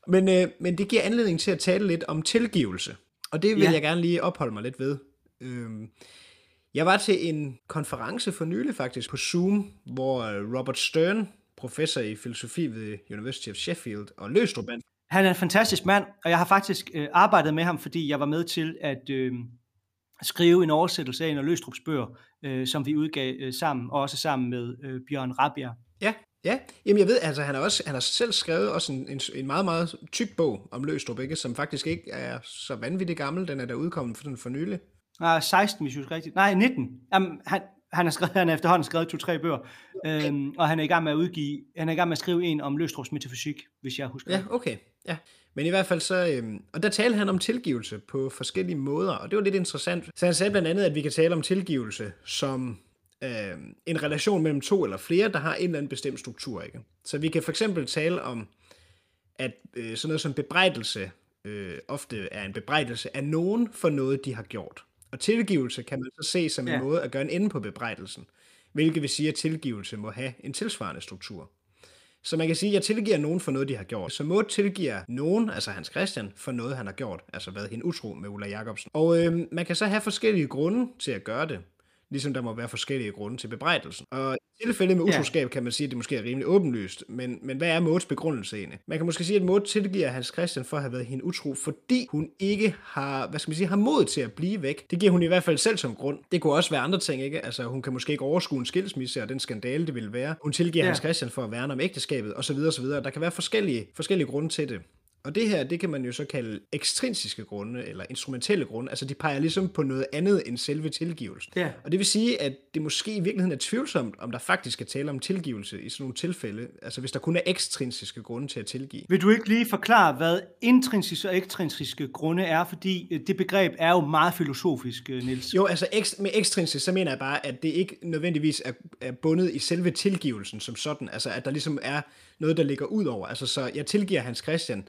men, øh, men det giver anledning til at tale lidt om tilgivelse, og det vil ja. jeg gerne lige opholde mig lidt ved. Øhm, jeg var til en konference for nylig faktisk på Zoom, hvor øh, Robert Stern, professor i filosofi ved University of Sheffield, og Løstrup Han er en fantastisk mand, og jeg har faktisk øh, arbejdet med ham, fordi jeg var med til at øh, skrive en oversættelse af en af Løstrups bøger, øh, som vi udgav øh, sammen, og også sammen med øh, Bjørn Rabia. Ja, ja. Jamen jeg ved, altså han har, også, han har selv skrevet også en, en, en meget, meget tyk bog om Løstrup, ikke? som faktisk ikke er så vanvittigt gammel. Den er der udkommet for, den for nylig. Nej, 16, hvis jeg husker rigtigt. Nej, 19. Jamen, han, han har, skrevet, han har efterhånden skrevet to-tre bøger, okay. øhm, og han er i gang med at udgive, han er i gang med at skrive en om Løstrups metafysik, hvis jeg husker Ja, okay. Ja. Men i hvert fald så, øhm, og der talte han om tilgivelse på forskellige måder, og det var lidt interessant. Så han sagde blandt andet, at vi kan tale om tilgivelse som øh, en relation mellem to eller flere, der har en eller anden bestemt struktur. Ikke? Så vi kan for eksempel tale om, at øh, sådan noget som bebrejdelse øh, ofte er en bebrejdelse af nogen for noget, de har gjort. Og tilgivelse kan man så se som en ja. måde at gøre en ende på bebrejdelsen, hvilket vil sige, at tilgivelse må have en tilsvarende struktur. Så man kan sige, at jeg tilgiver nogen for noget, de har gjort. Så må tilgiver nogen, altså Hans Christian, for noget, han har gjort. Altså været hende utro med Ulla Jacobsen. Og øh, man kan så have forskellige grunde til at gøre det ligesom der må være forskellige grunde til bebrejdelsen. Og i tilfælde med utroskab ja. kan man sige, at det måske er rimelig åbenlyst, men, men hvad er Mauds begrundelse egentlig? Man kan måske sige, at Maud tilgiver Hans Christian for at have været hende utro, fordi hun ikke har, hvad skal man sige, har mod til at blive væk. Det giver hun i hvert fald selv som grund. Det kunne også være andre ting, ikke? Altså hun kan måske ikke overskue en skilsmisse og den skandale, det ville være. Hun tilgiver ja. Hans Christian for at værne om ægteskabet osv. osv. Der kan være forskellige, forskellige grunde til det. Og det her, det kan man jo så kalde ekstrinsiske grunde, eller instrumentelle grunde. Altså de peger ligesom på noget andet end selve tilgivelsen. Ja. Og det vil sige, at det måske i virkeligheden er tvivlsomt, om der faktisk skal tale om tilgivelse i sådan nogle tilfælde. Altså hvis der kun er ekstrinsiske grunde til at tilgive. Vil du ikke lige forklare, hvad intrinsiske og ekstrinsiske grunde er? Fordi øh, det begreb er jo meget filosofisk, øh, Niels. Jo, altså ekst, med ekstrinsisk, så mener jeg bare, at det ikke nødvendigvis er, er bundet i selve tilgivelsen som sådan. Altså at der ligesom er noget, der ligger ud over. Altså så jeg tilgiver Hans Christian,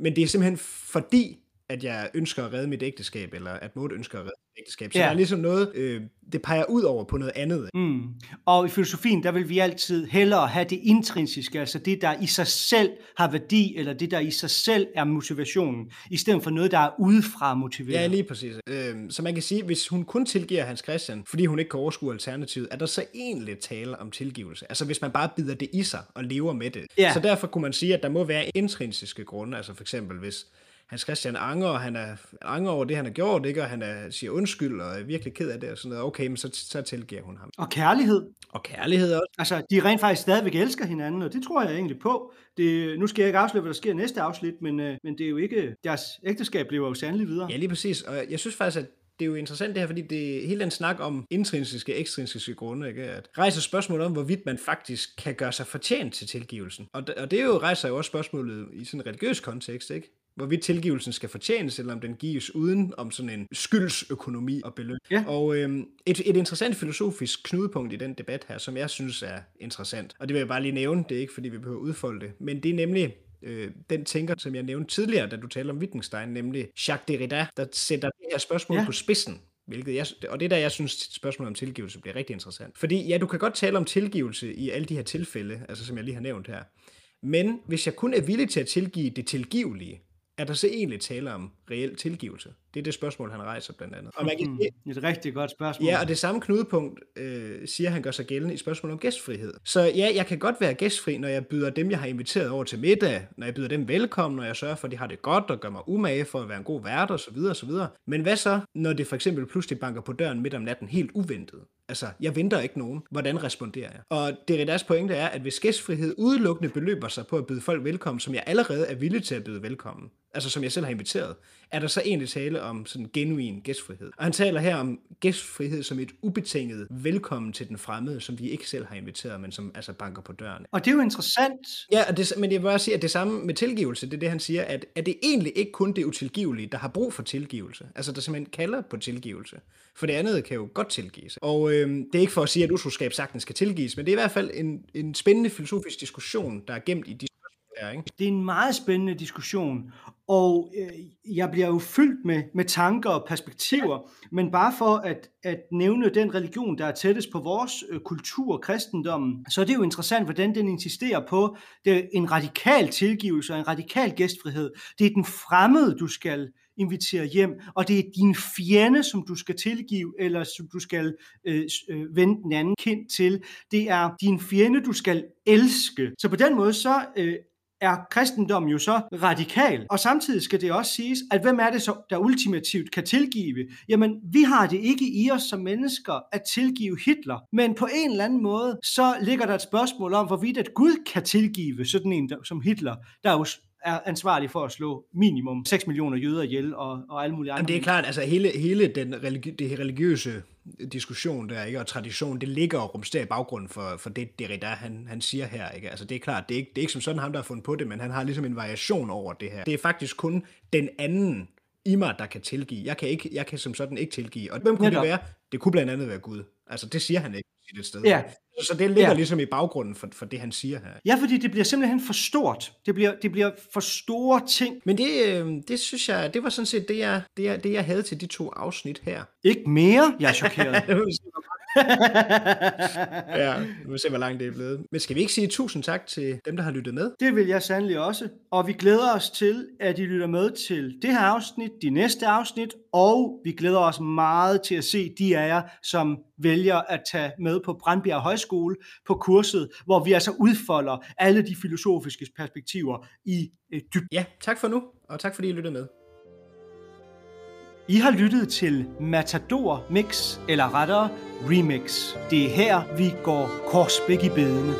men det er simpelthen fordi, at jeg ønsker at redde mit ægteskab, eller at Maud ønsker at redde mit ægteskab. Så ja. der er ligesom noget, øh, det peger ud over på noget andet. Mm. Og i filosofien, der vil vi altid hellere have det intrinsiske, altså det, der i sig selv har værdi, eller det, der i sig selv er motivationen, i stedet for noget, der er udefra motiveret. Ja, lige præcis. Øh, så man kan sige, hvis hun kun tilgiver Hans Christian, fordi hun ikke kan overskue alternativet, er der så egentlig tale om tilgivelse. Altså hvis man bare bider det i sig og lever med det. Ja. Så derfor kunne man sige, at der må være intrinsiske grunde, altså for eksempel hvis Hans Christian anger, han er anger over det, han har gjort, ikke? og han er, siger undskyld, og er virkelig ked af det, og sådan noget. Okay, men så, så tilgiver hun ham. Og kærlighed. Og kærlighed også. Altså, de rent faktisk stadigvæk elsker hinanden, og det tror jeg egentlig på. Det, nu skal jeg ikke afsløre, hvad der sker næste afsnit, men, øh, men det er jo ikke, deres ægteskab lever jo sandelig videre. Ja, lige præcis. Og jeg synes faktisk, at det er jo interessant det her, fordi det hele den snak om intrinsiske og ekstrinsiske grunde, ikke? at rejser spørgsmål om, hvorvidt man faktisk kan gøre sig fortjent til tilgivelsen. Og, og det er jo rejser jo også spørgsmålet i sådan en religiøs kontekst, ikke? Hvorvidt tilgivelsen skal fortjenes, eller om den gives uden om sådan en skyldsøkonomi og beløn. Ja. Og øhm, et, et interessant filosofisk knudepunkt i den debat her, som jeg synes er interessant, og det vil jeg bare lige nævne, det er ikke fordi vi behøver at udfolde det, men det er nemlig øh, den tænker, som jeg nævnte tidligere, da du talte om Wittgenstein, nemlig Jacques Derrida, der sætter det her spørgsmål ja. på spidsen. Hvilket jeg, og det er der, jeg synes, spørgsmålet om tilgivelse bliver rigtig interessant. Fordi ja, du kan godt tale om tilgivelse i alle de her tilfælde, altså som jeg lige har nævnt her. Men hvis jeg kun er villig til at tilgive det tilgivelige, er der så egentlig tale om reel tilgivelse? Det er det spørgsmål, han rejser blandt andet. Og man kan mm, et rigtig godt spørgsmål. Ja, og det samme knudepunkt øh, siger han gør sig gældende i spørgsmålet om gæstfrihed. Så ja, jeg kan godt være gæstfri, når jeg byder dem, jeg har inviteret over til middag, når jeg byder dem velkommen, når jeg sørger for, at de har det godt og gør mig umage for at være en god vært osv. osv. Men hvad så, når det for eksempel pludselig banker på døren midt om natten helt uventet? Altså, jeg venter ikke nogen. Hvordan responderer jeg? Og Derridas pointe er, at hvis gæstfrihed udelukkende beløber sig på at byde folk velkommen, som jeg allerede er villig til at byde velkommen, altså som jeg selv har inviteret, er der så egentlig tale om sådan genuin gæstfrihed. Og han taler her om gæstfrihed som et ubetinget velkommen til den fremmede, som vi ikke selv har inviteret, men som altså banker på døren. Og det er jo interessant. Ja, og det, men jeg vil bare sige, at det samme med tilgivelse, det er det, han siger, at, at det egentlig ikke kun det utilgivelige, der har brug for tilgivelse. Altså, der simpelthen kalder på tilgivelse. For det andet kan jo godt tilgives. Og øh, det er ikke for at sige, at utroskab sagtens skal tilgives, men det er i hvert fald en, en spændende filosofisk diskussion, der er gemt i de er. Ikke? Det er en meget spændende diskussion, og øh, jeg bliver jo fyldt med, med tanker og perspektiver, men bare for at, at nævne den religion, der er tættest på vores øh, kultur, kristendommen, så er det jo interessant, hvordan den insisterer på det er en radikal tilgivelse og en radikal gæstfrihed. Det er den fremmede, du skal invitere hjem, og det er din fjende, som du skal tilgive, eller som du skal øh, øh, vende den anden kind til. Det er din fjende, du skal elske. Så på den måde, så øh, er kristendommen jo så radikal. Og samtidig skal det også siges, at hvem er det så, der ultimativt kan tilgive? Jamen, vi har det ikke i os som mennesker at tilgive Hitler, men på en eller anden måde, så ligger der et spørgsmål om, hvorvidt at Gud kan tilgive sådan en som Hitler, der jo er ansvarlig for at slå minimum 6 millioner jøder ihjel og, og alle mulige andre. Jamen det er klart, altså hele, hele den religi- det religiøse diskussion der, ikke, og tradition, det ligger og rumsterer i baggrunden for, for det Derrida, han, han siger her. Ikke? Altså det er klart, det er, ikke, det er ikke som sådan ham, der har fundet på det, men han har ligesom en variation over det her. Det er faktisk kun den anden i mig, der kan tilgive. Jeg kan, ikke, jeg kan som sådan ikke tilgive. Og hvem kunne Netop. det være? Det kunne blandt andet være Gud. Altså det siger han ikke et sted. Ja. Så det ligger ja. ligesom i baggrunden for, for det, han siger her. Ja, fordi det bliver simpelthen for stort. Det bliver, det bliver for store ting. Men det, øh, det synes jeg, det var sådan set det jeg, det, jeg, det, jeg havde til de to afsnit her. Ikke mere? Jeg er chokeret. ja, vi må se, hvor langt det er blevet. Men skal vi ikke sige tusind tak til dem, der har lyttet med? Det vil jeg sandelig også. Og vi glæder os til, at I lytter med til det her afsnit, de næste afsnit, og vi glæder os meget til at se de af jer, som vælger at tage med på Brandbjerg Højskole på kurset, hvor vi altså udfolder alle de filosofiske perspektiver i øh, dybden. Ja, tak for nu, og tak fordi I lyttede med. I har lyttet til Matador Mix, eller rettere Remix. Det er her, vi går korsbæk i bedene.